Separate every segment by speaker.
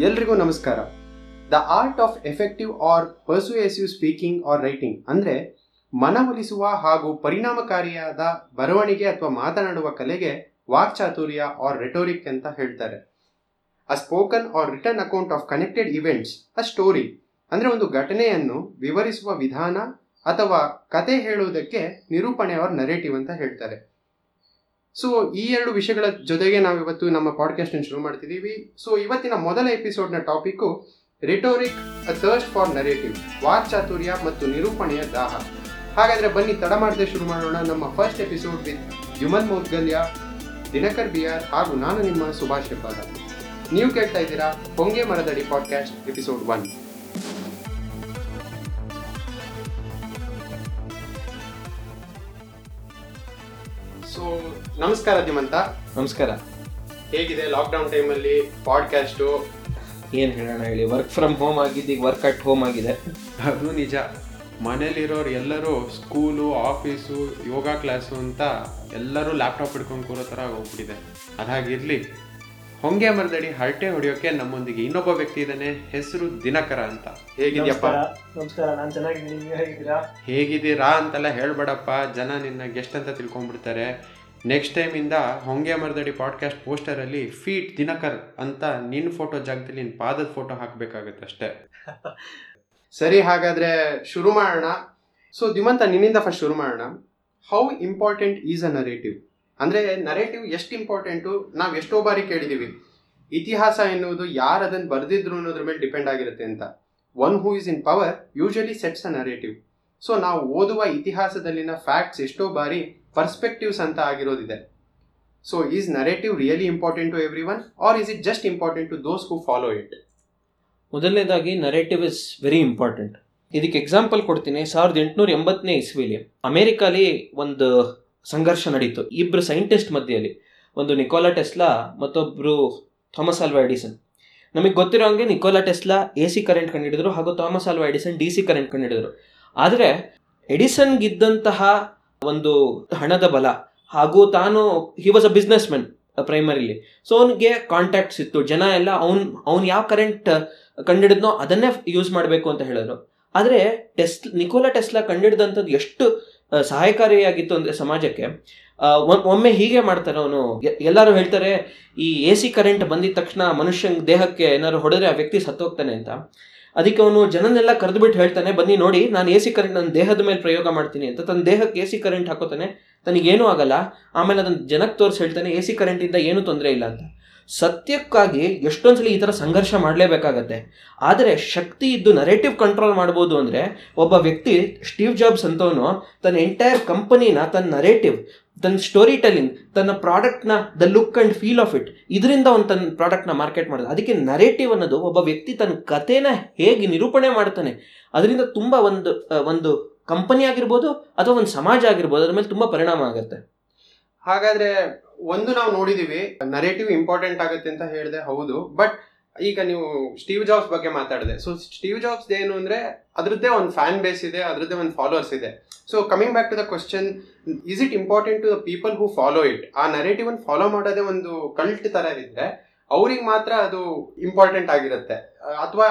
Speaker 1: ಎಲ್ರಿಗೂ ನಮಸ್ಕಾರ. The art of effective or persuasive speaking or writing ಅಂದರೆ ಮನವೊಲಿಸುವ ಹಾಗೂ ಪರಿಣಾಮಕಾರಿಯಾದ ಬರವಣಿಗೆ ಅಥವಾ ಮಾತನಾಡುವ ಕಲೆಗೆ ವಾಕ್ಚಾತುರ್ಯ ಆರ್ ರೆಟೋರಿಕ್ ಅಂತ ಹೇಳ್ತಾರೆ. A spoken or written account of connected events a story ಅಂದರೆ ಒಂದು ಘಟನೆಯನ್ನು ವಿವರಿಸುವ ವಿಧಾನ ಅಥವಾ ಕತೆ ಹೇಳುವುದಕ್ಕೆ ನಿರೂಪಣೆ ಆರ್ ನರೇಟಿವ್ ಅಂತ ಹೇಳ್ತಾರೆ. ಸೊ ಈ ಎರಡು ವಿಷಯಗಳ ಜೊತೆಗೆ ನಾವು ಇವತ್ತು ನಮ್ಮ ಪಾಡ್ಕಾಸ್ಟ್ ಶುರು ಮಾಡ್ತಿದ್ದೀವಿ. ಸೊ ಇವತ್ತಿನ ಮೊದಲ ಎಪಿಸೋಡ್ನ topic rhetoric a thirst for narrative ವಾಕ್ಚಾತುರ್ಯ ಮತ್ತು ನಿರೂಪಣೆಯ ದಾಹ. ಹಾಗಾದ್ರೆ ಬನ್ನಿ, ತಡ ಮಾಡದೆ ಶುರು ಮಾಡೋಣ. ನಮ್ಮ first episode with Yuman Maudgalya Dinakar BR ಹಾಗೂ ನಾನು ನಿಮ್ಮ ಸುಭಾಷ್ ಹೆಬ್ಬಾರ ನೀವು ಕೇಳ್ತಾ ಇದ್ದೀರಾ ಹೊಂಗೆ ಮರದಡಿ ಪಾಡ್ಕಾಸ್ಟ್ ಎಪಿಸೋಡ್ ಒನ್ ಸೊ ನಮಸ್ಕಾರ ಧಿಮಂತ.
Speaker 2: ನಮಸ್ಕಾರ.
Speaker 1: ಹೇಗಿದೆ ಲಾಕ್ಡೌನ್ ಟೈಮಲ್ಲಿ ಪಾಡ್ಕ್ಯಾಸ್ಟು
Speaker 2: ಏನು ಹೇಳೋಣ ಹೇಳಿ ವರ್ಕ್ ಫ್ರಮ್ ಹೋಮ್ ಆಗಿದ್ದು ಈಗ ವರ್ಕ್ ಅಟ್ ಹೋಮ್ ಆಗಿದೆ.
Speaker 1: ಅದು ನಿಜ. ಮನೇಲಿರೋರು ಎಲ್ಲರೂ ಸ್ಕೂಲು ಆಫೀಸು ಯೋಗ ಕ್ಲಾಸು ಅಂತ ಎಲ್ಲರೂ ಲ್ಯಾಪ್ಟಾಪ್ ಹಿಡ್ಕೊಂಡು ಕೂರೋ ಥರ ಹೋಗ್ಬಿಟ್ಟಿದೆ. ಅದಾಗಿರಲಿ ಹೊಂಗೆ ಮರದಡಿ ಹರಟೆ ಹೊಡೆಯೋಕೆ ನಮ್ಮೊಂದಿಗೆ ಇನ್ನೊಬ್ಬ ವ್ಯಕ್ತಿ ಇದ್ದಾನೆ ಹೆಸರು ದಿನಕರ ಅಂತ. ಹೇಗಿದ್ಯಪ್ಪ?
Speaker 3: ನಮಸ್ಕಾರ ನಾನು ಚೆನ್ನಾಗಿದ್ದೀನಿ ನೀವು ಹೇಗಿದ್ದೀರಾ?
Speaker 1: ಹೇಗಿದ್ದೀರಾ ಅಂತೆಲ್ಲ ಹೇಳ್ಬೇಡಪ್ಪ ಜನ ನಿನ್ನ ಗೆಸ್ಟ್ ಅಂತ ತಿಳ್ಕೊಂಡ್ಬಿಡ್ತಾರೆ. ನೆಕ್ಸ್ಟ್ ಟೈಮಿಂದ ಹೊಂಗೆ ಮರದಡಿ ಪಾಡ್ಕಾಸ್ಟ್ ಪೋಸ್ಟರಲ್ಲಿ ಫೀಟ್ ದಿನಕರ್ ಅಂತ ನಿನ್ನ ಫೋಟೋ ಜಾಗದಲ್ಲಿ ನಿನ್ನ ಪಾದದ ಫೋಟೋ ಹಾಕಬೇಕಾಗತ್ತೆ ಅಷ್ಟೇ. ಸರಿ ಹಾಗಾದ್ರೆ ಶುರು ಮಾಡೋಣ. ಸೊ ದಿಮಂತ ನಿನ್ನಿಂದ ಫಸ್ಟ್ ಶುರು ಮಾಡೋಣ. How important is a narrative ಅಂದರೆ ನರೇಟಿವ್ ಎಷ್ಟು ಇಂಪಾರ್ಟೆಂಟು ನಾವು ಎಷ್ಟೋ ಬಾರಿ ಕೇಳಿದ್ದೀವಿ ಇತಿಹಾಸ ಎನ್ನುವುದು ಯಾರು ಅದನ್ನು ಬರೆದಿದ್ರು ಅನ್ನೋದ್ರ ಮೇಲೆ ಡಿಪೆಂಡ್ ಆಗಿರುತ್ತೆ ಅಂತ. One who is in power usually sets a narrative so ನಾವು ಓದುವ ಇತಿಹಾಸದಲ್ಲಿನ ಫ್ಯಾಕ್ಟ್ಸ್ ಎಷ್ಟೋ ಬಾರಿ ಪರ್ಸ್ಪೆಕ್ಟಿವ್ಸ್ ಅಂತ ಆಗಿರೋದಿದೆ. So is narrative really important to everyone or is it just important to those who follow it
Speaker 2: ಮೊದಲನೇದಾಗಿ ನರೇಟಿವ್ ಇಸ್ ವೆರಿ ಇಂಪಾರ್ಟೆಂಟ್ ಇದಕ್ಕೆ example ಕೊಡ್ತೀನಿ. ಸಾವಿರದ ಎಂಟುನೂರ ಎಂಬತ್ತನೇ ಇಸ್ವಿಲಿ ಒಂದು ಸಂಘರ್ಷ ನಡೀತು. ಇಬ್ಬರು ಸೈಂಟಿಸ್ಟ್ ಮಧ್ಯೆಯಲ್ಲಿ. ಒಂದು ನಿಕೋಲಾ ಟೆಸ್ಲಾ ಮತ್ತೊಬ್ಬರು ಥಾಮಸ್ ಆಲ್ವಾ ಎಡಿಸನ್. ನಮಗೆ ಗೊತ್ತಿರೋ ಹಂಗೆ Nikola Tesla A C current ಕಂಡುಹಿಡಿದ್ರು ಹಾಗೂ Thomas Alva Edison D C current ಕಂಡುಹಿಡಿದ್ರು. ಆದರೆ ಎಡಿಸನ್ಗಿದ್ದಂತಹ ಒಂದು ಹಣದ ಬಲ ಹಾಗೂ ತಾನು he was a businessman primarily so ಅವನಿಗೆ ಕಾಂಟ್ಯಾಕ್ಟ್ಸ್ ಇತ್ತು ಜನ ಎಲ್ಲ ಅವ್ನು ಅವ್ನು ಯಾವ ಕರೆಂಟ್ ಕಂಡಿಡಿದ್ನೋ ಅದನ್ನೇ ಯೂಸ್ ಮಾಡಬೇಕು ಅಂತ ಹೇಳಿದ್ರು. ಆದರೆ ಟೆಸ್ಟ್ ನಿಕೋಲಾ ಟೆಸ್ಲಾ ಕಂಡಿಡಿದಂಥದ್ದು ಎಷ್ಟು ಸಹಾಯಕಾರಿಯಾಗಿತ್ತು ಅಂದರೆ ಸಮಾಜಕ್ಕೆ ಒಮ್ಮೆ ಹೀಗೆ ಮಾಡ್ತಾರೆ ಅವನು. ಎಲ್ಲರೂ ಹೇಳ್ತಾರೆ, ಈ ಎ ಸಿ ಕರೆಂಟ್ ಬಂದಿದ ತಕ್ಷಣ ಮನುಷ್ಯನ ದೇಹಕ್ಕೆ ಏನಾದ್ರು ಹೊಡೆದ್ರೆ ಆ ವ್ಯಕ್ತಿ ಸತ್ತೋಗ್ತಾನೆ ಅಂತ. ಅದಕ್ಕೆ ಅವನು ಜನನೆಲ್ಲ ಕರೆದುಬಿಟ್ಟು ಹೇಳ್ತಾನೆ, ಬನ್ನಿ ನೋಡಿ, ನಾನು ಎ ಸಿ ಕರೆಂಟ್ ನನ್ನ ದೇಹದ ಮೇಲೆ ಪ್ರಯೋಗ ಮಾಡ್ತೀನಿ ಅಂತ. ತನ್ನ ದೇಹಕ್ಕೆ ಎ ಸಿ ಕರೆಂಟ್ ಹಾಕೋತಾನೆ, ತನಗೇನೂ ಆಗಲ್ಲ, ಆಮೇಲೆ ಅದನ್ನು ಜನಕ್ಕೆ ತೋರಿಸಿ ಹೇಳ್ತಾನೆ ಎ ಸಿ ಕರೆಂಟಿಂದ ಏನೂ ತೊಂದರೆ ಇಲ್ಲ ಅಂತ. ಸತ್ಯಕ್ಕಾಗಿ ಎಷ್ಟೊಂದ್ಸಲಿ ಈ ಥರ ಸಂಘರ್ಷ ಮಾಡಲೇಬೇಕಾಗತ್ತೆ. ಆದರೆ ಶಕ್ತಿ ಇದ್ದು ನರೇಟಿವ್ ಕಂಟ್ರೋಲ್ ಮಾಡ್ಬೋದು ಅಂದರೆ ಒಬ್ಬ ವ್ಯಕ್ತಿ ಸ್ಟೀವ್ ಜಾಬ್ಸ್ ಅಂತವನು ತನ್ನ ಎಂಟೈರ್ ಕಂಪನಿನ ತನ್ನ ನರೇಟಿವ್ ತನ್ನ ಸ್ಟೋರಿ ಟೆಲ್ಲಿಂಗ್ ತನ್ನ ಪ್ರಾಡಕ್ಟ್ನ the look and feel of it ಇದರಿಂದ ಅವನು ತನ್ನ ಪ್ರಾಡಕ್ಟ್ನ ಮಾರ್ಕೆಟ್ ಮಾಡಿದ. ಅದಕ್ಕೆ ನರೇಟಿವ್ ಅನ್ನೋದು ಒಬ್ಬ ವ್ಯಕ್ತಿ ತನ್ನ ಕಥೆನ ಹೇಗೆ ನಿರೂಪಣೆ ಮಾಡ್ತಾನೆ, ಅದರಿಂದ ತುಂಬ ಒಂದು ಒಂದು ಕಂಪನಿ ಆಗಿರ್ಬೋದು ಅಥವಾ ಒಂದು ಸಮಾಜ ಆಗಿರ್ಬೋದು, ಅದ್ರ ಮೇಲೆ ತುಂಬ ಪರಿಣಾಮ ಆಗುತ್ತೆ.
Speaker 1: ಹಾಗಾದ್ರೆ ಒಂದು ನಾವು ನೋಡಿದೀವಿ ನರೇಟಿವ್ ಇಂಪಾರ್ಟೆಂಟ್ ಆಗುತ್ತೆ ಅಂತ ಹೇಳಿದೆ ಹೌದು ಬಟ್ ಈಗ ನೀವು ಸ್ಟೀವ್ ಜಾಬ್ಸ್ ಬಗ್ಗೆ ಮಾತಾಡಿದೆ. ಸೊ ಸ್ಟೀವ್ ಜಾಬ್ಸ್ ಏನು ಅಂದ್ರೆ ಅದರದ್ದೇ ಒಂದು ಫ್ಯಾನ್ ಬೇಸ್ ಇದೆ, ಅದರದ್ದೇ ಒಂದು ಫಾಲೋವರ್ಸ್ ಇದೆ. So coming back to the question is it important to the people who follow it ಆ ನರೇಟಿವ್ ಅನ್ನು ಫಾಲೋ ಮಾಡೋದೇ ಒಂದು ಕಲ್ಟ್ ತರ ಇದ್ರೆ ಅವ್ರಿಗೆ ಮಾತ್ರ ಅದು ಇಂಪಾರ್ಟೆಂಟ್ ಆಗಿರುತ್ತೆ. ಅಥವಾ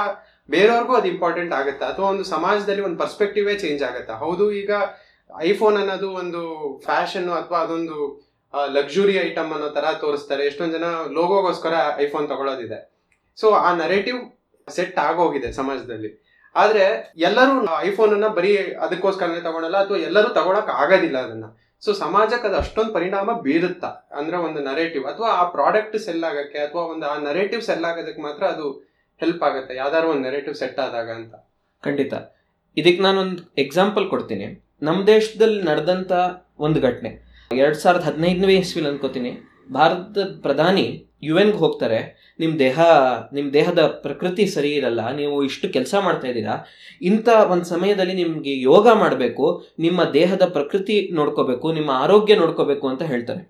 Speaker 1: ಬೇರೆಯವ್ರಿಗೂ ಅದು ಇಂಪಾರ್ಟೆಂಟ್ ಆಗುತ್ತೆ, ಅಥವಾ ಒಂದು ಸಮಾಜದಲ್ಲಿ ಒಂದು ಪರ್ಸ್ಪೆಕ್ಟಿವೇ ಚೇಂಜ್ ಆಗುತ್ತೆ. ಹೌದು, ಈಗ ಐಫೋನ್ ಅನ್ನೋದು ಒಂದು ಫ್ಯಾಷನ್ ಅಥವಾ ಅದೊಂದು ಲಕ್ಸುರಿ ಐಟಮ್ ಅನ್ನೋ ತರ ತೋರಿಸ್ತಾರೆ. ಎಷ್ಟೊಂದು ಜನ ಲೋಗೋಗೋಸ್ಕರ ಐಫೋನ್ ತಗೊಳ್ಳೋದಿದೆ ಸೊ ಆ ನರೇಟಿವ್ ಸೆಟ್ ಆಗೋಗಿದೆ ಸಮಾಜದಲ್ಲಿ. ಆದ್ರೆ, ಎಲ್ಲರೂ ಐಫೋನ್ ಅನ್ನ ಬರೀ ಅದಕ್ಕೋಸ್ಕರನೇ ತಗೊಳಲ್ಲ, ಅಥವಾ ಎಲ್ಲರೂ ತಗೊಳಕ್ ಆಗೋದಿಲ್ಲ ಅದನ್ನ. ಸೊ ಸಮಾಜಕ್ಕೆ ಅದು ಅಷ್ಟೊಂದು ಪರಿಣಾಮ ಬೀರುತ್ತಾ? ಅಂದ್ರೆ ಒಂದು ನರೇಟಿವ್ ಅಥವಾ ಆ ಪ್ರಾಡಕ್ಟ್ ಸೆಲ್ ಆಗಕ್ಕೆ, ಅಥವಾ ಒಂದು ಆ ನರೇಟಿವ್ ಸೆಲ್ ಆಗೋದಕ್ಕೆ ಮಾತ್ರ ಅದು ಹೆಲ್ಪ್ ಆಗುತ್ತೆ. ಯಾವ್ದಾದ್ರು ಒಂದು ನರೇಟಿವ್ ಸೆಟ್ ಆದಾಗ ಅಂತ.
Speaker 2: ಖಂಡಿತ. ಇದಕ್ಕೆ ನಾನೊಂದು ಎಕ್ಸಾಂಪಲ್ ಕೊಡ್ತೀನಿ. ನಮ್ಮ ದೇಶದಲ್ಲಿ ನಡೆದಂಥ ಒಂದು ಘಟನೆ. ಎರಡು ಸಾವಿರದ ಹದಿನೈದನೇ ಇಸ್ವಿಲಿ ಅನ್ಕೋತೀನಿ. ಭಾರತದ ಪ್ರಧಾನಿ ಯು ಎನ್ಗೆ ಹೋಗ್ತಾರೆ. ನಿಮ್ಮ ದೇಹ ನಿಮ್ಮ ದೇಹದ ಪ್ರಕೃತಿ ಸರಿ ಇರಲ್ಲ, ನೀವು ಇಷ್ಟು ಕೆಲಸ ಮಾಡ್ತಾ ಇದ್ದೀರಾ, ಇಂಥ ಒಂದು ಸಮಯದಲ್ಲಿ ನಿಮಗೆ ಯೋಗ ಮಾಡಬೇಕು, ನಿಮ್ಮ ದೇಹದ ಪ್ರಕೃತಿ ನೋಡ್ಕೋಬೇಕು, ನಿಮ್ಮ ಆರೋಗ್ಯ ನೋಡ್ಕೋಬೇಕು ಅಂತ ಹೇಳ್ತಾರೆ.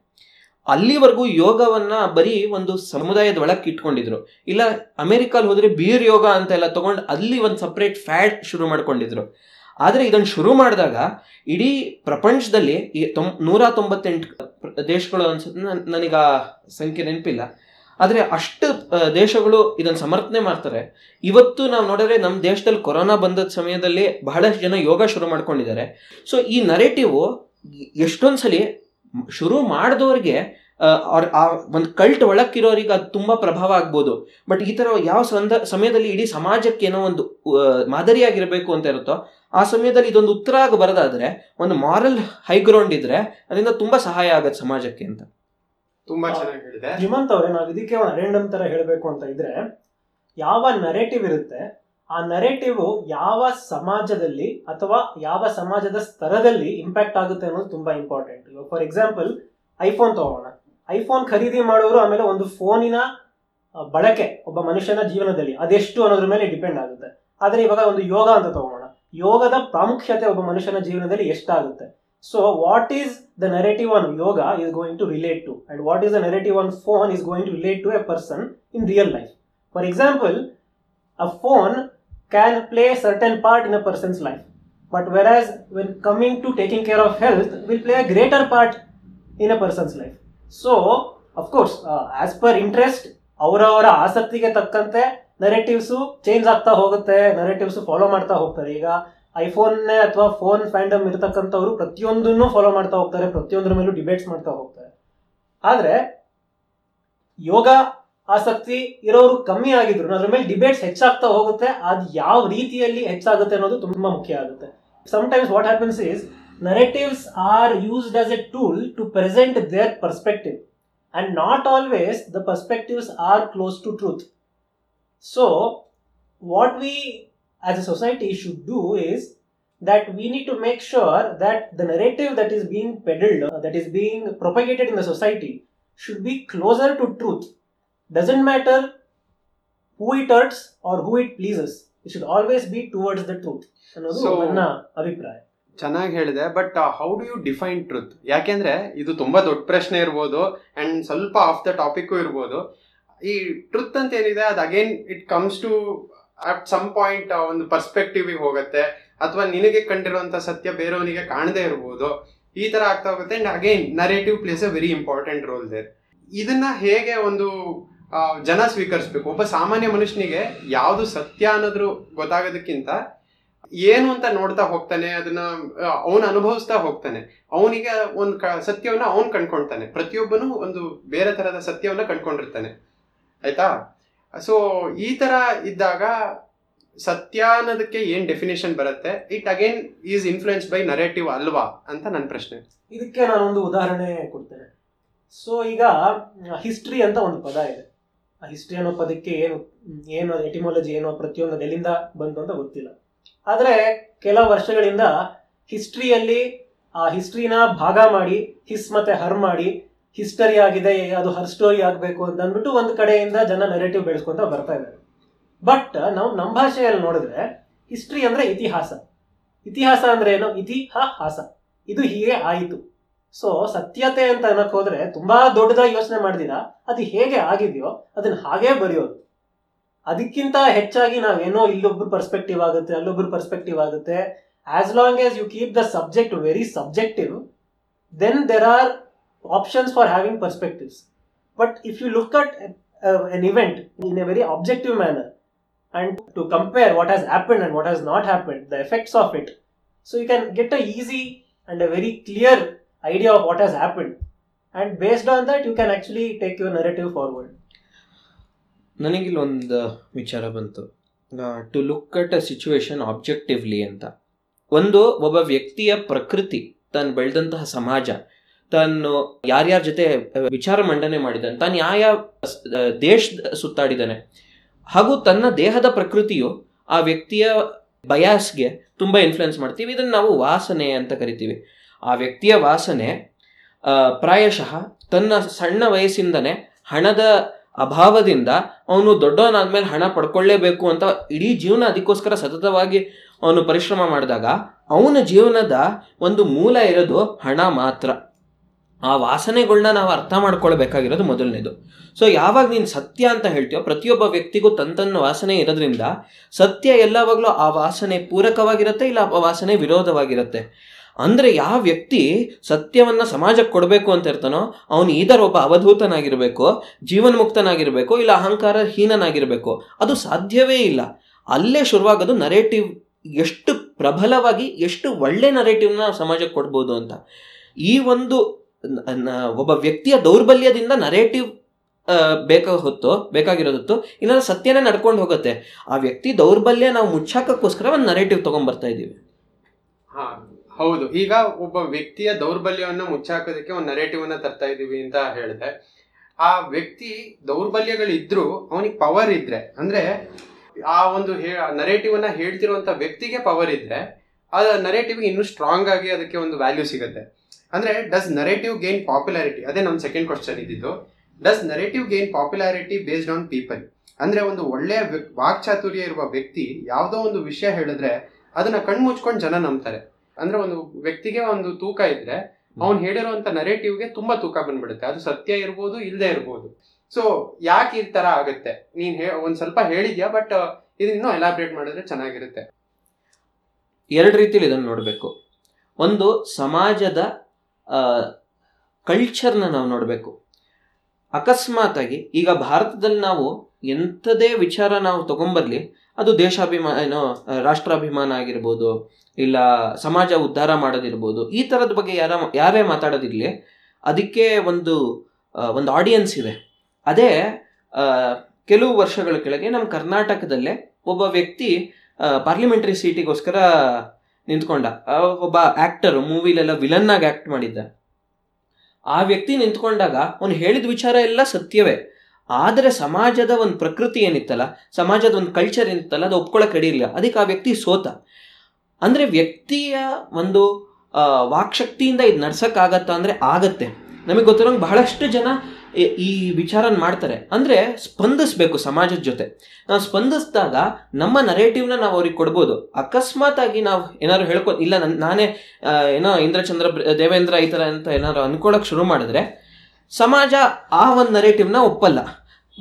Speaker 2: ಅಲ್ಲಿವರೆಗೂ ಯೋಗವನ್ನು ಬರೀ ಒಂದು ಸಮುದಾಯದ ಒಳಕ್ಕೆ ಇಟ್ಕೊಂಡಿದ್ರು. ಇಲ್ಲ ಅಮೆರಿಕಲ್ಲಿ ಹೋದರೆ ಬೀರ್ ಯೋಗ ಅಂತ ಎಲ್ಲ ತಗೊಂಡು ಅಲ್ಲಿ ಒಂದು ಸಪ್ರೇಟ್ ಫ್ಯಾಟ್ ಶುರು ಮಾಡ್ಕೊಂಡಿದ್ರು. ಆದರೆ ಇದನ್ನು ಶುರು ಮಾಡಿದಾಗ ಇಡೀ ಪ್ರಪಂಚದಲ್ಲಿ ಈ ತೊಂ, ನೂರ ತೊಂಬತ್ತೆಂಟು ದೇಶಗಳು ಅನ್ಸುತ್ತೆ. ನನ್- ನನಗೆ ಆ ಸಂಖ್ಯೆ ನೆನಪಿಲ್ಲ. ಆದರೆ ಅಷ್ಟು ದೇಶಗಳು ಇದನ್ನು ಸಮರ್ಥನೆ ಮಾಡ್ತಾರೆ. ಇವತ್ತು ನಾವು ನೋಡಿದ್ರೆ ನಮ್ಮ ದೇಶದಲ್ಲಿ ಕೊರೋನಾ ಬಂದದ ಸಮಯದಲ್ಲಿ ಬಹಳಷ್ಟು ಜನ ಯೋಗ ಶುರು ಮಾಡ್ಕೊಂಡಿದ್ದಾರೆ. ಸೊ, ಈ ನರೇಟಿವ್ ಎಷ್ಟೊಂದು ಸಲ ಶುರು ಮಾಡಿದವ್ರಿಗೆ ಅವ್ರ, ಆ, ಒಂದು ಕಲ್ಟ್ ಒಳಕ್ಕಿರೋರಿಗೆ ಅದು ತುಂಬ ಪ್ರಭಾವ ಆಗ್ಬೋದು. ಬಟ್ ಈ ಥರ ಯಾವ ಸಂದ, ಸಮಯದಲ್ಲಿ ಇಡೀ ಸಮಾಜಕ್ಕೆ ಏನೋ ಒಂದು ಮಾದರಿಯಾಗಿರಬೇಕು ಅಂತ ಇರುತ್ತೋ ಆ ಸಮಯದಲ್ಲಿ ಇದೊಂದು ಉತ್ತರ ಆಗಿ ಬರೋದಾದ್ರೆ ಒಂದು ಮಾರಲ್ ಹೈಗ್ರೌಂಡ್ ಇದ್ರೆ ಅದರಿಂದ ತುಂಬಾ ಸಹಾಯ ಆಗತ್ತೆ ಸಮಾಜಕ್ಕೆ ಅಂತ.
Speaker 1: ತುಂಬಾ ಚೆನ್ನಾಗಿ ಹೇಳಿದೆ.
Speaker 3: ಹಿಮಂತ್ ಅವರೇ ನಾವು ಇದಕ್ಕೆ ಒಂದು ರೇಂಡಮ್ ತರ ಹೇಳಬೇಕು ಅಂತ ಇದ್ರೆ ಯಾವ ನರೇಟಿವ್ ಇರುತ್ತೆ ಆ ನರೇಟಿವ್ ಯಾವ ಸಮಾಜದಲ್ಲಿ ಅಥವಾ ಯಾವ ಸಮಾಜದ ಸ್ತರದಲ್ಲಿ ಇಂಪ್ಯಾಕ್ಟ್ ಆಗುತ್ತೆ ಅನ್ನೋದು ತುಂಬಾ ಇಂಪಾರ್ಟೆಂಟ್ ಇವಾಗ ಫಾರ್ ಎಕ್ಸಾಂಪಲ್ ಐಫೋನ್ ತಗೋಣ. ಐಫೋನ್ ಖರೀದಿ ಮಾಡೋರು ಆಮೇಲೆ ಒಂದು ಫೋನಿನ ಬಳಕೆ ಒಬ್ಬ ಮನುಷ್ಯನ ಜೀವನದಲ್ಲಿ ಅದೆಷ್ಟು ಅನ್ನೋದ್ರ ಮೇಲೆ ಡಿಪೆಂಡ್ ಆಗುತ್ತೆ. ಆದರೆ ಇವಾಗ ಒಂದು ಯೋಗ ಅಂತ ತಗೋಣ. ಯೋಗದ ಪ್ರಾಮುಖ್ಯತೆ ಒಬ್ಬ ಮನುಷ್ಯನ ಜೀವನದಲ್ಲಿ ಎಷ್ಟಾಗುತ್ತೆ? So what is the narrative on yoga is going to relate to and what is the narrative on phone is going to relate to a person in real life for example a phone can play certain part in a person's life but whereas when coming to taking care of health will play a greater part in a person's life so of course as per interest ಅವರವರ ಆಸಕ್ತಿಗೆ ತಕ್ಕಂತೆ ನರೇಟಿವ್ಸು change ಆಗ್ತಾ ಹೋಗುತ್ತೆ narratives follow ಮಾಡ್ತಾ ಹೋಗ್ತಾರೆ. ಈಗ ಐಫೋನ್ನೇ ಅಥವಾ phone ಫ್ಯಾಂಡಮ್ ಇರತಕ್ಕಂಥವ್ರು ಪ್ರತಿಯೊಂದನ್ನು follow ಮಾಡ್ತಾ ಹೋಗ್ತಾರೆ, ಪ್ರತಿಯೊಂದರ ಮೇಲೂ ಡಿಬೇಟ್ಸ್ ಮಾಡ್ತಾ ಹೋಗ್ತಾರೆ. ಆದ್ರೆ, ಯೋಗ ಆಸಕ್ತಿ ಇರೋರು ಕಮ್ಮಿ ಆಗಿದ್ರು, ಅದ್ರ ಮೇಲೆ ಡಿಬೇಟ್ಸ್ ಹೆಚ್ಚಾಗ್ತಾ ಹೋಗುತ್ತೆ, ಅದು ಯಾವ ರೀತಿಯಲ್ಲಿ ಹೆಚ್ಚಾಗುತ್ತೆ ಅನ್ನೋದು ತುಂಬಾ ಮುಖ್ಯ ಆಗುತ್ತೆ. Sometimes what happens is narratives are used as a tool to present their perspective and not always the perspectives are close to truth so what we as a society should do is that we need to make sure that the narrative that is being peddled, uh, that is being propagated in the society, should be closer to truth. Doesn't matter who it hurts or who it pleases. It should always be towards the truth. ಅನ್ನೋದು
Speaker 1: So-
Speaker 3: ನನ್ನ ಅಭಿಪ್ರಾಯ
Speaker 1: ಚೆನ್ನಾಗಿ ಹೇಳಿದೆ but how do you define truth ಯಾಕೆಂದ್ರೆ ಇದು ತುಂಬಾ ದೊಡ್ಡ ಪ್ರಶ್ನೆ ಇರ್ಬೋದು ಅಂಡ್ ಸ್ವಲ್ಪ ಆಫ್ ದ ಟಾಪಿಕ್ ಇರ್ಬೋದು ಈ ಟ್ರುತ್ ಅಂತ ಏನಿದೆ, ಅದು again it comes to at some point ಒಂದು ಪರ್ಸ್ಪೆಕ್ಟಿವ್ ಹೋಗುತ್ತೆ. ಅಥವಾ ನಿನಗೆ ಕಂಡಿರುವಂತ ಸತ್ಯ ಬೇರೆಯವನಿಗೆ ಕಾಣದೇ ಇರ್ಬೋದು. ಈ ತರ ಆಗ್ತಾ ಹೋಗುತ್ತೆ. And again narrative plays a very important role there ಇದನ್ನ ಹೇಗೆ ಒಂದು ಜನ ಸ್ವೀಕರಿಸ್ಬೇಕು? ಒಬ್ಬ ಸಾಮಾನ್ಯ ಮನುಷ್ಯನಿಗೆ ಯಾವುದು ಸತ್ಯ ಅನ್ನೋದ್ರು ಗೊತ್ತಾಗೋದಕ್ಕಿಂತ ಏನು ಅಂತ ನೋಡ್ತಾ ಹೋಗ್ತಾನೆ, ಅದನ್ನ ಅವನು ಅನುಭವಿಸ್ತಾ ಹೋಗ್ತಾನೆ. ಅವನಿಗೆ ಒಂದು ಕ, ಸತ್ಯವನ್ನ ಅವನು ಕಂಡ್ಕೊಳ್ತಾನೆ. ಪ್ರತಿಯೊಬ್ಬನು ಒಂದು ಬೇರೆ ತರದ ಸತ್ಯವನ್ನ ಕಂಡ್ಕೊಂಡಿರ್ತಾನೆ. ಆಯ್ತಾ? ಸೊ ಈ ತರ ಇದ್ದಾಗ ಸತ್ಯ ಅನ್ನೋದಕ್ಕೆ ಏನ್ ಡೆಫಿನೇಷನ್ ಬರುತ್ತೆ? It again is influence by narrative ಅಲ್ವಾ ಅಂತ ನನ್ನ ಪ್ರಶ್ನೆ.
Speaker 3: ಇದಕ್ಕೆ ನಾನೊಂದು ಉದಾಹರಣೆ ಕೊಡ್ತೇನೆ. ಸೊ ಈಗ ಹಿಸ್ಟ್ರಿ ಅಂತ ಒಂದು ಪದ ಇದೆ. ಆ ಹಿಸ್ಟ್ರಿ ಅನ್ನೋ ಪದಕ್ಕೆ ಏನು ಏನು ಎಟಿಮಾಲಜಿ ಏನೋ ಪ್ರತಿಯೊಂದು ಎಲ್ಲಿಂದ ಬಂತು ಅಂತ ಗೊತ್ತಿಲ್ಲ. ಆದರೆ ಕೆಲವು ವರ್ಷಗಳಿಂದ ಹಿಸ್ಟ್ರಿಯಲ್ಲಿ ಆ ಹಿಸ್ಟ್ರಿನ ಭಾಗ ಮಾಡಿ ಹಿಸ್ ಮತ್ತೆ ಹರ್ ಮಾಡಿ ಹಿಸ್ಟರಿ ಆಗಿದೆ, ಅದು ಹರ್ ಸ್ಟೋರಿ ಆಗಬೇಕು ಅಂತ ಅಂದ್ಬಿಟ್ಟು ಒಂದು ಕಡೆಯಿಂದ ಜನ ನೆರೆಟಿವ್ ಬೆಳೆಸ್ಕೊಂತ ಬರ್ತಾ ಇದ್ದಾರೆ. ಬಟ್ ನಾವು ನಮ್ಮ ಭಾಷೆಯಲ್ಲಿ ನೋಡಿದ್ರೆ ಹಿಸ್ಟ್ರಿ ಅಂದ್ರೆ ಇತಿಹಾಸ. ಇತಿಹಾಸ ಅಂದ್ರೆ ಏನು? ಇತಿಹಾಸ. ಇದು ಹೀಗೆ ಆಯಿತು. ಸೊ ಸತ್ಯತೆ ಅಂತ ಅನ್ನಕ್ ಹೋದ್ರೆ ತುಂಬಾ ದೊಡ್ಡದಾಗಿ ಯೋಚನೆ ಮಾಡಿದಿರಾ ಅದು ಹೇಗೆ ಆಗಿದೆಯೋ, ಅದನ್ನ ಹಾಗೇ ಬರೆಯೋದು. ಅದಕ್ಕಿಂತ ಹೆಚ್ಚಾಗಿ ನಾವೇನೋ ಇಲ್ಲೊಬ್ರು ಪರ್ಸ್ಪೆಕ್ಟಿವ್ ಆಗುತ್ತೆ, ಅಲ್ಲೊಬ್ರು ಪರ್ಸ್ಪೆಕ್ಟಿವ್ ಆಗುತ್ತೆ. As long as you keep the subject very subjective then there are options having perspectives. But if you look at uh, an event in a very objective manner and to compare what has happened and what has not happened, the effects of it. So you can get a easy and a very clear idea of what has happened. And based on that, you can actually take your narrative forward.
Speaker 2: ನನಗಿಲ್ಲೊಂದು ವಿಚಾರ ಬಂತು to look at a situation objectively ಅಂತ ಒಂದು ಒಬ್ಬ ವ್ಯಕ್ತಿಯ ಪ್ರಕೃತಿ ತಾನು ಬೆಳೆದಂತಹ ಸಮಾಜ ತಾನು ಯಾರ್ಯಾರ ಜೊತೆ ವಿಚಾರ ಮಂಡನೆ ಮಾಡಿದ್ದಾನೆ ತಾನು ಯಾವ ದೇಶ ಸುತ್ತಾಡಿದ್ದಾನೆ ಹಾಗೂ ತನ್ನ ದೇಹದ ಪ್ರಕೃತಿಯು ಆ ವ್ಯಕ್ತಿಯ ಬಯಾಸ್ಗೆ ತುಂಬ ಇನ್ಫ್ಲುಯೆನ್ಸ್ ಮಾಡ್ತೀವಿ. ಇದನ್ನು ನಾವು ವಾಸನೆ ಅಂತ ಕರಿತೀವಿ. ಆ ವ್ಯಕ್ತಿಯ ವಾಸನೆ ಪ್ರಾಯಶಃ ತನ್ನ ಸಣ್ಣ ವಯಸ್ಸಿಂದನೇ ಹಣದ ಅಭಾವದಿಂದ ಅವನು ದೊಡ್ಡವನಾದ್ಮೇಲೆ ಹಣ ಪಡ್ಕೊಳ್ಳೇಬೇಕು ಅಂತ ಇಡೀ ಜೀವನ ಅದಕ್ಕೋಸ್ಕರ ಸತತವಾಗಿ ಅವನು ಪರಿಶ್ರಮ ಮಾಡಿದಾಗ ಅವನ ಜೀವನದ ಒಂದು ಮೂಲ ಇರೋದು ಹಣ ಮಾತ್ರ. ಆ ವಾಸನೆಗಳನ್ನ ನಾವು ಅರ್ಥ ಮಾಡ್ಕೊಳ್ಬೇಕಾಗಿರೋದು ಮೊದಲನೇದು. ಸೊ ಯಾವಾಗ ನೀನು ಸತ್ಯ ಅಂತ ಹೇಳ್ತೀಯೋ, ಪ್ರತಿಯೊಬ್ಬ ವ್ಯಕ್ತಿಗೂ ತನ್ನ ವಾಸನೆ ಇರೋದ್ರಿಂದ ಸತ್ಯ ಎಲ್ಲವಾಗಲೂ ಆ ವಾಸನೆ ಪೂರಕವಾಗಿರುತ್ತೆ, ಇಲ್ಲ ಆ ವಾಸನೆ ವಿರೋಧವಾಗಿರುತ್ತೆ. ಅಂದ್ರೆ ಯಾವ ವ್ಯಕ್ತಿ ಸತ್ಯವನ್ನ ಸಮಾಜಕ್ಕೆ ಕೊಡಬೇಕು ಅಂತ ಇರ್ತಾನೋ, ಅವನು ಈದರ್ ಒಬ್ಬ ಅವಧೂತನಾಗಿರಬೇಕು, ಜೀವನ್ಮುಕ್ತನಾಗಿರಬೇಕು, ಇಲ್ಲ ಅಹಂಕಾರ ಹೀನನಾಗಿರಬೇಕು, ಅದು ಸಾಧ್ಯವೇ ಇಲ್ಲ. ಅಲ್ಲೇ ಶುರುವಾಗೋದು ನರೇಟಿವ್ ಎಷ್ಟು ಪ್ರಬಲವಾಗಿ, ಎಷ್ಟು ಒಳ್ಳೆ ನರೇಟಿವ್ನ ಸಮಾಜಕ್ಕೆ ಕೊಡ್ಬೋದು ಅಂತ. ಈ ಒಂದು ಒಬ್ಬ ವ್ಯಕ್ತಿಯ ದೌರ್ಬಲ್ಯದಿಂದ ನರೇಟಿವ್ ಬೇಕ ಹೊತ್ತು, ಬೇಕಾಗಿರೋದತ್ತು, ಇಲ್ಲಾಂದ್ರೆ ಸತ್ಯನೇ ನಡ್ಕೊಂಡು ಹೋಗುತ್ತೆ. ಆ ವ್ಯಕ್ತಿ ದೌರ್ಬಲ್ಯ ನಾವು ಮುಚ್ಚಾಕಕ್ಕೋಸ್ಕರ ಒಂದು ನರೇಟಿವ್ ತಗೊಂಡ್ಬರ್ತಾ ಇದೀವಿ
Speaker 1: ಹಾ, ಹೌದು. ಈಗ ಒಬ್ಬ ವ್ಯಕ್ತಿಯ ದೌರ್ಬಲ್ಯವನ್ನು ಮುಚ್ಚಾಕೋದಕ್ಕೆ ಒಂದು ನರೇಟಿವ್ ಅನ್ನ ತರ್ತಾ ಇದೀವಿ ಅಂತ ಹೇಳಿದೆ. ಆ ವ್ಯಕ್ತಿ ದೌರ್ಬಲ್ಯಗಳಿದ್ರು ಅವನಿಗೆ ಪವರ್ ಇದ್ರೆ, ಅಂದ್ರೆ ಆ ಒಂದು ನರೇಟಿವ್ ಅನ್ನ ಹೇಳ್ತಿರುವಂತ ವ್ಯಕ್ತಿಗೆ ಪವರ್ ಇದ್ರೆ, ಆ ನರೇಟಿವ್ ಇನ್ನೂ ಸ್ಟ್ರಾಂಗ್ ಆಗಿ ಅದಕ್ಕೆ ಒಂದು ವ್ಯಾಲ್ಯೂ ಸಿಗುತ್ತೆ. ಅಂದ್ರೆ ಡಸ್ ನರೇಟಿವ್ ಗೇನ್ ಪಾಪ್ಯುಲಾರಿಟಿ ಅದೇ ನಮ್ಮ ಸೆಕೆಂಡ್ ಕ್ವಶನ್ ಇದ್ದಿದ್ದು. Does narrative gain popularity based on people ಅಂದ್ರೆ, ಒಂದು ಒಳ್ಳೆಯ ವಾಕ್ಚಾತುರ್ಯ ಇರುವ ವ್ಯಕ್ತಿ ಯಾವುದೋ ಒಂದು ವಿಷಯ ಹೇಳಿದ್ರೆ ಅದನ್ನ ಕಣ್ಮುಚ್ಕೊಂಡು ಜನ ನಂಬ್ತಾರೆ. ಅಂದ್ರೆ, ಒಂದು ವ್ಯಕ್ತಿಗೆ ಒಂದು ತೂಕ ಇದ್ರೆ ಅವ್ನು ಹೇಳಿರುವಂತ ನರೇಟಿವ್ಗೆ ತುಂಬಾ ತೂಕ ಬಂದ್ಬಿಡುತ್ತೆ. ಅದು ಸತ್ಯ ಇರ್ಬೋದು ಇಲ್ಲದೆ ಇರ್ಬೋದು. ಸೊ ಯಾಕೆ ಈ ತರ ಆಗುತ್ತೆ? ನೀನ್ ಹೇ, ಒಂದ್ ಸ್ವಲ್ಪ ಹೇಳಿದ್ಯಾ ಬಟ್ ಇದನ್ನು ಎಲಾಬ್ರೇಟ್ ಮಾಡಿದ್ರೆ ಚೆನ್ನಾಗಿರುತ್ತೆ.
Speaker 2: ಎರಡು ರೀತಿಲಿ ಇದನ್ನು ನೋಡಬೇಕು. ಒಂದು, ಸಮಾಜದ ಕಲ್ಚರ್ನ ನಾವು ನೋಡಬೇಕು. ಅಕಸ್ಮಾತಾಗಿ ಈಗ ಭಾರತದಲ್ಲಿ ನಾವು ಎಂಥದೇ ವಿಚಾರ ನಾವು ತಗೊಂಬರ್ಲಿ ಅದು ದೇಶಾಭಿಮಾನ ಏನೋ, ರಾಷ್ಟ್ರಾಭಿಮಾನ ಆಗಿರ್ಬೋದು, ಇಲ್ಲ ಸಮಾಜ ಉದ್ಧಾರ ಮಾಡೋದಿರ್ಬೋದು, ಈ ಥರದ ಬಗ್ಗೆ ಯಾರ, ಯಾರೇ ಮಾತಾಡೋದಿರಲಿ, ಅದಕ್ಕೆ ಒಂದು ಒಂದು ಆಡಿಯನ್ಸ್ ಇದೆ. ಅದೇ ಕೆಲವು ವರ್ಷಗಳ ಕೆಳಗೆ ನಮ್ಮ ಕರ್ನಾಟಕದಲ್ಲೇ ಒಬ್ಬ ವ್ಯಕ್ತಿ ಪಾರ್ಲಿಮೆಂಟರಿ ಸೀಟಿಗೋಸ್ಕರ ನಿಂತ್ಕೊಂಡ. ಒಬ್ಬ ಆಕ್ಟರ್ ಮೂವಿಲೆಲ್ಲ ವಿಲನ್ ಆಗಿ ಆಕ್ಟ್ ಮಾಡಿದ್ದ. ಆ ವ್ಯಕ್ತಿ ನಿಂತ್ಕೊಂಡಾಗ ಅವನು ಹೇಳಿದ ವಿಚಾರ ಎಲ್ಲ ಸತ್ಯವೇ. ಆದರೆ ಸಮಾಜದ ಒಂದು ಪ್ರಕೃತಿ ಏನಿತ್ತಲ್ಲ, ಸಮಾಜದ ಒಂದು ಕಲ್ಚರ್ ಏನಿತ್ತಲ್ಲ, ಅದು ಒಪ್ಕೊಳ್ಳೋಕೆ ರೆಡಿ ಅದಕ್ಕೆ ಆ ವ್ಯಕ್ತಿ ಸೋತ. ಅಂದ್ರೆ ವ್ಯಕ್ತಿಯ ಒಂದು ವಾಕ್ಶಕ್ತಿಯಿಂದ ಇದು ನಡ್ಸೋಕ್ಕಾಗತ್ತಾ ಅಂದ್ರೆ ಆಗತ್ತೆ. ನಮಗೆ ಗೊತ್ತಿರೋಂಗೆ ಬಹಳಷ್ಟು ಜನ ಈ- ವಿಚಾರನ ಮಾಡ್ತಾರೆ. ಅಂದ್ರೆ ಸ್ಪಂದಿಸ್ಬೇಕು ಸಮಾಜದ ಜೊತೆ. ನಾವು ಸ್ಪಂದಿಸಿದಾಗ ನಮ್ಮ ನರೇಟಿವ್ನ ನಾವು ಅವ್ರಿಗೆ ಕೊಡ್ಬೋದು. ಅಕಸ್ಮಾತ್ ಆಗಿ ನಾವು ಏನಾದ್ರು ಹೇಳ್ಕೊ, ಇಲ್ಲ ನನ್ನ ನಾನೇ ಏನೋ ಇಂದ್ರಚಂದ್ರ ದೇವೇಂದ್ರ ಈ ಥರ ಅಂತ ಏನಾದ್ರು ಅನ್ಕೊಳಕ್ ಶುರು ಮಾಡಿದ್ರೆ ಸಮಾಜ ಆ ಒಂದು ನರೇಟಿವ್ನ ಒಪ್ಪಲ್ಲ.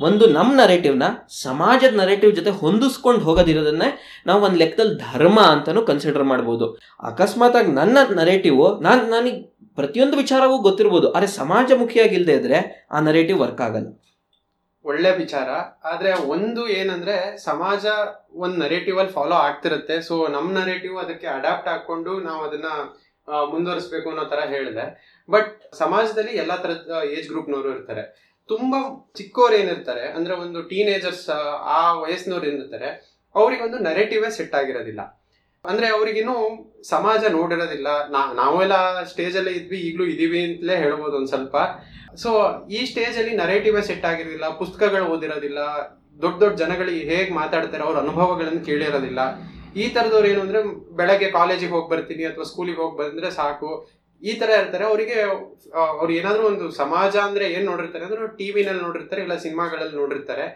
Speaker 2: ಒಂದು ನಮ್ಮ ನರೇಟಿವ್ನ ಸಮಾಜದ ನರೇಟಿವ್ ಜೊತೆ ಹೊಂದಿಸ್ಕೊಂಡು ಹೋಗೋದಿರೋದನ್ನೇ ನಾವು ಒಂದು ಲೆಕ್ಕದಲ್ಲಿ ಧರ್ಮ ಅಂತಲೂ ಕನ್ಸಿಡರ್ ಮಾಡ್ಬೋದು. ಅಕಸ್ಮಾತ್ ಆಗಿ ನನ್ನ ನರೇಟಿವ್ ನಾನು, ನನಗೆ ಪ್ರತಿಯೊಂದು ವಿಚಾರವೂ ಗೊತ್ತಿರ್ಬೋದು, ಆದರೆ ಸಮಾಜಮುಖಿಯಾಗಿಲ್ಲದೆ ಇದ್ರೆ ಆ ನರೇಟಿವ್ ವರ್ಕ್ ಆಗಲ್ಲ.
Speaker 1: ಒಳ್ಳೆ ವಿಚಾರ, ಆದ್ರೆ ಒಂದು ಏನಂದ್ರೆ ಸಮಾಜ ಒಂದು ನರೇಟಿವ್ ಅಲ್ಲಿ ಫಾಲೋ ಆಗ್ತಿರುತ್ತೆ. ಸೊ ನಮ್ಮ ನರೇಟಿವ್ ಅದಕ್ಕೆ ಅಡಾಪ್ಟ್ ಹಾಕೊಂಡು ನಾವು ಅದನ್ನ ಮುಂದುವರಿಸಬೇಕು ಅನ್ನೋ ತರ ಹೇಳಿದೆ. ಬಟ್ ಸಮಾಜದಲ್ಲಿ ಎಲ್ಲಾ ತರದ ಏಜ್ ಗ್ರೂಪ್ನವರು ಇರ್ತಾರೆ. ತುಂಬಾ ಚಿಕ್ಕವ್ರು ಏನಿರ್ತಾರೆ, ಅಂದ್ರೆ ಒಂದು ಟೀನೇಜರ್ಸ್ ಆ ವಯಸ್ಸಿನವ್ರು ಏನಿರ್ತಾರೆ ಅವ್ರಿಗೆ ಒಂದು ನರೇಟಿವೇ ಸೆಟ್ ಆಗಿರೋದಿಲ್ಲ. ಅಂದ್ರೆ ಅವ್ರಿಗಿನ್ನೂ ಸಮಾಜ ನೋಡಿರೋದಿಲ್ಲ. ನಾವೆಲ್ಲ ಸ್ಟೇಜ್ ಅಲ್ಲೇ ಇದ್ವಿ, ಈಗಲೂ ಇದೀವಿ ಅಂತಲೇ ಹೇಳ್ಬೋದು ಒಂದ್ ಸ್ವಲ್ಪ. ಸೊ ಈ ಸ್ಟೇಜ್ ಅಲ್ಲಿ ನರೇಟಿವ್ ಸೆಟ್ ಆಗಿರೋದಿಲ್ಲ, ಪುಸ್ತಕಗಳು ಓದಿರೋದಿಲ್ಲ, ದೊಡ್ಡ ದೊಡ್ಡ ಜನಗಳಿಗೆ ಹೇಗೆ ಮಾತಾಡ್ತಾರೆ, ಅವ್ರ ಅನುಭವಗಳನ್ನು ಕೇಳಿರೋದಿಲ್ಲ. ಈ ತರದವ್ರು ಏನು ಅಂದ್ರೆ, ಬೆಳಗ್ಗೆ ಕಾಲೇಜಿಗೆ ಹೋಗಿ ಬರ್ತೀನಿ ಅಥವಾ ಸ್ಕೂಲಿಗೆ ಹೋಗಿ ಬಂದ್ರೆ ಸಾಕು. ಈ ತರ ಇರ್ತಾರೆ. ಅವರಿಗೆ ಅವ್ರು ಏನಾದ್ರೂ ಒಂದು ಸಮಾಜ ಅಂದ್ರೆ ಏನ್ ನೋಡಿರ್ತಾರೆ ಅಂದ್ರೆ ಟಿವಿನಲ್ಲಿ ನೋಡಿರ್ತಾರೆ, ಇಲ್ಲ ಸಿನಿಮಾಗಳಲ್ಲಿ ನೋಡಿರ್ತಾರೆ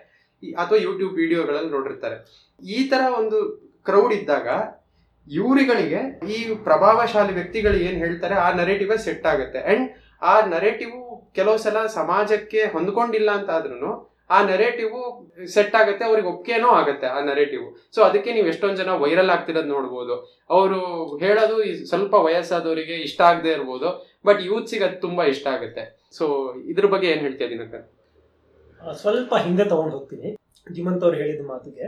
Speaker 1: ಅಥವಾ ಯೂಟ್ಯೂಬ್ ವಿಡಿಯೋಗಳಲ್ಲಿ ನೋಡಿರ್ತಾರೆ. ಈ ತರ ಒಂದು ಕ್ರೌಡ್ ಇದ್ದಾಗ ಇವರುಗಳಿಗೆ ಈ ಪ್ರಭಾವಶಾಲಿ ವ್ಯಕ್ತಿಗಳು ಏನ್ ಹೇಳ್ತಾರೆ, ಆ ನರೇಟಿವ್ ಸೆಟ್ ಆಗುತ್ತೆ. ಅಂಡ್ ಆ ನರೇಟಿವ್ ಕೆಲವು ಸಲ ಸಮಾಜಕ್ಕೆ ಹೊಂದ್ಕೊಂಡಿಲ್ಲ ಅಂತ ಆದ್ರೂ ಆ ನರೇಟಿವ್ ಸೆಟ್ ಆಗುತ್ತೆ, ಅವ್ರಿಗೆ ಒಪ್ಪಿಗೆನೂ ಆಗುತ್ತೆ ಆ ನರೇಟಿವ್ ಸೊ ಅದಕ್ಕೆ ನೀವು ಎಷ್ಟೊಂದು ಜನ ವೈರಲ್ ಆಗ್ತಿರೋದು ನೋಡ್ಬೋದು. ಅವರು ಹೇಳೋದು ಸ್ವಲ್ಪ ವಯಸ್ಸಾದವರಿಗೆ ಇಷ್ಟ ಆಗದೆ ಇರ್ಬೋದು ಬಟ್ ಯೂತ್ಸಿಗೆ ಅದು ತುಂಬಾ ಇಷ್ಟ ಆಗುತ್ತೆ. ಸೊ ಇದ್ರ ಬಗ್ಗೆ ಏನ್ ಹೇಳ್ತೀಯ ದಿನಕರ್?
Speaker 3: ಸ್ವಲ್ಪ ಹಿಂದೆ ತಗೊಂಡು ಹೋಗ್ತೀನಿ. ಜಿಮಂತ್ ಅವ್ರು ಹೇಳಿದ ಮಾತಿಗೆ.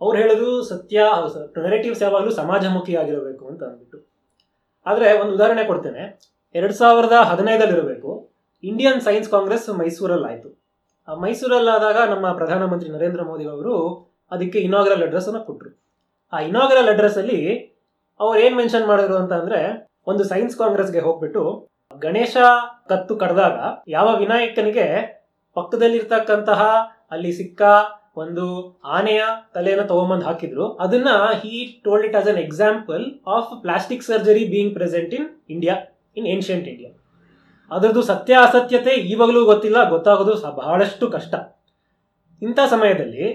Speaker 3: ಅವ್ರು ಹೇಳೋದು ಸತ್ಯ ನೆರೆಟಿವ್ಸ್ ಯಾವಾಗಲೂ ಸಮಾಜಮುಖಿ ಆಗಿರಬೇಕು ಅಂತ ಅಂದ್ಬಿಟ್ಟು. ಆದರೆ ಒಂದು ಉದಾಹರಣೆ ಕೊಡ್ತೇನೆ. ಎರಡು ಸಾವಿರದ ಹದಿನೈದಲ್ಲಿರಬೇಕು. ಇಂಡಿಯನ್ ಸೈನ್ಸ್ ಕಾಂಗ್ರೆಸ್ ಮೈಸೂರಲ್ಲಿ ಆಯಿತು ಆ ಮೈಸೂರಲ್ಲಾದಾಗ ನಮ್ಮ ಪ್ರಧಾನಮಂತ್ರಿ ನರೇಂದ್ರ ಮೋದಿ ಅವರು ಅದಕ್ಕೆ ಇನಾಗ್ರಲ್ ಅಡ್ರೆಸ್ ಅನ್ನು ಕೊಟ್ಟರು ಆ ಇನಾಗ್ರಲ್ ಅಡ್ರೆಸ್ ಅಲ್ಲಿ ಅವ್ರು ಏನು ಮೆನ್ಷನ್ ಮಾಡಿದ್ರು ಅಂತ ಅಂದ್ರೆ, ಒಂದು ಸೈನ್ಸ್ ಕಾಂಗ್ರೆಸ್ಗೆ ಹೋಗ್ಬಿಟ್ಟು ಗಣೇಶ ಕತ್ತು ಕಡ್ದಾಗ ಯಾವ ವಿನಾಯಕನಿಗೆ ಪಕ್ಕದಲ್ಲಿರ್ತಕ್ಕಂತಹ ಅಲ್ಲಿ ಸಿಕ್ಕ ಒಂದು ಆನೆಯ ತಲೆಯನ್ನು ತಗೊಂಬಂದು ಹಾಕಿದ್ರು. ಅದನ್ನ he told it as an example of plastic surgery being present in India in ancient India ಅದರದ್ದು ಸತ್ಯ ಅಸತ್ಯತೆ ಈವಾಗಲೂ ಗೊತ್ತಿಲ್ಲ, ಗೊತ್ತಾಗೋದು ಬಹಳಷ್ಟು ಕಷ್ಟ. ಇಂಥ ಸಮಯದಲ್ಲಿ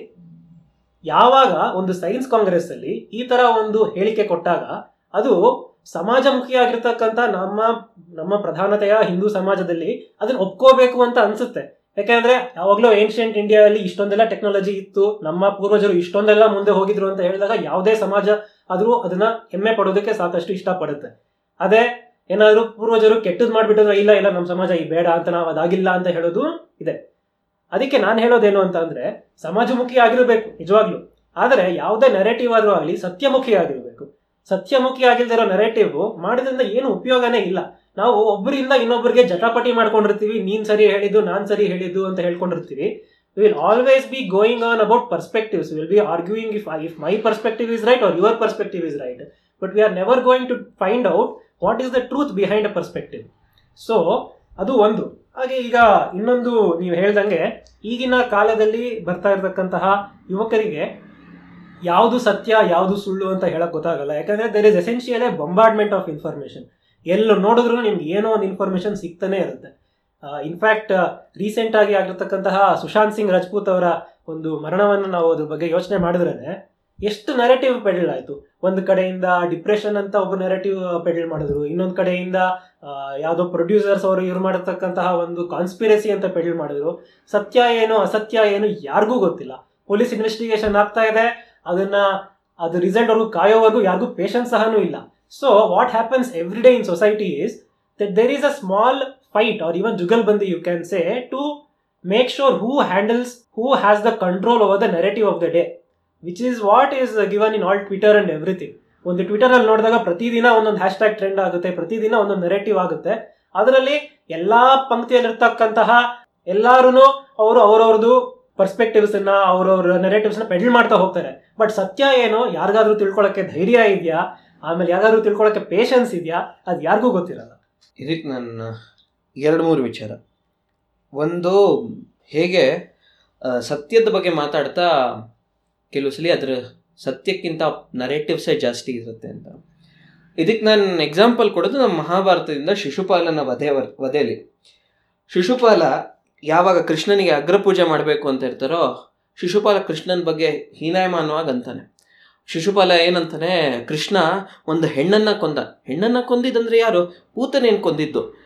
Speaker 3: ಯಾವಾಗ ಒಂದು ಸೈನ್ಸ್ ಕಾಂಗ್ರೆಸ್ ಅಲ್ಲಿ ಈ ತರ ಒಂದು ಹೇಳಿಕೆ ಕೊಟ್ಟಾಗ ಅದು ಸಮಾಜಮುಖಿಯಾಗಿರ್ತಕ್ಕಂಥ ನಮ್ಮ ನಮ್ಮ ಪ್ರಧಾನತೆಯ ಹಿಂದೂ ಸಮಾಜದಲ್ಲಿ ಅದನ್ನ ಒಪ್ಕೋಬೇಕು ಅಂತ ಅನ್ಸುತ್ತೆ. ಯಾಕಂದ್ರೆ ಯಾವಾಗಲೂ ಏನ್ಷಿಯಂಟ್ ಇಂಡಿಯಾದಲ್ಲಿ ಇಷ್ಟೊಂದೆಲ್ಲ ಟೆಕ್ನಾಲಜಿ ಇತ್ತು, ನಮ್ಮ ಪೂರ್ವಜರು ಇಷ್ಟೊಂದೆಲ್ಲ ಮುಂದೆ ಹೋಗಿದ್ರು ಅಂತ ಹೇಳಿದಾಗ ಯಾವುದೇ ಸಮಾಜ ಆದರೂ ಅದನ್ನ ಹೆಮ್ಮೆ ಪಡೋದಕ್ಕೆ ಸಾಕಷ್ಟು ಇಷ್ಟಪಡುತ್ತೆ. ಅದೇ ಏನಾದರೂ ಪೂರ್ವಜರು ಕೆಟ್ಟದ್ ಮಾಡಿಬಿಟ್ಟಿದ್ರೆ ಇಲ್ಲ ಇಲ್ಲ ನಮ್ಮ ಸಮಾಜ ಈ ಬೇಡ ಅಂತ ನಾವು ಅದಾಗಿಲ್ಲ ಅಂತ ಹೇಳೋದು ಇದೆ. ಅದಕ್ಕೆ ನಾನು ಹೇಳೋದೇನು ಅಂತ ಅಂದ್ರೆ, ಸಮಾಜಮುಖಿ ಆಗಿರಬೇಕು, ನಿಜವಾಗ್ಲು. ಆದರೆ ಯಾವುದೇ ನೆರೆಟಿವ್ ಆದರೂ ಆಗಲಿ, ಸತ್ಯಮುಖಿ ಆಗಿರಬೇಕು. ಸತ್ಯಮುಖಿ ಆಗಿಲ್ದಿರೋ ನೆರೆಟಿವ್ ಮಾಡಿದ್ರಿಂದ ಏನು ಉಪಯೋಗನೇ ಇಲ್ಲ. ನಾವು ಒಬ್ಬರಿಂದ ಇನ್ನೊಬ್ಬರಿಗೆ ಜಟಾಪಟಿ ಮಾಡ್ಕೊಂಡಿರ್ತೀವಿ, ನೀನ್ ಸರಿ ಹೇಳಿದ್ದು, ನಾನ್ ಸರಿ ಹೇಳಿದ್ದು ಅಂತ ಹೇಳ್ಕೊಂಡಿರ್ತೀವಿ. Will always be going on about perspectives will be arguing if if my perspective is right or your perspective is right but we are never going to find out what is the truth behind a perspective so ಅದು ಒಂದು. ಹಾಗೆ ಈಗ ಇನ್ನೊಂದು ನೀವು ಹೇಳ್ದಂಗೆ, ಈಗಿನ ಕಾಲದಲ್ಲಿ ಬರ್ತಾ ಇರತಕ್ಕಂತಹ ಯುವಕರಿಗೆ ಯಾವುದು ಸತ್ಯ, ಯಾವುದು ಸುಳ್ಳು ಅಂತ ಹೇಳಕ್ ಗೊತ್ತಾಗಲ್ಲ. ಯಾಕಂದ್ರೆ there is essential a bombardment of information ಎಲ್ಲೂ ನೋಡಿದ್ರು ನಿಮ್ಗೆ ಏನೋ ಒಂದು ಇನ್ಫಾರ್ಮೇಶನ್ ಸಿಗ್ತಾನೆ ಇರುತ್ತೆ. ಇನ್ಫ್ಯಾಕ್ಟ್ ರೀಸೆಂಟ್ ಆಗಿ ಆಗಿರ್ತಕ್ಕಂತಹ ಸುಶಾಂತ್ ಸಿಂಗ್ ರಜಪೂತ್ ಅವರ ಒಂದು ಮರಣವನ್ನು ನಾವು ಅದ್ರ ಬಗ್ಗೆ ಯೋಚನೆ ಮಾಡಿದ್ರೆ ಎಷ್ಟು ನೆರೆಟಿವ್ ಪೆಡಲ್ ಆಯಿತು ಒಂದು ಕಡೆಯಿಂದ ಡಿಪ್ರೆಷನ್ ಅಂತ ಒಬ್ಬ ನೆರೆಟಿವ್ ಪೆಡಲ್ ಮಾಡಿದ್ರು. ಇನ್ನೊಂದು ಕಡೆಯಿಂದ ಯಾವುದೋ ಪ್ರೊಡ್ಯೂಸರ್ಸ್ ಅವರು ಇವ್ರು ಮಾಡಿರ್ತಕ್ಕಂತಹ ಒಂದು ಕಾನ್ಸ್ಪಿರಸಿ ಅಂತ ಪೆಡಲ್ ಮಾಡಿದ್ರು. ಸತ್ಯ ಏನು, ಅಸತ್ಯ ಏನು ಯಾರಿಗೂ ಗೊತ್ತಿಲ್ಲ. ಪೊಲೀಸ್ ಇನ್ವೆಸ್ಟಿಗೇಷನ್ ಆಗ್ತಾ ಇದೆ. ಅದನ್ನ, ಅದು ರಿಸಲ್ಟ್ ಅವ್ರಿಗೂ ಕಾಯೋವರೆಗೂ ಯಾರಿಗೂ ಪೇಷನ್ಸ್ ಸಹನೂ ಇಲ್ಲ. What happens every day in society is that there is a small fight or even jugalbandi you can say to make sure who handles who has the control over the narrative of the day which is what is given in all Twitter and everything ಒಂದು Twitter ಅಲ್ಲಿ ನೋಡಿದಾಗ ಪ್ರತಿದಿನ ಒಂದೊಂದು hash tag trend ಆಗುತ್ತೆ, ಪ್ರತಿದಿನ ಒಂದೊಂದು narrative ಆಗುತ್ತೆ. ಅದರಲ್ಲಿ ಎಲ್ಲ ಪಂಕ್ತಿಯಲ್ಲಿರ್ತಕ್ಕಂತಹ ಎಲ್ಲರೂ ಅವರು ಅವ್ರವ್ರದ್ದು ಪರ್ಸ್ಪೆಕ್ಟಿವ್ಸನ್ನ ಅವ್ರವ್ರ ನೆರೆಟಿವ್ಸ್ನ ಪೆಡಲ್ ಮಾಡ್ತಾ ಹೋಗ್ತಾರೆ. ಬಟ್ ಸತ್ಯ ಏನು? ಯಾರಿಗಾದ್ರೂ ತಿಳ್ಕೊಳ್ಳೋಕ್ಕೆ ಧೈರ್ಯ ಇದೆಯಾ? ಆಮೇಲೆ ಯಾವ್ದಾದ್ರು ತಿಳ್ಕೊಳಕ್ಕೆ ಪೇಷನ್ಸ್ ಇದೆಯಾ? ಅದು ಯಾರಿಗೂ ಗೊತ್ತಿರಲ್ಲ.
Speaker 2: ಇದಕ್ಕೆ ನನ್ನ ಎರಡು ಮೂರು ವಿಚಾರ. ಒಂದು, ಹೇಗೆ ಸತ್ಯದ ಬಗ್ಗೆ ಮಾತಾಡ್ತಾ ಕೆಲವು ಸಲ ಅದರ ಸತ್ಯಕ್ಕಿಂತ ನರೇಟಿವ್ಸೇ ಜಾಸ್ತಿ ಇರುತ್ತೆ ಅಂತ. ಇದಕ್ಕೆ ನಾನು ಎಕ್ಸಾಂಪಲ್ ಕೊಡೋದು ನಮ್ಮ ಮಹಾಭಾರತದಿಂದ ಶಿಶುಪಾಲನ ವಧೆ ವಧೆಯಲ್ಲಿ ಶಿಶುಪಾಲ ಯಾವಾಗ ಕೃಷ್ಣನಿಗೆ ಅಗ್ರಪೂಜೆ ಮಾಡಬೇಕು ಅಂತ ಇರ್ತಾರೋ, ಶಿಶುಪಾಲ ಕೃಷ್ಣನ ಬಗ್ಗೆ ಹೀನಾಯಮಾನವಾಗಿ ಅಂತಾನೆ. ಶಿಶುಪಾಲ ಏನಂತಾನೆ, ಕೃಷ್ಣ ಒಂದು ಹೆಣ್ಣನ್ನ ಕೊಂದ. ಹೆಣ್ಣನ್ನ ಕೊಂದಿದ್ದಂದ್ರೆ ಯಾರು? ಪೂತನೇನು ಕೊಂದಿದ್ದು?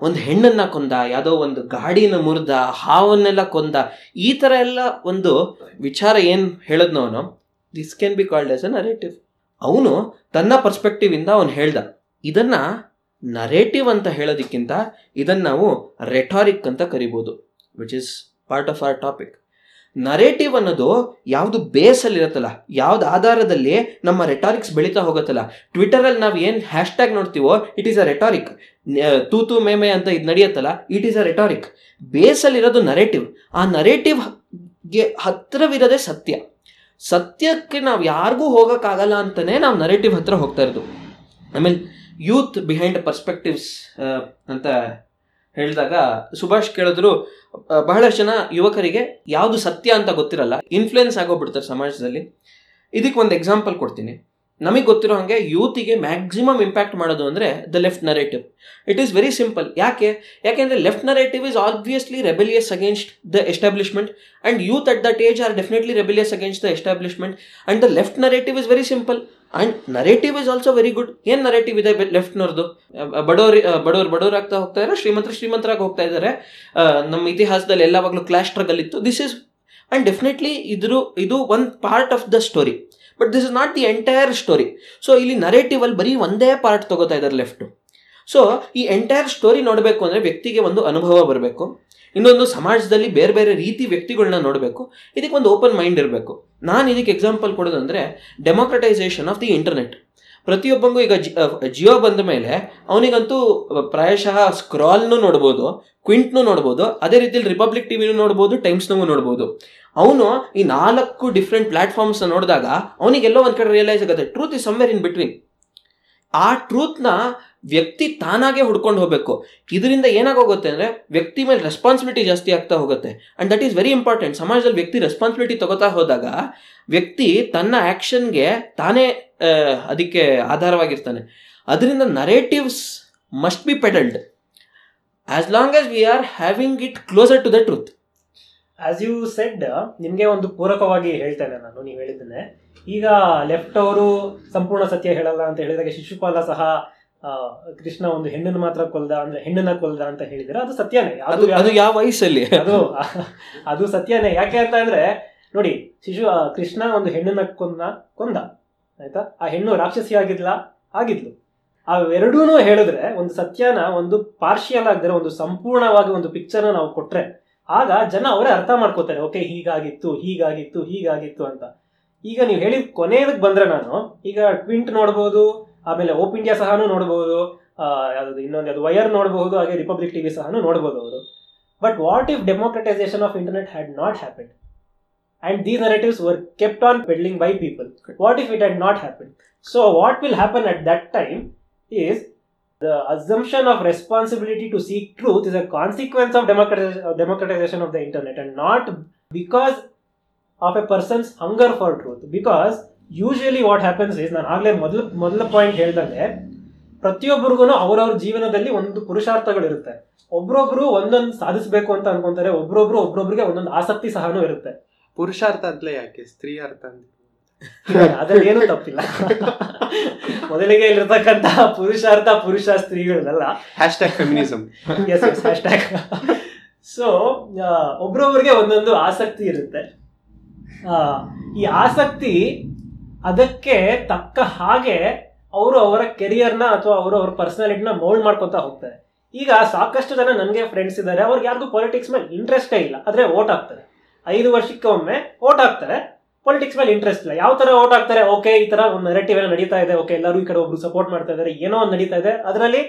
Speaker 2: ಒಂದು ಹೆಣ್ಣನ್ನ ಕೊಂದ, ಯಾವುದೋ ಒಂದು ಗಾಡಿನ ಮುರಿದ, ಹಾವನ್ನೆಲ್ಲ ಕೊಂದ. ಈ ಥರ ಎಲ್ಲ ಒಂದು ವಿಚಾರ ಏನು ಹೇಳಿದ್ನೋ ಅವನು? This can be called as a narrative ಅವನು ತನ್ನ ಪರ್ಸ್ಪೆಕ್ಟಿವ್ ಇಂದ ಅವನು ಹೇಳ್ದ. ಇದನ್ನ ನರೇಟಿವ್ ಅಂತ ಹೇಳೋದಕ್ಕಿಂತ ಇದನ್ನ ನಾವು ರೆಟಾರಿಕ್ ಅಂತ ಕರಿಬೋದು which is part of our topic narrative ಅನ್ನೋದು ಯಾವುದು ಬೇಸಲ್ಲಿ ಇರತ್ತಲ್ಲ, ಯಾವ್ದು ಆಧಾರದಲ್ಲಿ ನಮ್ಮ ರೆಟಾರಿಕ್ಸ್ ಬೆಳೀತಾ ಹೋಗುತ್ತಲ್ಲ. ಟ್ವಿಟರಲ್ಲಿ ನಾವು ಏನು ಹ್ಯಾಶ್ ಟ್ಯಾಗ್ ನೋಡ್ತೀವೋ ಇಟ್ ಈಸ್ ಅ ರೆಟಾರಿಕ್ ತೂತು ಮೇಮೆ ಅಂತ ಇದು ನಡೆಯುತ್ತಲ್ಲ ಇಟ್ ಈಸ್ ಅ ರೆಟಾರಿಕ್ ಬೇಸಲ್ಲಿರೋದು ನರೇಟಿವ್ ಆ ನರೇಟಿವ್ಗೆ ಹತ್ತಿರವಿರೋದೇ ಸತ್ಯ. ಸತ್ಯಕ್ಕೆ ನಾವು ಯಾರಿಗೂ ಹೋಗೋಕ್ಕಾಗಲ್ಲ ಅಂತಲೇ ನಾವು ನರೇಟಿವ್ ಹತ್ರ ಹೋಗ್ತಾ ಇರೋದು. ಆಮೇಲೆ ಯೂತ್ ಬಿಹೈಂಡ್ ಪರ್ಸ್ಪೆಕ್ಟಿವ್ಸ್ ಅಂತ ಹೇಳಿದಾಗ ಸುಭಾಷ್ ಕೇಳಿದ್ರು ಬಹಳಷ್ಟು ಜನ ಯುವಕರಿಗೆ ಯಾವುದು ಸತ್ಯ ಅಂತ ಗೊತ್ತಿರಲ್ಲ ಇನ್ಫ್ಲುಯೆನ್ಸ್ ಆಗೋಗ್ಬಿಡ್ತಾರೆ ಸಮಾಜದಲ್ಲಿ. ಇದಕ್ಕೆ ಒಂದು ಎಕ್ಸಾಂಪಲ್ ಕೊಡ್ತೀನಿ. ನಮಗೆ ಗೊತ್ತಿರೋ ಹಾಗೆ ಯೂತಿಗೆ ಮ್ಯಾಕ್ಸಿಮಮ್ ಇಂಪ್ಯಾಕ್ಟ್ ಮಾಡೋದು ಅಂದರೆ the left narrative it is very simple ಯಾಕೆ? ಯಾಕೆಂದರೆ left narrative is obviously rebellious against the establishment and youth at that age are definitely rebellious against the establishment and the left narrative is very simple and narrative is also very good ಏನು narrative ಇದೆ ಲೆಫ್ಟ್ನವ್ರದ್ದು ಬಡವರು ಬಡವರು ಬಡವರು ಆಗ್ತಾ ಹೋಗ್ತಾ ಇದ್ದಾರೆ ಶ್ರೀಮಂತರು ಶ್ರೀಮಂತರಾಗಿ ಹೋಗ್ತಾ ಇದ್ದಾರೆ ನಮ್ಮ ಇತಿಹಾಸದಲ್ಲಿ ಎಲ್ಲವಾಗಲೂ ಕ್ಲಾಶ್ ಸ್ಟ್ರಗಲ್ ಇತ್ತು ದಿಸ್ ಇಸ್ ಆ್ಯಂಡ್ ಡೆಫಿನೆಟ್ಲಿ ಇದ್ರು, ಇದು ಒಂದು part of the story but this is not the entire story so ಇಲ್ಲಿ ನರೇಟಿವ್ ಅಲ್ಲಿ ಬರೀ ಒಂದೇ ಪಾರ್ಟ್ ತಗೋತಾ ಇದ್ದಾರೆ ಲೆಫ್ಟು ಸೊ ಈ ಎಂಟೈರ್ ಸ್ಟೋರಿ ನೋಡಬೇಕು ಅಂದರೆ ವ್ಯಕ್ತಿಗೆ ಒಂದು ಅನುಭವ ಬರಬೇಕು. ಇನ್ನೊಂದು ಸಮಾಜದಲ್ಲಿ ಬೇರೆ ಬೇರೆ ರೀತಿ ವ್ಯಕ್ತಿಗಳನ್ನ ನೋಡಬೇಕು. ಇದಕ್ಕೆ ಒಂದು ಓಪನ್ ಮೈಂಡ್ ಇರಬೇಕು. ನಾನು ಇದಕ್ಕೆ ಎಕ್ಸಾಂಪಲ್ ಕೊಡೋದಂದ್ರೆ ಡೆಮೋಕ್ರಟೈಸೇಷನ್ ಆಫ್ ದಿ ಇಂಟರ್ನೆಟ್ ಪ್ರತಿಯೊಬ್ಬಂಗೂ ಈಗ ಜಿಯೋ ಬಂದ ಮೇಲೆ ಅವನಿಗಂತೂ ಪ್ರಾಯಶಃ ಸ್ಕ್ರಾಲ್ನು ನೋಡ್ಬೋದು, ಕ್ವಿಂಟ್ನು ನೋಡ್ಬೋದು, ಅದೇ ರೀತಿಯಲ್ಲಿ ರಿಪಬ್ಲಿಕ್ ಟಿವಿನೂ ನೋಡ್ಬೋದು ಟೈಮ್ಸ್ನೂ ನೋಡ್ಬೋದು. ಅವನು ಈ ನಾಲ್ಕು ಡಿಫ್ರೆಂಟ್ ಪ್ಲಾಟ್ಫಾರ್ಮ್ಸ್ ನೋಡಿದಾಗ ಅವನಿಗೆಲ್ಲೋ ಒಂದು ಕಡೆ ರಿಯಲೈಸ್ ಆಗುತ್ತೆ. Truth is somewhere in between ಆ ಟ್ರೂತ್ನ ವ್ಯಕ್ತಿ ತಾನಾಗೆ ಹುಡ್ಕೊಂಡು ಹೋಗಬೇಕು. ಇದರಿಂದ ಏನಾಗೋಗುತ್ತೆ ಅಂದರೆ ವ್ಯಕ್ತಿ ಮೇಲೆ ರೆಸ್ಪಾನ್ಸಿಬಿಲಿಟಿ ಜಾಸ್ತಿ ಆಗ್ತಾ ಹೋಗುತ್ತೆ. And that is very important ಸಮಾಜದಲ್ಲಿ ವ್ಯಕ್ತಿ ರೆಸ್ಪಾನ್ಸಿಬಿಲಿಟಿ ತಗೋತಾ ಹೋದಾಗ ವ್ಯಕ್ತಿ ತನ್ನ ಆ್ಯಕ್ಷನ್ಗೆ ತಾನೇ ಅದಕ್ಕೆ ಆಧಾರವಾಗಿರ್ತಾನೆ. ಅದರಿಂದ narratives must be peddled as long as we are having it closer to the truth
Speaker 3: as you said ನಿಮಗೆ ಒಂದು ಪೂರಕವಾಗಿ ಹೇಳ್ತೇನೆ ನಾನು, ನೀವು ಹೇಳಿದ್ದೇನೆ ಈಗ ಲೆಫ್ಟ್ ಅವರು ಸಂಪೂರ್ಣ ಸತ್ಯ ಹೇಳಲ್ಲ ಅಂತ ಹೇಳಿದಾಗ ಶಿಶುಪಾಲ ಸಹ ಕೃಷ್ಣ ಒಂದು ಹೆಣ್ಣನ್ನು ಮಾತ್ರ ಕೊಲ್ದ ಅಂದ್ರೆ ಹೆಣ್ಣನ್ನ ಕೊಲ್ದ ಅಂತ ಹೇಳಿದ್ರೆ? ಅದು ಸತ್ಯನೇ.
Speaker 2: ಅದು ಅದು ಯಾವ ವಯಸ್ಸಲ್ಲಿ?
Speaker 3: ಅದು ಅದು ಸತ್ಯನೇ. ಯಾಕೆ ಅಂತ ಅಂದ್ರೆ ನೋಡಿ ಶಿಶು ಕೃಷ್ಣ ಒಂದು ಹೆಣ್ಣನ್ನ ಕೊಂದ ಕೊಂದ ಆಯ್ತಾ? ಆ ಹೆಣ್ಣು ರಾಕ್ಷಸಿ ಆಗಿದ್ಲ. ಆಗಿದ್ಲು ಅವೆರಡೂ ಹೇಳಿದ್ರೆ ಒಂದು ಸತ್ಯನ ಒಂದು ಪಾರ್ಷಿಯಲ್ ಆಗಿದ್ರೆ ಒಂದು ಸಂಪೂರ್ಣವಾಗಿ ಒಂದು ಪಿಕ್ಚರ್ನ ನಾವು ಕೊಟ್ರೆ ಆಗ ಜನ ಅವರೇ ಅರ್ಥ ಮಾಡ್ಕೋತಾರೆ ಓಕೆ ಹೀಗಾಗಿತ್ತು ಹೀಗಾಗಿತ್ತು ಹೀಗಾಗಿತ್ತು ಅಂತ. ಈಗ ನೀವು ಹೇಳಿದ ಕೊನೆಯದಕ್ಕೆ ಬಂದ್ರೆ ನಾನು ಈಗ ಟ್ವಿಂಟ್ ನೋಡ್ಬೋದು ಆಮೇಲೆ ಓಪ್ ಇಂಡಿಯಾ ಸಹ ನೋಡಬಹುದು ಯಾವುದು ಇನ್ನೊಂದು ಅದು ವಯರ್ ನೋಡಬಹುದು ಹಾಗೆ ರಿಪಬ್ಲಿಕ್ ಟಿವಿ ಸಹ ನೋಡಬಹುದು ಅವರು. But what if democratization of internet had not happen and these narratives were kept on peddling by people what if it had not happen so what will happen at that time is the assumption of responsibility to seek truth is a consequence of democratization of the internet the not because of a persons a for truth for truth what happens is ನಾನು ಆಗಲೇ ಮೊದಲು ಮೊದಲ point ಹೇಳ್ದಂಗೆ ಪ್ರತಿಯೊಬ್ಬರಿಗೂ ಅವರವ್ರ ಜೀವನದಲ್ಲಿ ಒಂದು ಪುರುಷಾರ್ಥಗಳಿರುತ್ತೆ. ಒಬ್ರೊಬ್ರು ಒಂದೊಂದು ಸಾಧಿಸಬೇಕು ಅಂತ ಅನ್ಕೊಂತಾರೆ ಒಬ್ರೊಬ್ರು ಒಬ್ರೊಬ್ರಿಗೆ ಒಂದೊಂದು ಆಸಕ್ತಿ ಸಹನೂ ಇರುತ್ತೆ.
Speaker 1: ಪುರುಷಾರ್ಥ ಅಂತಲೇ ಯಾಕೆ? ಸ್ತ್ರೀ ಅರ್ಥ ಅಂತ.
Speaker 3: ಅದ್ರಲ್ಲಿ ಏನೂ ತಪ್ಪಿಲ್ಲ. ಮೊದಲಿಗೆ ಇಲ್ಲಿರ್ತಕ್ಕಂತ ಪುರುಷಾರ್ಥ ಪುರುಷ ಸ್ತ್ರೀಗಳನ್ನೆಲ್ಲ
Speaker 1: hash tag feminism
Speaker 3: yes yes so ಒಬ್ರೊಬ್ರಿಗೆ ಒಂದೊಂದು ಆಸಕ್ತಿ ಇರುತ್ತೆ. ಆ, ಈ ಆಸಕ್ತಿ ಅದಕ್ಕೆ ತಕ್ಕ ಹಾಗೆ ಅವರು ಅವರ ಕೆರಿಯರ್ನ ಅಥವಾ ಅವರು ಅವ್ರ ಪರ್ಸನಾಲಿಟಿನ ಮೌಲ್ಡ್ ಮಾಡ್ಕೊತಾ ಹೋಗ್ತಾರೆ. ಈಗ ಸಾಕಷ್ಟು ಜನ ನನಗೆ ಫ್ರೆಂಡ್ಸ್ ಇದ್ದಾರೆ, ಅವ್ರಿಗೆ ಯಾರಿಗೂ ಪಾಲಿಟಿಕ್ಸ್ ಮೇಲೆ ಇಂಟ್ರೆಸ್ಟೇ ಇಲ್ಲ. ಆದರೆ ಓಟ್ ಹಾಕ್ತಾರೆ. ಐದು ವರ್ಷಕ್ಕೆ ಒಮ್ಮೆ ಓಟ್ ಹಾಕ್ತಾರೆ. ಪೊಲಿಟಿಕ್ಸ್ ಮೇಲೆ ಇಂಟ್ರೆಸ್ಟ್ ಇಲ್ಲ. ಯಾವ ಥರ ಓಟ್ ಹಾಕ್ತಾರೆ? ಓಕೆ ಈ ಥರ ಒಂದು ನೆರೆಟಿವ್ ಎಲ್ಲ ನಡೀತಾ ಇದೆ. ಓಕೆ ಎಲ್ಲರೂ ಈ ಕಡೆ ಒಬ್ರು ಸಪೋರ್ಟ್ ಮಾಡ್ತಾ ಇದ್ದಾರೆ. ಏನೋ ಒಂದು ನಡೀತಾ ಇದೆ. ಅದರಲ್ಲಿ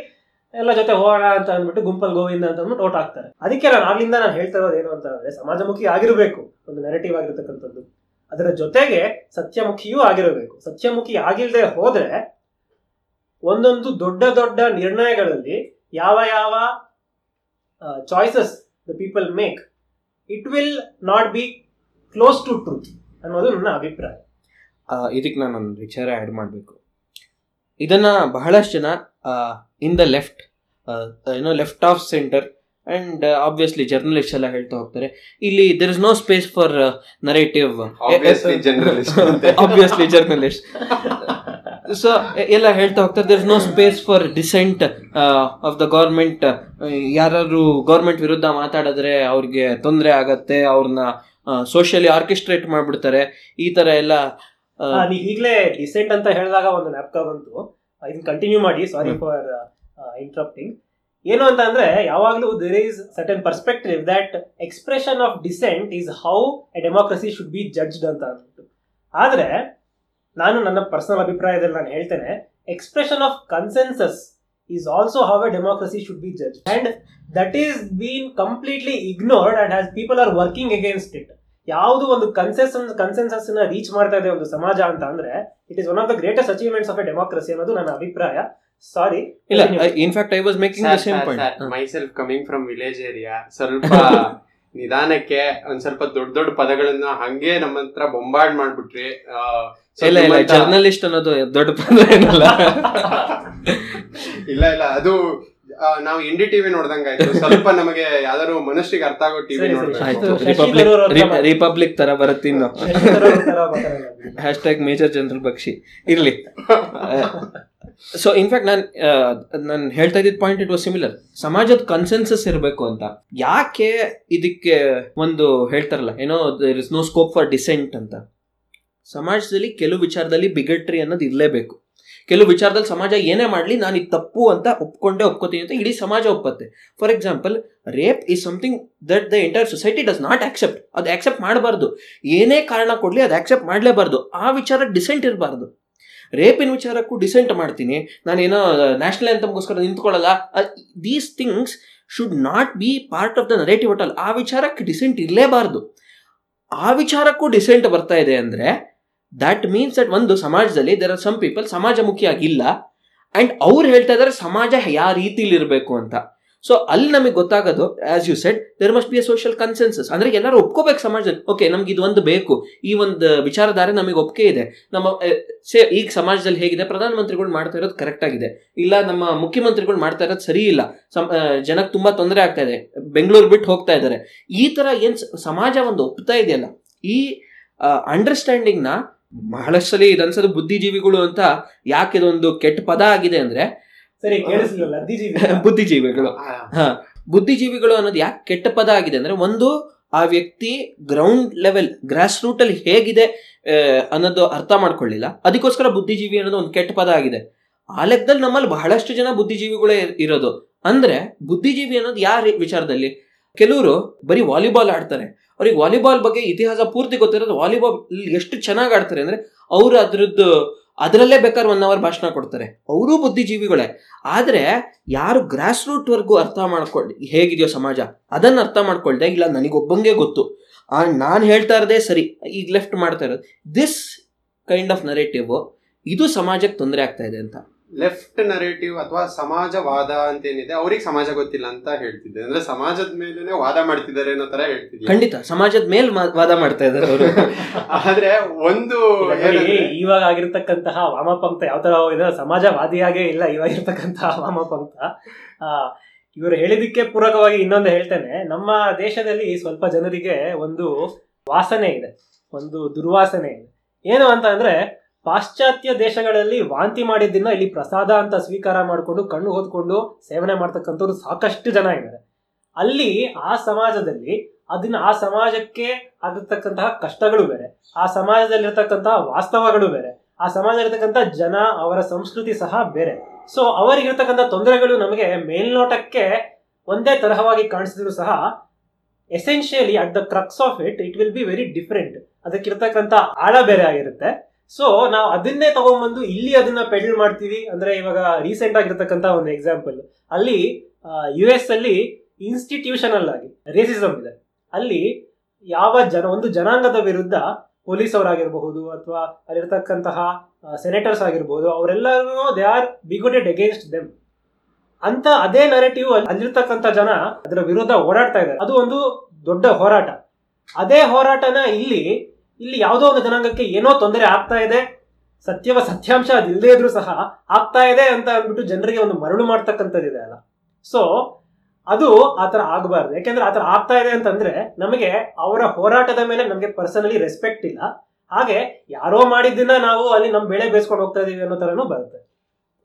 Speaker 3: ಎಲ್ಲ ಜೊತೆ ಹೋಗೋಣ ಅಂತ ಅಂದ್ಬಿಟ್ಟು ಗುಂಪಲ್ ಗೋವಿಂದ ಅಂತ ಅಂದ್ಬಿಟ್ಟು ಓಟ್ ಹಾಕ್ತಾರೆ. ಅದಕ್ಕೆ ನಾನು ನಾನು ಹೇಳ್ತಾ ಇರೋದು ಏನು ಅಂತ ಅಂದ್ರೆ ಸಮಾಜಮುಖಿ ಆಗಿರಬೇಕು. ಒಂದು ನೆರೆಟಿವ್ ಆಗಿರ್ತಕ್ಕಂಥದ್ದು. ಅದರ ಜೊತೆಗೆ ಸತ್ಯಮುಖಿಯೂ ಆಗಿರಬೇಕು. ಸತ್ಯಮುಖಿ ಆಗಿಲ್ಲದೆ ಹೋದ್ರೆ ಒಂದೊಂದು ದೊಡ್ಡ ದೊಡ್ಡ ನಿರ್ಣಯಗಳಲ್ಲಿ ಯಾವ ಯಾವ choices the people make it will not be close to truth ಅನ್ನೋದು ನನ್ನ ಅಭಿಪ್ರಾಯ.
Speaker 2: ಇದಕ್ಕೆ ನಾನು ಒಂದು ವಿಚಾರ ಆ್ಯಡ್ ಮಾಡಬೇಕು. ಇದನ್ನು ಬಹಳಷ್ಟು ಜನ ಇನ್ ದ ಲೆಫ್ಟ್ ಏನೋ left of center and obviously journalist ಎಲ್ಲ ಹೇಳ್ತಾ ಹೋಗ್ತಾರೆ. ಇಲ್ಲಿ there is no space for narrative
Speaker 1: obviously
Speaker 2: journalist so ಎಲ್ಲ ಹೇಳ್ತಾ ಹೋಗ್ತಾರೆ. There is no space for dissent of the government ಯಾರು ಗೌರ್ಮೆಂಟ್ ವಿರುದ್ಧ ಮಾತಾಡಿದ್ರೆ ಅವ್ರಿಗೆ ತೊಂದರೆ ಆಗತ್ತೆ ಅವ್ರನ್ನ ಸೋಷಿಯಲಿ ಆರ್ಕೆಸ್ಟ್ರೇಟ್ ಮಾಡ್ಬಿಡ್ತಾರೆ. ಈ ತರ ಎಲ್ಲ
Speaker 3: ನೀವು ಈಗಲೇ ಡಿಸೆಂಟ್ ಅಂತ ಹೇಳಿದಾಗ ಒಂದು ಲ್ಯಾಪ್ಟಾಪ್ ಬಂತು. ಇದನ್ನ ಕಂಟಿನ್ಯೂ ಮಾಡಿ. ಸಾರಿ. ಫಾರ್ ಇಂಟ್ರಪ್ಟಿಂಗ್ ಏನು ಅಂತ ಅಂದ್ರೆ, ಯಾವಾಗಲೂ there is certain perspective that expression of dissent is how a democracy should be judged ಅಂತ ಅಂದ್ಬಿಟ್ಟು. ಆದ್ರೆ, ನಾನು ನನ್ನ ಪರ್ಸನಲ್ ಅಭಿಪ್ರಾಯದಲ್ಲಿ ನಾನು ಹೇಳ್ತೇನೆ expression of consensus is also how a democracy should be judge and that is been completely ignored and has people are working against it ಯಾವುದು ಒಂದು ಕನ್ಸೆನ್ಸ್ ಕನ್ಸೆನ್ಸಸ್ನ ರೀಚ್ ಮಾಡ್ತಾ ಇದೆ ಒಂದು ಸಮಾಜ ಅಂತ ಅಂದ್ರೆ it is one of the greatest achievements of a democracy ಅನ್ನೋದು ನನ್ನ ಅಭಿಪ್ರಾಯ. ಸಾರಿ
Speaker 2: ಇಲ್ಲ in fact I was making the same point
Speaker 1: myself coming from village area ಸ್ವಲ್ಪ ನಿಧಾನಕ್ಕೆ ಒಂದ್ ಸ್ವಲ್ಪ ದೊಡ್ಡ ದೊಡ್ಡ ಪದಗಳನ್ನ ಹಂಗೆ ನಮ್ಮ ಹತ್ರ ಬೊಂಬಾರ್ಡ್ ಮಾಡ್ಬಿಟ್ರಿ.
Speaker 2: ಇಲ್ಲ ಇಲ್ಲ ಜರ್ನಲಿಸ್ಟ್ ಅನ್ನೋದು ದೊಡ್ಡ ಪದ ಏನಲ್ಲ.
Speaker 1: ಇಲ್ಲ ಇಲ್ಲ ಅದು ನಾವು ಇಂಡಿ ಟಿವಿ ನೋಡ್ದಂಗಾಯ್ತು. ಸ್ವಲ್ಪ ನಮಗೆ ಯಾವ್ದಾದ್ರು ಮನುಷ್ಯರಿಗೆ ಅರ್ಥ ಆಗೋ ಟಿವಿ. ನೋಡ್ಬೇಕು.
Speaker 2: ಆಯ್ತು. ರಿಪಬ್ಲಿಕ್ ತರ ಬರುತ್ತೆ ಇನ್ನು. Hash tag major general Bakshi ಇರ್ಲಿ. ಸೊ ಇನ್ಫ್ಯಾಕ್ಟ್ ನಾನು ನಾನು ಹೇಳ್ತಾ ಇದ್ದಿದ್ದ ಪಾಯಿಂಟ್ ಇಟ್ ವಾಸ್ ಸಿಮಿಲರ್ ಸಮಾಜದ ಕನ್ಸೆನ್ಸಸ್ ಇರಬೇಕು ಅಂತ. ಯಾಕೆ ಇದಕ್ಕೆ ಒಂದು ಹೇಳ್ತಾರಲ್ಲ, ಏನೋ there is no scope for dissent ಅಂತ. ಸಮಾಜದಲ್ಲಿ ಕೆಲವು ವಿಚಾರದಲ್ಲಿ ಬಿಗಟ್ರಿ ಅನ್ನೋದು ಇರಲೇಬೇಕು. ಕೆಲವು ವಿಚಾರದಲ್ಲಿ ಸಮಾಜ ಏನೇ ಮಾಡಲಿ, ನಾನು ಇದು ತಪ್ಪು ಅಂತ ಒಪ್ಕೊಂಡೇ, ಒಪ್ಕೋತೀನಿ ಅಂತ ಇಡೀ ಸಮಾಜ ಒಪ್ಪತ್ತೆ. For example rape is something that the entire society does not accept ಅದು ಆಕ್ಸೆಪ್ಟ್ ಮಾಡಬಾರ್ದು. ಏನೇ ಕಾರಣ ಕೊಡಲಿ, ಅದು ಆಕ್ಸೆಪ್ಟ್ ಮಾಡಲೇಬಾರ್ದು. ಆ ವಿಚಾರ ಡಿಸೆಂಟ್ ಇರಬಾರ್ದು. ರೇಪಿನ ವಿಚಾರಕ್ಕೂ ಡಿಸೆಂಟ್ ಮಾಡ್ತೀನಿ. ನಾನೇನೋ ನ್ಯಾಷನಲ್ ಅಂತಮ್ಗೋಸ್ಕರ ನಿಂತ್ಕೊಳ್ಳಲ್ಲ. These things should not be part of the narrative at all ಆ ವಿಚಾರಕ್ಕೆ ಡಿಸೆಂಟ್ ಇರಲೇಬಾರ್ದು. ಆ ವಿಚಾರಕ್ಕೂ ಡಿಸೆಂಟ್ ಬರ್ತಾ ಇದೆ ಅಂದರೆ ದ್ಯಾಟ್ ಮೀನ್ಸ್ ದಟ್ ಒಂದು ಸಮಾಜದಲ್ಲಿ ದೇರ್ ಆರ್ ಸಮ್ ಪೀಪಲ್ ಸಮಾಜಮುಖಿಯಾಗಿಲ್ಲ. ಆ್ಯಂಡ್ ಅವ್ರು ಹೇಳ್ತಾ ಇದ್ದಾರೆ ಸಮಾಜ ಯಾವ ರೀತಿಲಿ ಇರಬೇಕು ಅಂತ. ಸೊ ಅಲ್ಲಿ ನಮಗೆ ಗೊತ್ತಾಗೋದು as you said there must be a social consensus ಅಂದ್ರೆ ಎಲ್ಲರೂ ಒಪ್ಕೋಬೇಕು ಸಮಾಜದಲ್ಲಿ. ಓಕೆ ನಮ್ಗೆ ಇದು ಒಂದು ಬೇಕು. ಈ ಒಂದು ವಿಚಾರಧಾರೆ ನಮಗೆ ಒಪ್ಪಿಗೆ ಇದೆ. ನಮ್ಮ ಸೇ, ಈಗ ಸಮಾಜದಲ್ಲಿ ಹೇಗಿದೆ, ಪ್ರಧಾನಮಂತ್ರಿಗಳು ಮಾಡ್ತಾ ಇರೋದು ಕರೆಕ್ಟ್ ಆಗಿದೆ. ಇಲ್ಲ, ನಮ್ಮ ಮುಖ್ಯಮಂತ್ರಿಗಳು ಮಾಡ್ತಾ ಇರೋದು ಸರಿ ಇಲ್ಲ. ಜನಕ್ಕೆ ತುಂಬಾ ತೊಂದರೆ ಆಗ್ತಾ ಇದೆ. ಬೆಂಗಳೂರು ಬಿಟ್ಟು ಹೋಗ್ತಾ ಇದ್ದಾರೆ. ಈ ತರ ಏನ್ ಸಮಾಜ ಒಂದು ಒಪ್ತಾ ಇದೆಯಲ್ಲ, ಈ ಅಂಡರ್ಸ್ಟ್ಯಾಂಡಿಂಗ್ನ ಬಹಳಷ್ಟು ಸಲ ಇದನ್ಸೋದು ಬುದ್ಧಿಜೀವಿಗಳು ಅಂತ ಯಾಕೆ ಇದೊಂದು ಕೆಟ್ಟ ಪದ ಆಗಿದೆ ಅಂದ್ರೆ
Speaker 3: ಸರಿ ಕೇಳಿಸ್ಲಿಲ್ಲ ಅದ್ದಿಜೀವಿ
Speaker 2: ಬುದ್ಧಿಜೀವಿಗಳು. ಬುದ್ಧಿಜೀವಿಗಳು ಅನ್ನೋದು ಯಾಕೆ ಕೆಟ್ಟ ಪದ ಆಗಿದೆ ಅಂದ್ರೆ ಒಂದು ಆ ವ್ಯಕ್ತಿ ಗ್ರೌಂಡ್ ಲೆವೆಲ್ ಗ್ರಾಸ್ ರೂಟ್ ಅಲ್ಲಿ ಹೇಗಿದೆ ಅನ್ನೋದು ಅರ್ಥ ಮಾಡ್ಕೊಳ್ಳಿಲ್ಲ. ಅದಕ್ಕೋಸ್ಕರ ಬುದ್ಧಿಜೀವಿ ಅನ್ನೋದು ಒಂದು ಕೆಟ್ಟ ಪದ ಆಗಿದೆ. ಆ ಲೆಕ್ಕದಲ್ಲಿ ನಮ್ಮಲ್ಲಿ ಬಹಳಷ್ಟು ಜನ ಬುದ್ಧಿಜೀವಿಗಳೇ ಇರೋದು. ಅಂದ್ರೆ ಬುದ್ಧಿಜೀವಿ ಅನ್ನೋದು ಯಾರ ವಿಚಾರದಲ್ಲಿ? ಕೆಲವರು ಬರೀ ವಾಲಿಬಾಲ್ ಆಡ್ತಾರೆ. ಅವ್ರಿಗೆ ವಾಲಿಬಾಲ್ ಬಗ್ಗೆ ಇತಿಹಾಸ ಪೂರ್ತಿ ಗೊತ್ತಿರೋದು ವಾಲಿಬಾಲ್ ಎಷ್ಟು ಚೆನ್ನಾಗಿ ಆಡ್ತಾರೆ ಅಂದ್ರೆ ಅವರು ಅದ್ರದ್ದು ಅದರಲ್ಲೇ ಬೇಕಾದ್ರೆ ಒನ್ ಅವರ್ ಭಾಷಣ ಕೊಡ್ತಾರೆ. ಅವರು ಬುದ್ಧಿಜೀವಿಗಳೇ. ಆದರೆ ಯಾರು ಗ್ರಾಸ್ ರೂಟ್ ವರ್ಗು ಅರ್ಥ ಮಾಡ್ಕೊಳ್ಳಿ ಹೇಗಿದೆಯೋ ಸಮಾಜ, ಅದನ್ನ ಅರ್ಥ ಮಾಡ್ಕೊಳ್ದೆ ಇಲ್ಲ ನನಗೊಬ್ಬಂಗೆ ಗೊತ್ತು. ನಾನು ಹೇಳ್ತಾ ಇರೋದೇ ಸರಿ. ಈಗ ಲೆಫ್ಟ್ ಮಾಡ್ತಾ ಇರೋದು. ದಿಸ್ ಕೈಂಡ್ ಆಫ್ ನರೇಟಿವ್ ಇದು ಸಮಾಜಕ್ಕೆ ತೊಂದರೆ ಆಗ್ತಾ ಇದೆ ಅಂತ.
Speaker 1: ಲೆಫ್ಟ್ ನರೇಟಿವ್ ಅಥವಾ ಸಮಾಜವಾದ ಅಂತ ಏನಿದೆ ಅವ್ರಿಗೆ ಸಮಾಜ ಗೊತ್ತಿಲ್ಲ ಅಂತ ಹೇಳ್ತಿದ್ದೆ. ಅಂದ್ರೆ ಸಮಾಜದ ಮೇಲೆ ವಾದ ಮಾಡ್ತಿದ್ದಾರೆ ಅನ್ನೋ ತರ ಹೇಳ್ತಿದ್ದೆ.
Speaker 2: ಖಂಡಿತ ಸಮಾಜದ ಮೇಲೆ ಮಾ- ವಾದ ಮಾಡ್ತಾ ಇದ್ದಾರೆ ಅವರು.
Speaker 1: ಆದ್ರೆ ಒಂದು
Speaker 3: ಇವಾಗ ಆಗಿರ್ತಕ್ಕಂತಹ ವಾಮಪಂಥ ಯಾವ ತರ ಹೋಗಿದೆ? ಸಮಾಜವಾದಿಯಾಗೇ ಇಲ್ಲ ಇವಾಗ ಇರ್ತಕ್ಕಂತಹ ವಾಮಪಂಥ ಆ, ಇವರು ಹೇಳಿದಕ್ಕೆ ಪೂರಕವಾಗಿ ಇನ್ನೊಂದು ಹೇಳ್ತೇನೆ. ನಮ್ಮ ದೇಶದಲ್ಲಿ ಸ್ವಲ್ಪ ಜನರಿಗೆ ಒಂದು ವಾಸನೆ ಇದೆ. ಒಂದು ದುರ್ವಾಸನೆ ಇದೆ. ಏನು ಅಂತ ಅಂದ್ರೆ ಪಾಶ್ಚಾತ್ಯ ದೇಶಗಳಲ್ಲಿ ವಾಂತಿ ಮಾಡಿದ್ದನ್ನ ಇಲ್ಲಿ ಪ್ರಸಾದ ಅಂತ ಸ್ವೀಕಾರ ಮಾಡಿಕೊಂಡು, ಕಣ್ಣು ಹೊದ್ಕೊಂಡು ಸೇವನೆ ಮಾಡ್ತಕ್ಕಂಥವ್ರು ಸಾಕಷ್ಟು ಜನ ಇದ್ದಾರೆ. ಅಲ್ಲಿ ಆ ಸಮಾಜದಲ್ಲಿ, ಅದನ್ನ ಆ ಸಮಾಜಕ್ಕೆ ಆಗಿರ್ತಕ್ಕಂತಹ ಕಷ್ಟಗಳು ಬೇರೆ, ಆ ಸಮಾಜದಲ್ಲಿರ್ತಕ್ಕಂತಹ ವಾಸ್ತವಗಳು ಬೇರೆ, ಆ ಸಮಾಜದಲ್ಲಿರ್ತಕ್ಕಂಥ ಜನ, ಅವರ ಸಂಸ್ಕೃತಿ ಸಹ ಬೇರೆ. ಸೊ ಅವರಿಗಿರ್ತಕ್ಕಂಥ ತೊಂದರೆಗಳು ನಮಗೆ ಮೇಲ್ನೋಟಕ್ಕೆ ಒಂದೇ ತರಹವಾಗಿ ಕಾಣಿಸಿದ್ರು ಸಹ essentially at the crux of it it will be very different ಅದಕ್ಕಿರ್ತಕ್ಕಂಥ ಆಳ ಬೇರೆ ಆಗಿರುತ್ತೆ. ಸೊ ನಾವು ಅದನ್ನೇ ತಗೊಂಡ್ಬಂದು ಇಲ್ಲಿ ಅದನ್ನ ಪೆಡಲ್ ಮಾಡ್ತೀವಿ. ಅಂದ್ರೆ ಇವಾಗ ರೀಸೆಂಟ್ ಆಗಿರ್ತಕ್ಕಂಥ ಒಂದು ಎಕ್ಸಾಂಪಲ್ ಅಲ್ಲಿ ಯು ಎಸ್ ಅಲ್ಲಿ ಇನ್ಸ್ಟಿಟ್ಯೂಷನಲ್ ಆಗಿ ರೇಸಿಸಮ್ ಇದೆ. ಅಲ್ಲಿ ಯಾವ ಜನ, ಒಂದು ಜನಾಂಗದ ವಿರುದ್ಧ ಪೊಲೀಸ್ ಅವರಾಗಿರಬಹುದು ಅಥವಾ ಅಲ್ಲಿರ್ತಕ್ಕಂತಹ ಸೆನೆಟರ್ಸ್ ಆಗಿರ್ಬೋದು ಅವರೆಲ್ಲರೂ they are bigoted against them ಅಂತ ಅದೇ ನರೇಟಿವ್ ಅಲ್ಲಿರ್ತಕ್ಕಂಥ ಜನ ಅದರ ವಿರುದ್ಧ ಓಡಾಡ್ತಾ ಇದ್ದಾರೆ. ಅದು ಒಂದು ದೊಡ್ಡ ಹೋರಾಟ. ಅದೇ ಹೋರಾಟನ ಇಲ್ಲಿ ಇಲ್ಲಿ ಯಾವುದೋ ಒಂದು ಜನಾಂಗಕ್ಕೆ ಏನೋ ತೊಂದರೆ ಆಗ್ತಾ ಇದೆ, ಸತ್ಯವ ಸತ್ಯಾಂಶ ಅದಿಲ್ಲದೆ ಇದ್ರೂ ಸಹ ಆಗ್ತಾ ಇದೆ ಅಂತ ಅಂದ್ಬಿಟ್ಟು ಜನರಿಗೆ ಒಂದು ಮರಳು ಮಾಡ್ತಕ್ಕಂಥದ್ದಿದೆ ಅಲ್ಲ. ಸೊ ಅದು ಆ ಥರ ಆಗಬಾರ್ದು. ಯಾಕೆಂದ್ರೆ ಆ ಥರ ಆಗ್ತಾ ಇದೆ ಅಂತಂದ್ರೆ ನಮಗೆ ಅವರ ಹೋರಾಟದ ಮೇಲೆ ನಮಗೆ ಪರ್ಸನಲಿ ರೆಸ್ಪೆಕ್ಟ್ ಇಲ್ಲ. ಹಾಗೆ ಯಾರೋ ಮಾಡಿದ್ದನ್ನ ನಾವು ಅಲ್ಲಿ ನಮ್ಮ ಬೆಳೆ ಬೇಸ್ಕೊಂಡು ಹೋಗ್ತಾ ಇದೀವಿ ಅನ್ನೋ ತರನೂ ಬರುತ್ತೆ.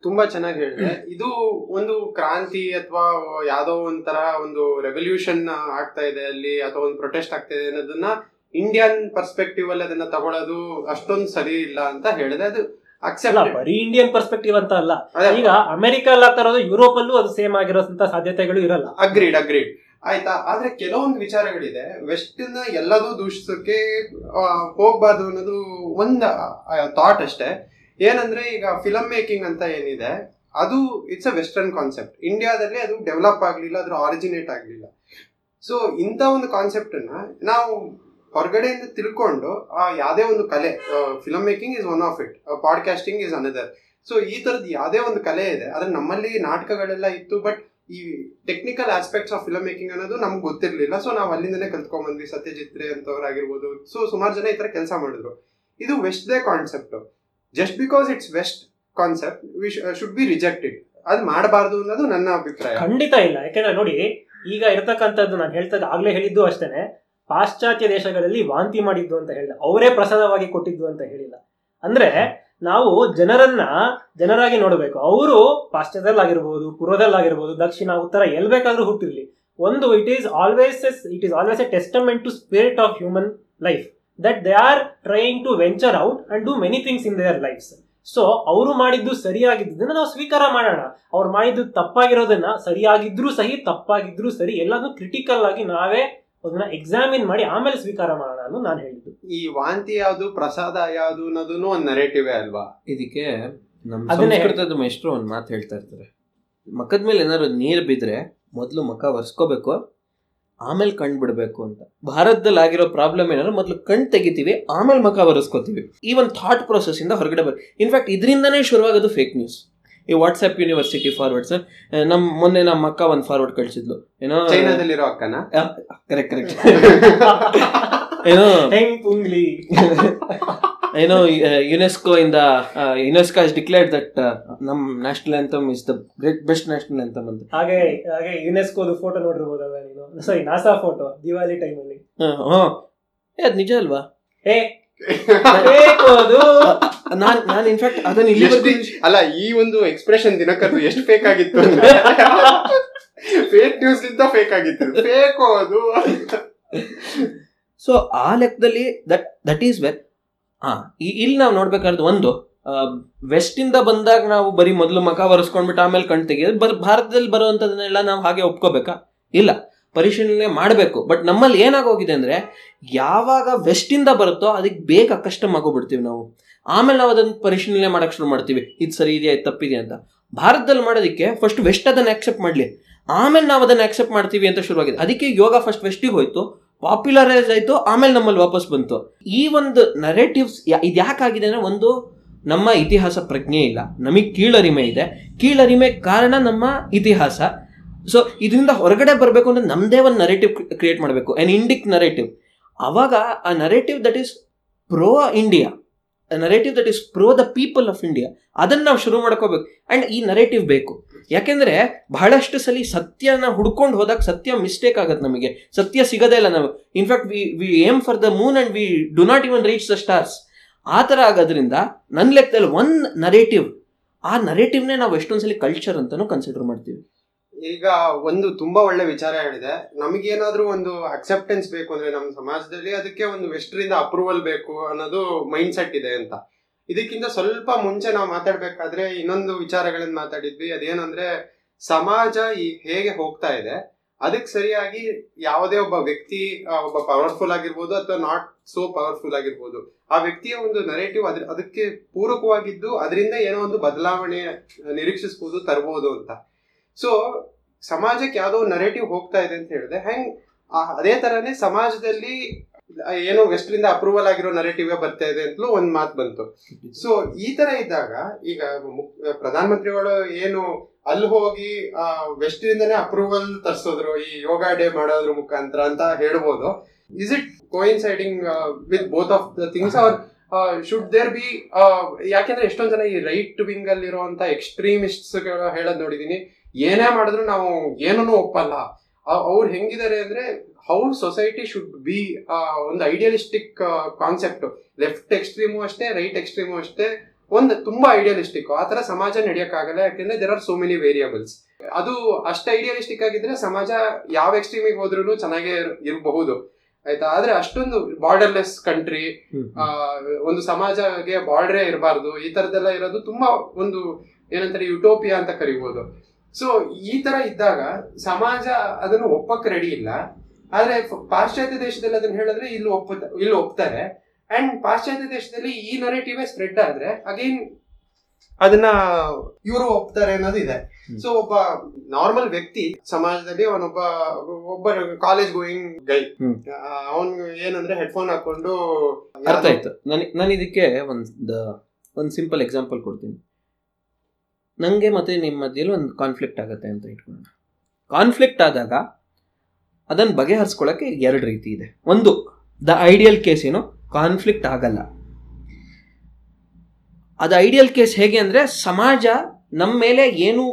Speaker 1: ತುಂಬಾ ಚೆನ್ನಾಗಿ ಹೇಳಿದೆ. ಇದು ಒಂದು ಕ್ರಾಂತಿ ಅಥವಾ ಯಾವ್ದೋ ಒಂಥರ ಒಂದು ರೆವಲ್ಯೂಷನ್ ಆಗ್ತಾ ಇದೆ ಅಲ್ಲಿ, ಅಥವಾ ಒಂದು ಪ್ರೊಟೆಸ್ಟ್ ಆಗ್ತಾ ಇದೆ ಅನ್ನೋದನ್ನ ಇಂಡಿಯನ್ ಪರ್ಸ್ಪೆಕ್ಟಿವ್ ಅಲ್ಲಿ ಅದನ್ನ ತಗೊಳ್ಳೋದು ಅಷ್ಟೊಂದು ಸರಿ ಇಲ್ಲ ಅಂತ ಹೇಳಿದೆ. ಅದು ಅಕ್ಸೆಪ್ಟ್
Speaker 3: ಬರೀ ಇಂಡಿಯನ್ ಪರ್ಸ್ಪೆಕ್ಟಿವ್ ಅಂತ ಅಲ್ಲ. ಈಗ ಅಮೆರಿಕ ಎಲ್ಲ ತರೋದು ಯುರೋಪ್ ಅಲ್ಲೂ ಅದು ಸೇಮ್ ಆಗಿರೋಂತ ಸಾಧ್ಯತೆಗಳು ಇರಲ್ಲ.
Speaker 1: ಅಗ್ರೀಡ್ ಅಗ್ರೀಡ್ ಆಯ್ತಾ? ಆದ್ರೆ ಕೆಲವೊಂದು ವಿಚಾರಗಳಿದೆ. ವೆಸ್ಟ್ನ ಎಲ್ಲದೂ ದೂಷಿಸೋಕೆ ಹೋಗ್ಬಾರ್ದು ಅನ್ನೋದು ಒಂದು ಥಾಟ್ ಅಷ್ಟೇ. ಏನಂದ್ರೆ ಈಗ ಫಿಲಮ್ ಮೇಕಿಂಗ್ ಅಂತ ಏನಿದೆ ಅದು ಇಟ್ಸ್ ಅ ವೆಸ್ಟರ್ನ್ ಕಾನ್ಸೆಪ್ಟ್ ಇಂಡಿಯಾದಲ್ಲಿ ಅದು ಡೆವಲಪ್ ಆಗಲಿಲ್ಲ ಅದ್ರ ಆರಿಜಿನೇಟ್ ಆಗಲಿಲ್ಲ. ಸೊ ಇಂಥ ಒಂದು ಕಾನ್ಸೆಪ್ಟ್ ಅನ್ನ ನಾವು ಹೊರಗಡೆಯಿಂದ ತಿಳ್ಕೊಂಡು, ಆ ಯಾವುದೇ ಒಂದು ಕಲೆ film making is one of it podcasting is another so ಈ ತರದ್ ಯಾವುದೇ ಒಂದು ಕಲೆ ಇದೆ, ಆದ್ರೆ ನಮ್ಮಲ್ಲಿ ನಾಟಕಗಳೆಲ್ಲ ಇತ್ತು ಬಟ್ ಈ technical aspects of film making ಅನ್ನೋದು ನಮ್ಗೆ ಗೊತ್ತಿರಲಿಲ್ಲ. ಸೊ ನಾವು ಅಲ್ಲಿಂದನೇ ಕಲ್ತ್ಕೊಂಡ್ಬಂದ್ವಿ ಸತ್ಯಜಿತ್ ರೇ ಅಂತವ್ರಾಗಿರ್ಬೋದು. ಸೊ ಸುಮಾರು ಜನ ಈ ತರ ಕೆಲಸ ಮಾಡಿದ್ರು. ಇದು west they concept just because it's west concept we should be rejected ಅದು ಮಾಡಬಾರ್ದು ಅನ್ನೋದು ನನ್ನ ಅಭಿಪ್ರಾಯ.
Speaker 3: ಖಂಡಿತ ಇಲ್ಲ. ಯಾಕೆಂದ್ರೆ ನೋಡಿ, ಈಗ ಇರತಕ್ಕಂಥದ್ದು ನಾನು ಹೇಳ್ತಾ ಆಗ್ಲೇ ಹೇಳಿದ್ದು ಅಷ್ಟೇನೆ. ಪಾಶ್ಚಾತ್ಯ ದೇಶಗಳಲ್ಲಿ ವಾಂತಿ ಮಾಡಿದ್ದು ಅಂತ ಹೇಳಿದ ಅವರೇ ಪ್ರಸಾದವಾಗಿ ಕೊಟ್ಟಿದ್ದು ಅಂತ ಹೇಳಿಲ್ಲ. ಅಂದ್ರೆ ನಾವು ಜನರನ್ನ, ಜನರಾಗಿ ನೋಡಬೇಕು. ಅವರು ಪಾಶ್ಚಾತ್ಯದಲ್ಲಾಗಿರ್ಬೋದು, ಪೂರ್ವದಲ್ಲಾಗಿರ್ಬೋದು, ದಕ್ಷಿಣ, ಉತ್ತರ ಎಲ್ಲಿ ಬೇಕಾದ್ರೂ ಹುಟ್ಟಿರ್ಲಿ. ಒಂದು it is always it is always a testament to spirit of human life that they are trying to venture out and do many things in their lives so ಅವರು ಮಾಡಿದ್ದು ಸರಿಯಾಗಿದ್ದನ್ನ ನಾವು ಸ್ವೀಕಾರ ಮಾಡೋಣ. ಅವ್ರು ಮಾಡಿದ್ದು ತಪ್ಪಾಗಿರೋದನ್ನ ಸರಿಯಾಗಿದ್ರೂ ಸಹಿ, ತಪ್ಪಾಗಿದ್ರೂ ಸರಿ ಎಲ್ಲಾನು ಕ್ರಿಟಿಕಲ್ ಆಗಿ ನಾವೇ ಅದನ್ನ ಎಕ್ಸಾಮಿನ್ ಮಾಡಿ ಆಮೇಲೆ ಸ್ವೀಕಾರ ಮಾಡೋಣ ಅನ್ನೋ ನಾನು ಹೇಳಿದ್ದು.
Speaker 1: ಈ ವಾಂತಿ ಯಾವುದು ಪ್ರಸಾದ ಯಾವುದು ಅನ್ನೋದನ್ನು ಒಂದು ನೆರೇಟಿವೇ ಅಲ್ವಾ?
Speaker 2: ಇದಕ್ಕೆ ನಮ್ಮ ಸಂಸ್ಕೃತದ ಮೇಷ್ಟ್ರು ಒಂದು ಮಾತು ಹೇಳ್ತಾ ಇರ್ತಾರೆ. ಮಕ್ಕದ ಮೇಲೆ ಏನಾದ್ರು ನೀರು ಬಿದ್ರೆ ಮೊದಲು ಮಖ ಒರೆಸ್ಕೋಬೇಕು ಆಮೇಲೆ ಕಣ್ ಬಿಡಬೇಕು ಅಂತ. ಭಾರತದಲ್ಲಿ ಆಗಿರೋ ಪ್ರಾಬ್ಲಮ್ ಏನಾದ್ರು ಮೊದಲು ಕಣ್ ತೆಗಿತೀವಿ ಆಮೇಲೆ ಮಖ ಒರೆಸ್ಕೋತೀವಿ. ಈ ಒಂದು ಥಾಟ್ ಪ್ರೊಸೆಸ್ ಇಂದ ಹೊರಗಡೆ ಬರ್ ಇನ್ಫ್ಯಾಕ್ಟ್ ಇದರಿಂದನೇ ಶುರುವಾಗೋದು ಫೇಕ್ ನ್ಯೂಸ್ ಈ ವಾಟ್ಸ್ಆ್ಯಪ್ ಯೂನಿವರ್ಸಿಟಿ ಫಾರ್ವರ್ಡ್ ಸರ್ ನಮ್ಮ ಮೊನ್ನೆ ನಮ್ಮ ಅಕ್ಕ ಒಂದು ಫಾರ್ವರ್ಡ್ ಕಳಿಸಿದ್ಲು. ಏನೋ
Speaker 1: ಚೈನಾದಲ್ಲಿರೋ ಅಕ್ಕನ?
Speaker 2: ಕರೆಕ್ಟ್ ಕರೆಕ್ಟ್ ಏನೋ ಏನೋ ಯುನೆಸ್ಕೋ ಇಂದ ಯುನೆಸ್ಕೋ ಹಸ್ ಡಿಕ್ಲೇರ್ಡ್ ದಟ್ ನಮ್ national anthem is the great best national anthem ಅಂತ.
Speaker 3: ಹಾಗೆ ಹಾಗೆ ಯುನೆಸ್ಕೋ ಫೋಟೋ ನೋಡಿರ್ಬೋದಲ್ಲ ನೀನು? ಸಾರಿ ನಾಸಾ ಫೋಟೋ ದಿವಾಲಿ ಟೈಮಲ್ಲಿ
Speaker 2: ಹಾ. ಏ ಅದು ನಿಜ ಅಲ್ವಾ?
Speaker 3: ಏ
Speaker 2: ನಾನ್ ನಾನು ಇನ್ಫ್ಯಾಕ್ಟ್ ಅದನ್ನ ಇಲ್ಲಿ
Speaker 1: ಅಲ್ಲ ಈ ಒಂದು ಎಕ್ಸ್ಪ್ರೆಷನ್ ದಿನಕರ್ದು ಎಷ್ಟು ಫೇಕ್ ಆಗಿತ್ತು ಅಂದ್ರೆ? ಫೇಕ್ ನ್ಯೂಸ್ ಇಂದ ಫೇಕ್ ಆಗಿತ್ತು ಫೇಕ್ ಅದು
Speaker 2: ಸೊ ಆ ಲೆಕ್ಕದಲ್ಲಿ ದಟ್ ದಟ್ ಈಸ್ ವೆರ್ ಹಾ ಇಲ್ಲಿ ನಾವು ನೋಡ್ಬೇಕಾದ್ರೆ ಒಂದು ವೆಸ್ಟ್ ಇಂದ ಬಂದಾಗ ನಾವು ಬರೀ ಮೊದಲು ಮಖ ಒರೆಸ್ಕೊಂಡ್ಬಿಟ್ಟು ಆಮೇಲೆ ಕಣ್ ತೆಗೆಯೋದು. ಬರ್ ಭಾರತದಲ್ಲಿ ಬರುವಂತದನ್ನೆಲ್ಲ ನಾವು ಹಾಗೆ ಒಪ್ಕೋಬೇಕಾ? ಇಲ್ಲ. ಪರಿಶೀಲನೆ ಮಾಡಬೇಕು. ಬಟ್ ನಮ್ಮಲ್ಲಿ ಏನಾಗೋಗಿದೆ ಅಂದರೆ, ಯಾವಾಗ ವೆಸ್ಟ್ ಇಂದ ಬರುತ್ತೋ ಅದಕ್ಕೆ ಬೇಗ ಕಷ್ಟಮ್ ಆಗೋಗ್ಬಿಡ್ತೀವಿ ನಾವು. ಆಮೇಲೆ ನಾವು ಅದನ್ನ ಪರಿಶೀಲನೆ ಮಾಡಕ್ ಶುರು ಮಾಡ್ತೀವಿ. ಇದು ಸರಿ ಇದೆಯಾ, ಇದು ತಪ್ಪಿದೆಯಾ ಅಂತ. ಭಾರತದಲ್ಲಿ ಮಾಡೋದಕ್ಕೆ ಫಸ್ಟ್ ವೆಸ್ಟ್ ಅದನ್ನ ಆಕ್ಸೆಪ್ಟ್ ಮಾಡಲಿ. ಆಮೇಲೆ ನಾವು ಅದನ್ನ ಆಕ್ಸೆಪ್ಟ್ ಮಾಡ್ತೀವಿ ಅಂತ ಶುರುವಾಗಿದೆ. ಅದಕ್ಕೆ ಯೋಗ ಫಸ್ಟ್ ವೆಸ್ಟಿಗೆ ಹೋಯ್ತು. ಪಾಪ್ಯುಲರೈಸ್ ಆಯ್ತು. ಆಮೇಲೆ ನಮ್ಮಲ್ಲಿ ವಾಪಸ್ ಬಂತು. ಈ ಒಂದು ನರೇಟಿವ್ಸ್ ಇದು ಯಾಕಾಗಿದೆ ಅಂದ್ರೆ ಒಂದು ನಮ್ಮ ಇತಿಹಾಸ ಪ್ರಜ್ಞೆ ಇಲ್ಲ. ನಮಗೆ ಕೀಳರಿಮೆ ಇದೆ. ಕೀಳರಿಮೆ ಕಾರಣ ನಮ್ಮ ಇತಿಹಾಸ. ಸೊ ಇದರಿಂದ ಹೊರಗಡೆ ಬರಬೇಕು ಅಂದ್ರೆ ನಮ್ಮದೇ ಒಂದು ನರೇಟಿವ್ ಕ್ರಿಯೇಟ್ ಮಾಡಬೇಕು ಆ್ಯನ್ ಇಂಡಿಕ್ ನರೇಟಿವ್ ಅವಾಗ ಆ narrative that is pro India narrative that is pro the people of India ಅದನ್ನು ನಾವು ಶುರು ಮಾಡ್ಕೋಬೇಕು. ಆ್ಯಂಡ್ ಈ ನರೇಟಿವ್ ಬೇಕು. ಯಾಕೆಂದರೆ ಬಹಳಷ್ಟು ಸಲ ಸತ್ಯನ ಹುಡ್ಕೊಂಡು ಹೋದಾಗ ಸತ್ಯ ಮಿಸ್ಟೇಕ್ ಆಗುತ್ತೆ ನಮಗೆ. ಸತ್ಯ ಸಿಗೋದೇ ಇಲ್ಲ ನಾವು. In fact we we aim for the moon and we do not even reach the stars ಆ ಥರ ಆಗೋದ್ರಿಂದ ನನ್ನ ಲೆಕ್ಕದಲ್ಲಿ ಒನ್ ನರೇಟಿವ್ ಆ ನರೇಟಿವ್ನೇ ನಾವು ಎಷ್ಟೊಂದ್ಸಲಿ ಕಲ್ಚರ್ ಅಂತಲೂ ಕನ್ಸಿಡರ್ ಮಾಡ್ತೀವಿ.
Speaker 1: ಈಗ ಒಂದು ತುಂಬಾ ಒಳ್ಳೆ ವಿಚಾರ ಹೇಳಿದೆ. ನಮಗೇನಾದ್ರೂ ಒಂದು ಅಕ್ಸೆಪ್ಟೆನ್ಸ್ ಬೇಕು ಅಂದ್ರೆ ನಮ್ಮ ಸಮಾಜದಲ್ಲಿ ಅದಕ್ಕೆ ಒಂದು ವೆಸ್ಟ್ರಿಂದ ಅಪ್ರೂವಲ್ ಬೇಕು ಅನ್ನೋದು ಮೈಂಡ್ ಸೆಟ್ ಇದೆ ಅಂತ. ಇದಕ್ಕಿಂತ ಸ್ವಲ್ಪ ಮುಂಚೆ ನಾವು ಮಾತಾಡ್ಬೇಕಾದ್ರೆ ಇನ್ನೊಂದು ವಿಚಾರಗಳನ್ನ ಮಾತಾಡಿದ್ವಿ. ಅದೇನಂದ್ರೆ ಸಮಾಜ ಈ ಹೇಗೆ ಹೋಗ್ತಾ ಇದೆ, ಅದಕ್ಕೆ ಸರಿಯಾಗಿ ಯಾವುದೇ ಒಬ್ಬ ವ್ಯಕ್ತಿ ಒಬ್ಬ ಪವರ್ಫುಲ್ ಆಗಿರ್ಬೋದು ಅಥವಾ ನಾಟ್ ಸೋ ಪವರ್ಫುಲ್ ಆಗಿರ್ಬೋದು, ಆ ವ್ಯಕ್ತಿಯ ಒಂದು ನರೇಟಿವ್ ಅದಕ್ಕೆ ಪೂರಕವಾಗಿದ್ದು ಅದರಿಂದ ಏನೋ ಒಂದು ಬದಲಾವಣೆ ನಿರೀಕ್ಷಿಸ್ಬೋದು, ತರ್ಬೋದು ಅಂತ. ಸೊ ಸಮಾಜಕ್ಕೆ ಯಾವುದೋ ನರೇಟಿವ್ ಹೋಗ್ತಾ ಇದೆ ಅಂತ ಹೇಳಿದೆ ಹೆಂಗ್ ಅದೇ ತರನೇ ಸಮಾಜದಲ್ಲಿ ಏನೋ ವೆಸ್ಟ್ರಿಂದ ಅಪ್ರೂವಲ್ ಆಗಿರೋ ನರೇಟಿವ್ ಬರ್ತಾ ಇದೆ ಅಂತಲೂ ಒಂದ್ ಮಾತು ಬಂತು. ಸೊ ಈ ತರ ಇದ್ದಾಗ ಈಗ ಪ್ರಧಾನಮಂತ್ರಿಗಳು ಏನು ಅಲ್ಲಿ ಹೋಗಿ ವೆಸ್ಟ್ ಇಂದನೇ ಅಪ್ರೂವಲ್ ತರಿಸೋದ್ರು, ಈ ಯೋಗ ಡೇ ಮಾಡೋದ್ರ ಮುಖಾಂತರ ಅಂತ ಹೇಳ್ಬೋದು. Is it coinciding with both of the things are should there be ಯಾಕೆಂದ್ರೆ ಎಷ್ಟೊಂದ್ ಜನ ಈ ರೈಟ್ ವಿಂಗ್ ಅಲ್ಲಿ ಇರುವಂತ ಎಕ್ಸ್ಟ್ರೀಮಿಸ್ಟ್ಸ್ ಹೇಳೋದ್ ನೋಡಿದೀನಿ. ಏನೇ ಮಾಡಿದ್ರು ನಾವು ಏನೂ ಒಪ್ಪಲ್ಲ. ಅವ್ರು ಹೆಂಗಿದ್ದಾರೆ ಅಂದ್ರೆ ಹೌ ಸೊಸೈಟಿ ಶುಡ್ ಬಿ ಒಂದು ಐಡಿಯಲಿಸ್ಟಿಕ್ ಕಾನ್ಸೆಪ್ಟ್ ಲೆಫ್ಟ್ ಎಕ್ಸ್ಟ್ರೀಮು ಅಷ್ಟೇ ರೈಟ್ ಎಕ್ಸ್ಟ್ರೀಮು ಅಷ್ಟೇ, ಒಂದು ತುಂಬಾ ಐಡಿಯಲಿಸ್ಟಿಕ್ ಆ ತರ ಸಮಾಜ ನಡೆಯಕ್ಕಾಗಲ್ಲ, ಯಾಕೆಂದ್ರೆ there are so many variables ಅದು ಅಷ್ಟು ಐಡಿಯಲಿಸ್ಟಿಕ್ ಆಗಿದ್ರೆ ಸಮಾಜ ಯಾವ ಎಕ್ಸ್ಟ್ರೀಮಿಗೆ ಹೋದ್ರೂ ಚೆನ್ನಾಗೇ ಇರ್- ಇರಬಹುದು. ಆಯ್ತಾ? ಆದ್ರೆ ಅಷ್ಟೊಂದು ಬಾರ್ಡರ್ಲೆಸ್ ಕಂಟ್ರಿ ಒಂದು ಸಮಾಜಗೆ ಬಾರ್ಡ್ರೇ ಇರಬಾರ್ದು, ಈ ತರದೆಲ್ಲ ಇರೋದು ತುಂಬಾ ಒಂದು, ಏನಂತಾರೆ ಯುಟೋಪಿಯಾ ಅಂತ ಕರಿಬಹುದು ಸೊ ಈ ತರ ಇದ್ದಾಗ ಸಮಾಜ ಅದನ್ನು ಒಪ್ಪಕ್ಕೆ ರೆಡಿ ಇಲ್ಲ. ಆದ್ರೆ ಪಾಶ್ಚಾತ್ಯ ದೇಶದಲ್ಲಿ ಅದನ್ನ ಹೇಳಿದ್ರೆ ಇಲ್ಲಿ ಒಪ್ಪ ಇಲ್ಲಿ ಒಪ್ತಾರೆ. ಅಂಡ್ ಪಾಶ್ಚಾತ್ಯ ದೇಶದಲ್ಲಿ ಈ ನರೇಟಿವ್ ಸ್ಪ್ರೆಡ್ ಆದ್ರೆ ಅಗೇನ್ ಅದನ್ನ ಇವರು ಒಪ್ತಾರೆ ಅನ್ನೋದು ಇದೆ. ಸೊ ಒಬ್ಬ ನಾರ್ಮಲ್ ವ್ಯಕ್ತಿ ಸಮಾಜದಲ್ಲಿ ಅವನೊಬ್ಬ ಒಬ್ಬ ಕಾಲೇಜ್ ಗೋಯಿಂಗ್ ಗೈ. ಅವನ್ ಏನಂದ್ರೆ ಹೆಡ್ಫೋನ್ ಹಾಕೊಂಡು
Speaker 2: ಅರ್ಥ ಆಯ್ತು. ನಾನು ಇದಕ್ಕೆ ಒಂದು ಒಂದು ಸಿಂಪಲ್ ಎಕ್ಸಾಂಪಲ್ ಕೊಡ್ತೀನಿ. ನನಗೆ ಮತ್ತೆ ನಿಮ್ಮ ಮಧ್ಯೆಯಲ್ಲಿ ಒಂದು ಕಾನ್ಫ್ಲಿಕ್ಟ್ ಆಗುತ್ತೆ ಅಂತ ಇಟ್ಕೊಳ್ಳೋಣ ಕಾನ್ಫ್ಲಿಕ್ಟ್ ಆದಾಗ ಅದನ್ನು ಬಗೆಹರಿಸ್ಕೊಳ್ಳೋಕ್ಕೆ ಎರಡು ರೀತಿ ಇದೆ. ಒಂದು ದ ಐಡಿಯಲ್ ಕೇಸ್ ಏನು? ಕಾನ್ಫ್ಲಿಕ್ಟ್ ಆಗಲ್ಲ. ಅದು ಐಡಿಯಲ್ ಕೇಸ್ ಹೇಗೆ ಅಂದರೆ ಸಮಾಜ ನಮ್ಮ ಮೇಲೆ ಏನು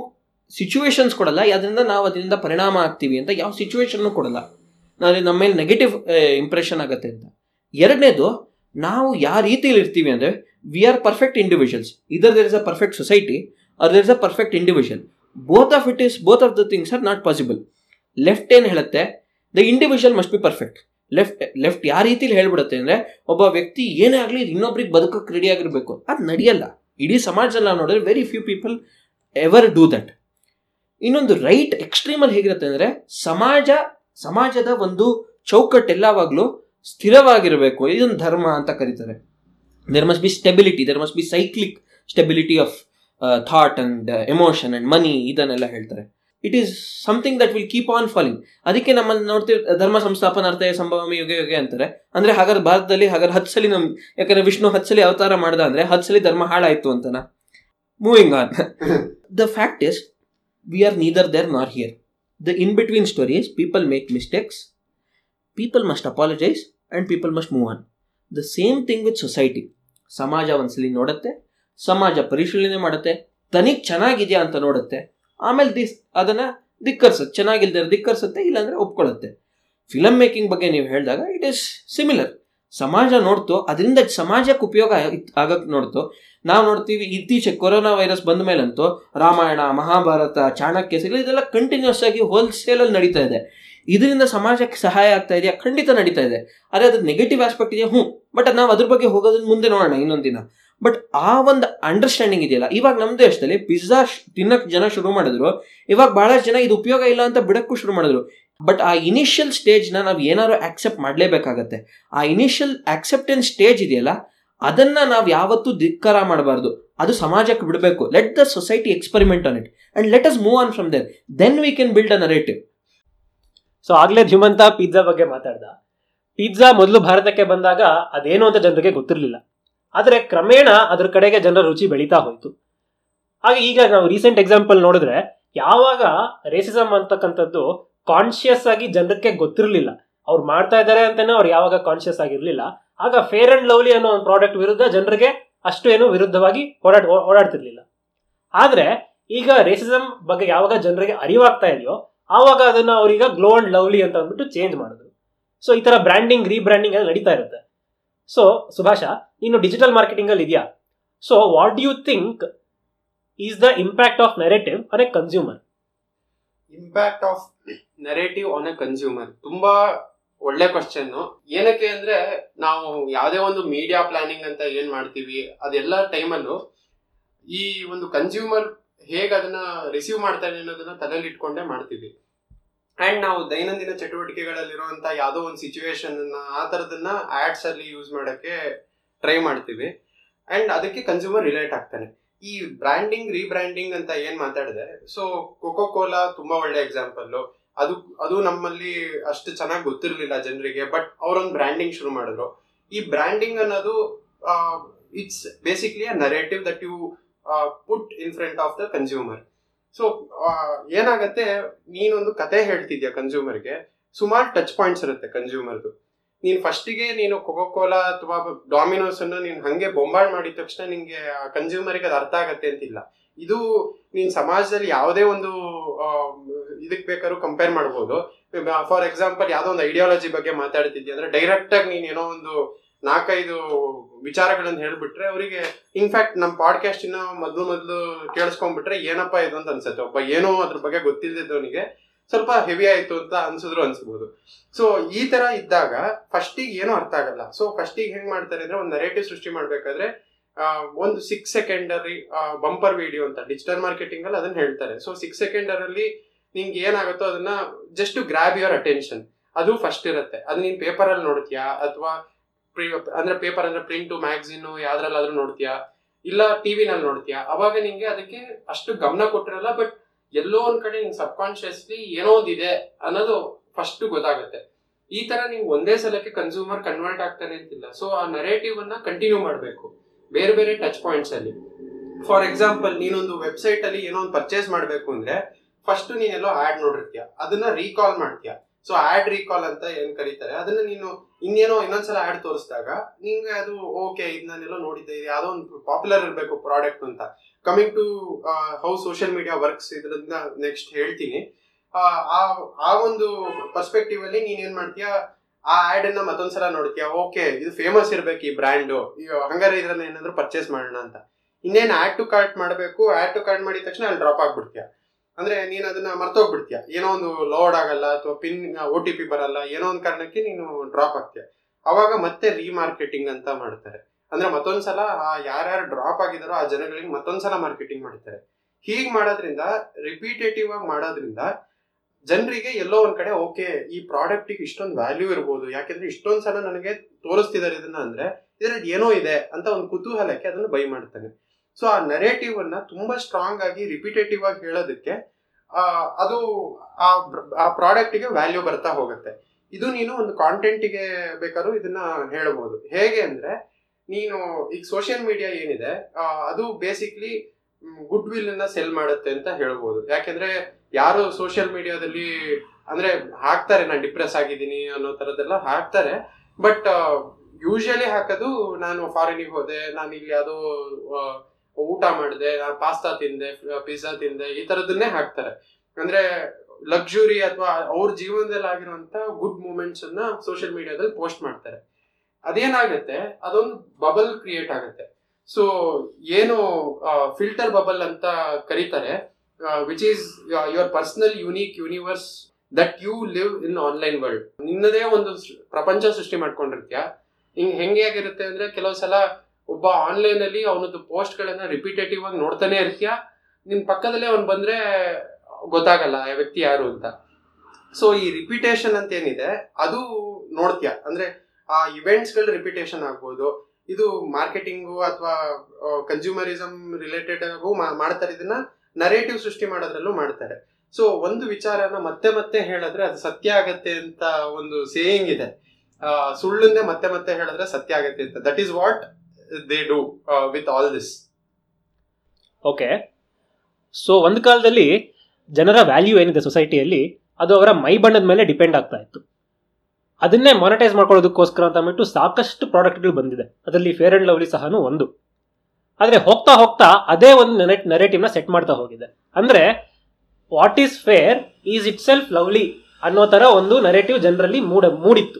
Speaker 2: ಸಿಚುವೇಶನ್ಸ್ ಕೊಡಲ್ಲ ಅದರಿಂದ ನಾವು ಅದರಿಂದ ಪರಿಣಾಮ ಆಗ್ತೀವಿ ಅಂತ ಯಾವ ಸಿಚುವೇಶನ್ನು ಕೊಡಲ್ಲ. ನಾವು ನಮ್ಮ ಮೇಲೆ ನೆಗೆಟಿವ್ ಇಂಪ್ರೆಷನ್ ಆಗುತ್ತೆ ಅಂತ. ಎರಡನೇದು, ನಾವು ಯಾವ ರೀತಿಯಲ್ಲಿ ಇರ್ತೀವಿ ಅಂದರೆ we are perfect individuals either there is a perfect society or there is a perfect individual both of it is both of the things are not possible left ಏನು ಹೇಳುತ್ತೆ? The individual must be perfect left left ಯಾವ ರೀತಿಲಿ ಹೇಳ್ಬಿಡುತ್ತೆ ಅಂದರೆ, ಒಬ್ಬ ವ್ಯಕ್ತಿ ಏನೇ ಆಗಲಿ ಇನ್ನೊಬ್ರಿಗೆ ಬದುಕಕ್ಕೆ ರೆಡಿ ಆಗಿರಬೇಕು. ಅದು ನಡೆಯಲ್ಲ. ಇಡೀ ಸಮಾಜದಲ್ಲಿ ನಾವು ನೋಡಿದ್ರೆ very few people ever do that ಇನ್ನೊಂದು ರೈಟ್ ಎಕ್ಸ್ಟ್ರೀಮಲ್ಲಿ ಹೇಗಿರುತ್ತೆ ಅಂದರೆ, ಸಮಾಜ, ಸಮಾಜದ ಒಂದು ಚೌಕಟ್ಟು ಎಲ್ಲವಾಗಲೂ ಸ್ಥಿರವಾಗಿರಬೇಕು. ಇದೊಂದು ಧರ್ಮ ಅಂತ ಕರೀತಾರೆ. There must be stability there must be cyclic stability of thought and emotion and money ಇದನ್ನೆಲ್ಲ ಹೇಳ್ತಾರೆ. It is something that will keep on falling ಅದಕ್ಕೆ ನಮ್ಮಲ್ಲಿ ನೋಡ್ತೀವಿ ಧರ್ಮ ಸಂಸ್ಥಾಪನಾರ್ಥ ಸಂಭವಮಿ ಯುಗೆ ಯುಗೆ ಅಂತಾರೆ. ಅಂದ್ರೆ ಹಾಗಾದ್ರೆ ಭಾರತದಲ್ಲಿ ಹಾಗಾದ್ರೆ ಹತ್ತು ಸಲ ನಮ್ ಯಾಕಂದ್ರೆ ವಿಷ್ಣು ಹತ್ತು ಸಲ ಅವತಾರ ಮಾಡ್ದ ಅಂದ್ರೆ ಹತ್ತು ಸಲ ಧರ್ಮ ಹಾಳಾಯ್ತು ಅಂತನಾ. Moving on the fact is we are neither there nor here the in between stories people make mistakes people must apologize and people must move on the same thing with society ಸಮಾಜ ಒಂದ್ಸಲಿ ನೋಡುತ್ತೆ ಸಮಾಜ ಪರಿಶೀಲನೆ ಮಾಡುತ್ತೆ ತನಿಗೆ ಚೆನ್ನಾಗಿದೆಯಾ ಅಂತ ನೋಡುತ್ತೆ, ಆಮೇಲೆ this ಅದನ್ನು ಧಿಕ್ಕರ್ಸುತ್ತೆ ಚೆನ್ನಾಗಿಲ್ದೇ ಧಿಕ್ಕರ್ಸುತ್ತೆ, ಇಲ್ಲಾಂದರೆ ಒಪ್ಕೊಳ್ಳುತ್ತೆ. ಫಿಲಮ್ ಮೇಕಿಂಗ್ ಬಗ್ಗೆ ನೀವು ಹೇಳಿದಾಗ ಇಟ್ ಈಸ್ ಸಿಮಿಲರ್ ಸಮಾಜ ನೋಡ್ತು, ಅದರಿಂದ ಸಮಾಜಕ್ಕೆ ಉಪಯೋಗ ಆಗಕ್ಕೆ ನೋಡ್ತು. ನಾವು ನೋಡ್ತೀವಿ, ಇತ್ತೀಚೆಗೆ ಕೊರೋನಾ ವೈರಸ್ ಬಂದ ಮೇಲಂತೂ ರಾಮಾಯಣ, ಮಹಾಭಾರತ ಚಾಣಕ್ಯ ಸಿಗಲಿ ಇದೆಲ್ಲ ಕಂಟಿನ್ಯೂಸ್ ಆಗಿ ಹೋಲ್ಸೇಲಲ್ಲಿ ನಡೀತಾ ಇದೆ. ಇದರಿಂದ ಸಮಾಜಕ್ಕೆ ಸಹಾಯ ಆಗ್ತಾ ಇದೆಯಾ? ಖಂಡಿತ ನಡೀತಾ ಇದೆ. ಆದರೆ ಅದ್ರ ನೆಗೆಟಿವ್ ಆಸ್ಪೆಕ್ಟ್ ಇದೆಯಾ? ಹ್ಞೂ ಬಟ್ ನಾವು ಅದ್ರ ಬಗ್ಗೆ ಹೋಗೋದನ್ನ ಮುಂದೆ ನೋಡೋಣ ದಿನ. ಬಟ್ ಆ ಒಂದು ಅಂಡರ್ಸ್ಟ್ಯಾಂಡಿಂಗ್ ಇದೆಯಲ್ಲ, ಇವಾಗ ನಮ್ಮ ದೇಶದಲ್ಲಿ ಪಿಜ್ಜಾ ತಿನ್ನಕ್ ಜನ ಶುರು ಮಾಡಿದ್ರು, ಇವಾಗ ಬಹಳಷ್ಟು ಜನ ಇದು ಉಪಯೋಗ ಇಲ್ಲ ಅಂತ ಬಿಡಕ್ಕೂ ಶುರು ಮಾಡಿದ್ರು. ಬಟ್ ಆ ಇನಿಷಿಯಲ್ ಸ್ಟೇಜ್ನ ನಾವು ಏನಾದ್ರು ಆಕ್ಸೆಪ್ಟ್ ಮಾಡಲೇಬೇಕಾಗತ್ತೆ. ಆ ಇನಿಷಿಯಲ್ ಆಕ್ಸೆಪ್ಟೆನ್ಸ್ ಸ್ಟೇಜ್ ಇದೆಯಲ್ಲ, ಅದನ್ನ ನಾವು ಯಾವತ್ತೂ ಧಿಕ್ಕಾರ ಮಾಡಬಾರ್ದು. ಅದು ಸಮಾಜಕ್ಕೆ ಬಿಡಬೇಕು. Let the society experiment on it and let us move on from there then we can build a narrative
Speaker 3: so ಆಗ್ಲೇ ಧೀಮಂತ ಪಿಜ್ಜಾ ಬಗ್ಗೆ ಮಾತಾಡ್ದ. ಪಿಜ್ಜಾ ಮೊದಲು ಭಾರತಕ್ಕೆ ಬಂದಾಗ ಅದೇನು ಅಂತ ಜನರಿಗೆ ಗೊತ್ತಿರಲಿಲ್ಲ. ಆದರೆ ಕ್ರಮೇಣ ಅದ್ರ ಕಡೆಗೆ ಜನರ ರುಚಿ ಬೆಳೀತಾ ಹೋಯಿತು. ಹಾಗೆ ಈಗ ನಾವು ರೀಸೆಂಟ್ ಎಕ್ಸಾಂಪಲ್ ನೋಡಿದ್ರೆ ಯಾವಾಗ ರೇಸಿಸಮ್ ಅಂತಕ್ಕಂಥದ್ದು ಕಾನ್ಶಿಯಸ್ ಆಗಿ ಜನಕ್ಕೆ ಗೊತ್ತಿರಲಿಲ್ಲ. ಅವ್ರು ಮಾಡ್ತಾ ಇದ್ದಾರೆ ಅಂತಾನೆ ಅವ್ರು ಯಾವಾಗ ಕಾನ್ಶಿಯಸ್ ಆಗಿರಲಿಲ್ಲ. ಆಗ ಫೇರ್ ಅಂಡ್ ಲವ್ಲಿ ಅನ್ನೋ ಒಂದು ಪ್ರಾಡಕ್ಟ್ ವಿರುದ್ಧ ಜನರಿಗೆ ಅಷ್ಟು ಏನು ವಿರುದ್ಧವಾಗಿ ಓಡಾಡ್ ಓಡಾಡ್ತಿರ್ಲಿಲ್ಲ. ಆದರೆ ಈಗ ರೇಸಿಸಮ್ ಬಗ್ಗೆ ಯಾವಾಗ ಜನರಿಗೆ ಅರಿವಾಗ್ತಾ ಇದೆಯೋ ಆವಾಗ ಅದನ್ನ ಅವ್ರೀಗ ಗ್ಲೋ ಅಂಡ್ ಲವ್ಲಿ ಅಂತ ಅಂದ್ಬಿಟ್ಟು ಚೇಂಜ್ ಮಾಡಿದ್ರು. ಸೊ ಈ ಥರ ಬ್ರ್ಯಾಂಡಿಂಗ್ ರೀಬ್ರ್ಯಾಂಡಿಂಗ್ ಎಲ್ಲ ನಡೀತಾ ಇರುತ್ತೆ. ಸೊ ಸುಭಾಷ ನೀನು ಡಿಜಿಟಲ್ ಮಾರ್ಕೆಟಿಂಗ್ ಅಲ್ಲಿ ಇದೆಯಾ? So what you think is the impact of narrative on a consumer
Speaker 1: impact of narrative on a consumer ತುಂಬಾ ಒಳ್ಳೆ ಕ್ವಶನ್ ಏನಕ್ಕೆ ಅಂದ್ರೆ, ನಾವು ಯಾವುದೇ ಒಂದು ಮೀಡಿಯಾ ಪ್ಲಾನಿಂಗ್ ಅಂತ ಏನ್ ಮಾಡ್ತೀವಿ, ಅದೆಲ್ಲ ಟೈಮಲ್ಲೂ ಈ ಒಂದು ಕನ್ಸ್ಯೂಮರ್ ಹೇಗೆ ಅದನ್ನ ರಿಸೀವ್ ಮಾಡ್ತಾನೆ ಅನ್ನೋದನ್ನ ತಲೆಯಲ್ಲಿ ಇಟ್ಕೊಂಡೇ ಮಾಡ್ತೀವಿ. ಅಂಡ್ ನಾವು ದೈನಂದಿನ ಚಟುವಟಿಕೆಗಳಲ್ಲಿರುವಂತ ಯಾವುದೋ ಒಂದು ಸಿಚುವೇಶನ್ ಆ ತರದನ್ನ ಆಡ್ಸ್ ಅಲ್ಲಿ ಯೂಸ್ ಮಾಡೋಕ್ಕೆ ಟ್ರೈ ಮಾಡ್ತೀವಿ. ಅಂಡ್ ಅದಕ್ಕೆ ಕನ್ಸ್ಯೂಮರ್ ರಿಲೇಟ್ ಆಗ್ತಾನೆ. ಈ ಬ್ರ್ಯಾಂಡಿಂಗ್ ರೀಬ್ರ್ಯಾಂಡಿಂಗ್ ಅಂತ ಏನ್ ಮಾತಾಡಿದೆ? ಸೊ ಕೊಕೋ ಕೋಲಾ ತುಂಬಾ ಒಳ್ಳೆ ಎಕ್ಸಾಂಪಲ್ ಅದು ಅದು ನಮ್ಮಲ್ಲಿ ಅಷ್ಟು ಚೆನ್ನಾಗಿ ಗೊತ್ತಿರಲಿಲ್ಲ ಜನರಿಗೆ ಬಟ್ ಅವರೊಂದು ಬ್ರ್ಯಾಂಡಿಂಗ್ ಶುರು ಮಾಡಿದ್ರು. ಈ ಬ್ರ್ಯಾಂಡಿಂಗ್ ಅನ್ನೋದು it's basically a narrative that you put in front of the consumer so ಏನಾಗತ್ತೆ, ನೀನೊಂದು ಕತೆ ಹೇಳ್ತಿದ್ಯಾ ಕನ್ಸ್ಯೂಮರ್ಗೆ ಸುಮಾರು ಟಚ್ ಪಾಯಿಂಟ್ಸ್ ಇರುತ್ತೆ ಕನ್ಸ್ಯೂಮರ್ದು ನೀನು ಫಸ್ಟಿಗೆ ನೀನು ಕೊಕೋ ಕೋಲಾ ಅಥವಾ ಡಾಮಿನೋಸ್ ಅನ್ನು ನೀನು ಹಂಗೆ ಬೊಂಬಾಡ್ ಮಾಡಿದ ತಕ್ಷಣ ನಿಂಗೆ ಕನ್ಸ್ಯೂಮರ್ಗೆ ಅದು ಅರ್ಥ ಆಗತ್ತೆ ಅಂತಿಲ್ಲ. ಇದು ನೀನ್ ಸಮಾಜದಲ್ಲಿ ಯಾವುದೇ ಒಂದು ಇದಕ್ ಬೇಕಾದ್ರೂ ಕಂಪೇರ್ ಮಾಡ್ಬೋದು. ಫಾರ್ ಎಕ್ಸಾಂಪಲ್ ಯಾವ್ದೋ ಒಂದು ಐಡಿಯಾಲಜಿ ಬಗ್ಗೆ ಮಾತಾಡ್ತಿದ್ಯಾ ಅಂದ್ರೆ ಡೈರೆಕ್ಟ್ ಆಗಿ ನೀನ್ ಏನೋ ಒಂದು ನಾಲ್ಕೈದು ವಿಚಾರಗಳನ್ನು ಹೇಳ್ಬಿಟ್ರೆ ಅವರಿಗೆ ಇನ್ಫ್ಯಾಕ್ಟ್ ನಮ್ಮ ಪಾಡ್ಕಾಸ್ಟ್ ಮೊದಲು ಮೊದಲು ಕೇಳಿಸ್ಕೊಂಡ್ಬಿಟ್ರೆ ಏನಪ್ಪ ಇದು ಅಂತ ಅನ್ಸುತ್ತೆ. ಒಬ್ಬ ಏನೋ ಅದ್ರ ಬಗ್ಗೆ ಗೊತ್ತಿಲ್ಲದವನಿಗೆ ಸ್ವಲ್ಪ ಹೆವಿ ಆಯ್ತು ಅಂತ ಅನ್ಸಿದ್ರು ಅನ್ಸ್ಬೋದು. ಸೊ ಈ ತರ ಇದ್ದಾಗ ಫಸ್ಟಿಗೆ ಏನೂ ಅರ್ಥ ಆಗಲ್ಲ. ಸೊ ಫಸ್ಟಿಗೆ ಹೆಂಗ್ ಮಾಡ್ತಾರೆ ಅಂದ್ರೆ ಒಂದು ನರೇಟಿವ್ ಸೃಷ್ಟಿ ಮಾಡ್ಬೇಕಾದ್ರೆ ಒಂದು ಸಿಕ್ಸ್ ಸೆಕೆಂಡರಿ ಬಂಪರ್ ವಿಡಿಯೋ ಅಂತ ಡಿಜಿಟಲ್ ಮಾರ್ಕೆಟಿಂಗ್ ಅಲ್ಲಿ ಅದನ್ನ ಹೇಳ್ತಾರೆ. ಸೊ ಸಿಕ್ಸ್ ಸೆಕೆಂಡರ್ ಅಲ್ಲಿ ನಿಂಗೆ ಏನಾಗುತ್ತೋ ಅದನ್ನ ಜಸ್ಟ್ ಗ್ರಾಬ್ ಯುವರ್ ಅಟೆನ್ಷನ್ ಅದು ಫಸ್ಟ್ ಇರುತ್ತೆ. ಅದು ನೀನ್ ಪೇಪರ್ ಅಲ್ಲಿ ನೋಡ್ತೀಯಾ? ಅಥವಾ ಅಂದ್ರೆ ಪೇಪರ್ ಅಂದ್ರೆ ಪ್ರಿಂಟ್ ಮ್ಯಾಗ್ಝಿನ್ ಯಾವ್ದ್ರಲ್ಲಾದ್ರೂ ನೋಡ್ತೀಯಾ? ಇಲ್ಲ ಟಿವಿನಲ್ಲಿ ನೋಡ್ತೀಯಾ? ಅವಾಗ ನಿಂಗೆ ಅದಕ್ಕೆ ಅಷ್ಟು ಗಮನ ಕೊಟ್ಟಿರಲ್ಲ ಬಟ್ ಎಲ್ಲೋ ಒಂದ್ ಕಡೆ ನಿಂಗೆ ಸಬ್ ಕಾನ್ಶಿಯಸ್ಲಿ ಏನೋ ಒಂದಿದೆ ಅನ್ನೋದು ಫಸ್ಟ್ ಗೊತ್ತಾಗುತ್ತೆ. ಈ ತರ ನೀವು ಒಂದೇ ಸಲಕ್ಕೆ ಕನ್ಸ್ಯೂಮರ್ ಕನ್ವರ್ಟ್ ಆಗ್ತಾನೆ ಅಂತಿಲ್ಲ. ಸೊ ಆ ನರೇಟಿವ್ ಅನ್ನ ಕಂಟಿನ್ಯೂ ಮಾಡಬೇಕು. ಬೇರೆ ಬೇರೆ ಟಚ್ ಪಾಯಿಂಟ್ಸ್ ಅಲ್ಲಿ. ಫಾರ್ ಎಕ್ಸಾಂಪಲ್ ನೀನೊಂದು ವೆಬ್ಸೈಟ್ ಅಲ್ಲಿ ಏನೋ ಒಂದು ಪರ್ಚೇಸ್ ಮಾಡಬೇಕು ಅಂದ್ರೆ ಫಸ್ಟ್ ನೀನೆಲ್ಲೋ ಆಡ್ ನೋಡಿರ್ತೀಯ. ಅದನ್ನ ರೀಕಾಲ್ ಮಾಡ್ತೀಯ. ಸೊ ಆಡ್ ರೀಕಾಲ್ ಅಂತ ಏನ್ ಕರೀತಾರೆ ಅದನ್ನ ನೀನು ಇನ್ನೇನೋ ಇನ್ನೊಂದ್ಸಲ ಆಡ್ ತೋರಿಸಿದಾಗ ನಿಂಗೆ ಅದು ಓಕೆ ಇದು ನಾನೆಲ್ಲೋ ನೋಡಿದ್ದೆ ಯಾವ್ದೋ ಒಂದು ಪಾಪ್ಯುಲರ್ ಇರಬೇಕು ಪ್ರಾಡಕ್ಟ್ ಅಂತ. Coming to how social media works ಇದರಿಂದ ನೆಕ್ಸ್ಟ್ ಹೇಳ್ತೀನಿ. ಆ, ಆ ಆ ಒಂದು ಪರ್ಸ್ಪೆಕ್ಟಿವ್ ಅಲ್ಲಿ ನೀನ್ ಏನ್ ಮಾಡ್ತೀಯ? ಆ ಆಡ್ ಅನ್ನ ಮತ್ತೊಂದ್ಸಲ ನೋಡ್ತೀಯ ಓಕೆ ಇದು ಫೇಮಸ್ ಇರ್ಬೇಕು ಈ ಬ್ರ್ಯಾಂಡ್ ಹಂಗಾರೆ ಇದ್ರನ್ನ ಏನಾದ್ರು ಪರ್ಚೇಸ್ ಮಾಡೋಣ ಅಂತ. ಇನ್ನೇನು ಆಡ್ ಟು ಕಾರ್ಟ್ ಮಾಡಬೇಕು ಆಡ್ ಟು ಕಾರ್ಟ್ ಮಾಡಿದ ತಕ್ಷಣ ಅಲ್ಲಿ ಡ್ರಾಪ್ ಆಗ್ಬಿಡ್ತೀಯ. ಅಂದ್ರೆ ನೀನು ಅದನ್ನ ಮರ್ತೋಗ್ಬಿಡ್ತೀಯ. ಏನೋ ಒಂದು ಲೋಡ್ ಆಗಲ್ಲ ಅಥವಾ ಪಿನ್ ಒ ಟಿ ಪಿ ಬರಲ್ಲ, ಏನೋ ಒಂದು ಕಾರಣಕ್ಕೆ ನೀನು ಡ್ರಾಪ್ ಆಗ್ತೀಯ. ಅವಾಗ ಮತ್ತೆ ರೀಮಾರ್ಕೆಟಿಂಗ್ ಅಂತ ಮಾಡ್ತಾರೆ. ಅಂದ್ರೆ ಮತ್ತೊಂದ್ಸಲ ಆ ಯಾರ್ಯಾರು ಡ್ರಾಪ್ ಆಗಿದಾರೋ ಆ ಜನಗಳಿಗೆ ಮತ್ತೊಂದ್ಸಲ ಮಾರ್ಕೆಟಿಂಗ್ ಮಾಡ್ತಾರೆ. ಹೀಗ್ ಮಾಡೋದ್ರಿಂದ ರಿಪೀಟೇಟಿವ್ ಆಗಿ ಮಾಡೋದ್ರಿಂದ ಜನರಿಗೆ ಎಲ್ಲೋ ಒಂದ್ ಕಡೆ, ಓಕೆ, ಈ ಪ್ರಾಡಕ್ಟ್ ಇಷ್ಟೊಂದು ವ್ಯಾಲ್ಯೂ ಇರ್ಬೋದು. ಯಾಕೆಂದ್ರೆ ಇಷ್ಟೊಂದು ಸಲ ನನಗೆ ತೋರಿಸ್ತಿದ್ದಾರೆ ಇದನ್ನ ಅಂದ್ರೆ, ಇದ್ರಲ್ಲಿ ಏನೋ ಇದೆ ಅಂತ ಒಂದು ಕುತೂಹಲಕ್ಕೆ ಅದನ್ನ ಬೈ ಮಾಡ್ತಾನೆ. ಸೊ ಆ ನರೇಟಿವ್ ಅನ್ನ ತುಂಬಾ ಸ್ಟ್ರಾಂಗ್ ಆಗಿ ರಿಪಿಟೇಟಿವ್ ಆಗಿ ಹೇಳೋದಕ್ಕೆ ಅದು ಆ ಪ್ರಾಡಕ್ಟ್ ಆ ಪ್ರಾಡಕ್ಟ್ಗೆ ವ್ಯಾಲ್ಯೂ ಬರ್ತಾ ಹೋಗುತ್ತೆ. ಇದು ನೀನು ಒಂದು ಕಾಂಟೆಂಟಿಗೆ ಬೇಕಾದ್ರೂ ಇದನ್ನ ಹೇಳ್ಬೋದು. ಹೇಗೆ ಅಂದ್ರೆ, ನೀನು ಈಗ ಸೋಷಿಯಲ್ ಮೀಡಿಯಾ ಏನಿದೆ ಅದು ಬೇಸಿಕ್ಲಿ ಗುಡ್ ವಿಲ್ ಅನ್ನ ಸೆಲ್ ಮಾಡುತ್ತೆ ಅಂತ ಹೇಳ್ಬೋದು. ಯಾಕೆಂದ್ರೆ, ಯಾರು ಸೋಷಿಯಲ್ ಮೀಡಿಯಾದಲ್ಲಿ ಅಂದ್ರೆ ಹಾಕ್ತಾರೆ, ನಾನು ಡಿಪ್ರೆಸ್ ಆಗಿದ್ದೀನಿ ಅನ್ನೋ ತರದೆಲ್ಲ ಹಾಕ್ತಾರೆ ಬಟ್ ಯೂಶಲಿ ಹಾಕೋದು ನಾನು ಫಾರಿನಿಗೆ ಹೋದೆ, ನಾನು ಇಲ್ಲಿ ಯಾವುದೋ ಊಟ ಮಾಡಿದೆ ಪಾಸ್ತಾ ತಿಂದೆ ಪಿಜ್ಜಾ ತಿಂದೆ, ಈ ತರದನ್ನೇ ಹಾಕ್ತಾರೆ. ಅಂದ್ರೆ ಲಕ್ಸುರಿ ಅಥವಾ ಅವ್ರ ಜೀವನದಲ್ಲಿ ಆಗಿರುವಂತ ಗುಡ್ ಮೂಮೆಂಟ್ಸ್ ಅನ್ನ ಸೋಷಿಯಲ್ ಮೀಡಿಯಾದಲ್ಲಿ ಪೋಸ್ಟ್ ಮಾಡ್ತಾರೆ. ಅದೇನಾಗುತ್ತೆ? ಅದೊಂದು ಬಬಲ್ ಕ್ರಿಯೇಟ್ ಆಗುತ್ತೆ. ಸೊ ಏನು ಫಿಲ್ಟರ್ ಬಬಲ್ ಅಂತ ಕರೀತಾರೆ which is your personal unique universe that you live in online world ನಿನ್ನದೇ ಒಂದು ಪ್ರಪಂಚ ಸೃಷ್ಟಿ ಮಾಡ್ಕೊಂಡಿರ್ತೀಯ? ಹಿಂಗ್ ಹೆಂಗೆ ಆಗಿರುತ್ತೆ ಅಂದ್ರೆ ಕೆಲವು ಸಲ ಒಬ್ಬ ಆನ್ಲೈನ್ ಅಲ್ಲಿ ಅವನದ್ದು ಪೋಸ್ಟ್ ಗಳನ್ನ ರಿಪಿಟೇಟಿವ್ ಆಗಿ ನೋಡ್ತಾನೆ ಇರ್ತೀಯ? ನಿನ್ ಪಕ್ಕದಲ್ಲೇ ಅವ್ನು ಬಂದ್ರೆ ಗೊತ್ತಾಗಲ್ಲ, ಆ ವ್ಯಕ್ತಿ ಯಾರು ಅಂತ. ಸೊ ಈ ರಿಪಿಟೇಷನ್ ಅಂತ ಏನಿದೆ ಅದು ನೋಡ್ತೀಯ? ಅಂದ್ರೆ, ಆ ಇವೆಂಟ್ಸ್ಗಳು ರಿಪಿಟೇಷನ್ ಆಗ್ಬೋದು. ಇದು ಮಾರ್ಕೆಟಿಂಗು ಅಥವಾ ಕನ್ಸ್ಯೂಮರಿಸಮ್ ರಿಲೇಟೆಡ್ ಆಗು ಮಾಡ್ತಾರೆ. ಇದನ್ನ ನರೇಟಿವ್ ಸೃಷ್ಟಿ ಮಾಡೋದ್ರಲ್ಲೂ ಮಾಡ್ತಾರೆ. ಸೊ ಒಂದು ವಿಚಾರನ ಮತ್ತೆ ಮತ್ತೆ ಹೇಳಿದ್ರೆ ಅದು ಸತ್ಯ ಆಗತ್ತೆ ಅಂತ ಒಂದು ಸೇಯಿಂಗ್ ಇದೆ. ಸುಳ್ಳನ್ನೇ ಮತ್ತೆ ಮತ್ತೆ ಹೇಳಿದ್ರೆ ಸತ್ಯ ಆಗತ್ತೆ ಅಂತ. That is what they do with all this
Speaker 3: okay so ಒಂದು ಕಾಲದಲ್ಲಿ ಜನರ ವ್ಯಾಲ್ಯೂ ಏನಿದೆ ಸೊಸೈಟಿಯಲ್ಲಿ ಅದು ಅವರ ಮೈ ಬಣ್ಣದ ಮೇಲೆ ಡಿಪೆಂಡ್ ಆಗ್ತಾ ಇತ್ತು. ಅದನ್ನೇ ಮಾನಿಟೈಸ್ ಮಾಡ್ಕೊಳ್ಳೋದಕ್ಕೋಸ್ಕರ ಅಂತ ಅಂದ್ಬಿಟ್ಟು ಸಾಕಷ್ಟು ಪ್ರಾಡಕ್ಟ್ಗಳು ಬಂದಿದೆ. ಅದರಲ್ಲಿ ಫೇರ್ ಅಂಡ್ ಲವ್ಲಿ ಸಹನು ಒಂದು. ಆದರೆ ಹೋಗ್ತಾ ಹೋಗ್ತಾ ಅದೇ ಒಂದು ನೆರೆಟಿವ್ನ ಸೆಟ್ ಮಾಡ್ತಾ ಹೋಗಿದೆ. ಅಂದರೆ what is fair is itself lovely ಅನ್ನೋ ಥರ ಒಂದು ನೆರೇಟಿವ್ ಜನರಲ್ಲಿ ಮೂಡ, ಮೂಡಿತ್ತು.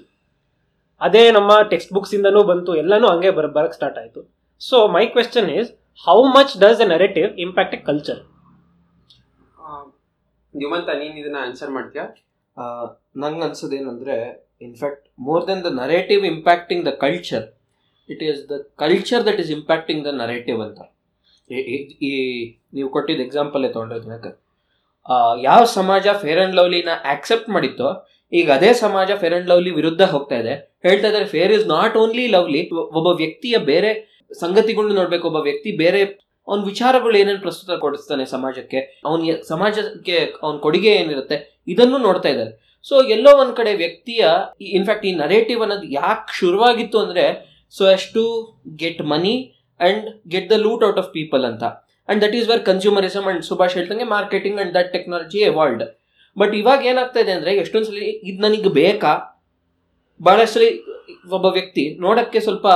Speaker 3: ಅದೇ ನಮ್ಮ ಟೆಕ್ಸ್ಟ್ ಬುಕ್ಸ್ ಇಂದನೂ ಬಂತು ಎಲ್ಲನೂ ಹಂಗೆ ಬರ ಬರಕ್ಕೆ ಸ್ಟಾರ್ಟ್ ಆಯಿತು. So my question is how much does a narrative impact a culture
Speaker 1: ನಿಮ್ಮಂತ ನೀನ್ ಇದನ್ನ ಆನ್ಸರ್ ಮಾಡ್ತೀಯಾ?
Speaker 2: ನಂಗೆ ಅನ್ಸೋದೇನಂದ್ರೆ in fact more than the narrative impacting the culture it is the culture that is impacting the narrative ಅಂತ. ಈ- ನೀವು ಕೊಟ್ಟಿದ್ದ example ತೊಗೊಂಡಿರ್ತೀನಿ ಯಾವ ಸಮಾಜ ಫೇರ್ ಆ್ಯಂಡ್ ಲವ್ಲಿನ ಆಕ್ಸೆಪ್ಟ್ ಮಾಡಿತ್ತೋ ಈಗ ಅದೇ ಸಮಾಜ ಫೇರ್ ಅಂಡ್ ಲವ್ಲಿ ವಿರುದ್ಧ ಹೋಗ್ತಾ ಇದೆ. ಹೇಳ್ತಾ ಇದ್ದಾರೆ fair is not only lovely ಒಬ್ಬ ವ್ಯಕ್ತಿಯ ಬೇರೆ ಸಂಗತಿಗಳನ್ನ ನೋಡ್ಬೇಕು, ಒಬ್ಬ ವ್ಯಕ್ತಿ ಬೇರೆ ಅವ್ನ ವಿಚಾರಗಳು ಏನೇನು ಪ್ರಸ್ತುತ ಕೊಡಿಸ್ತಾನೆ ಸಮಾಜಕ್ಕೆ, ಅವನ ಸಮಾಜಕ್ಕೆ ಅವನ ಕೊಡುಗೆ ಏನಿರುತ್ತೆ, ಇದನ್ನು ನೋಡ್ತಾ ಇದ್ದಾರೆ. ಸೊ ಎಲ್ಲೋ ಒಂದ್ ಕಡೆ ವ್ಯಕ್ತಿಯ ಇನ್ಫ್ಯಾಕ್ಟ್ ಈ ನರೇಟಿವ್ ಅನ್ನೋದು ಯಾಕೆ ಶುರುವಾಗಿತ್ತು ಅಂದ್ರೆ so yes to get money and get the loot out of people ಅಂತ. And that is where consumerism and Subhash ಹೇಳ್ತಂಗೆ marketing and that technology evolved but ಇವಾಗ ಏನಾಗ್ತಾ ಇದೆ ಅಂದ್ರೆ ಎಷ್ಟೊಂದ್ಸಲ ಇದು ನನಗೆ ಬೇಕಾ? ಬಹಳಷ್ಟು ಒಬ್ಬ ವ್ಯಕ್ತಿ ನೋಡಕ್ಕೆ ಸ್ವಲ್ಪ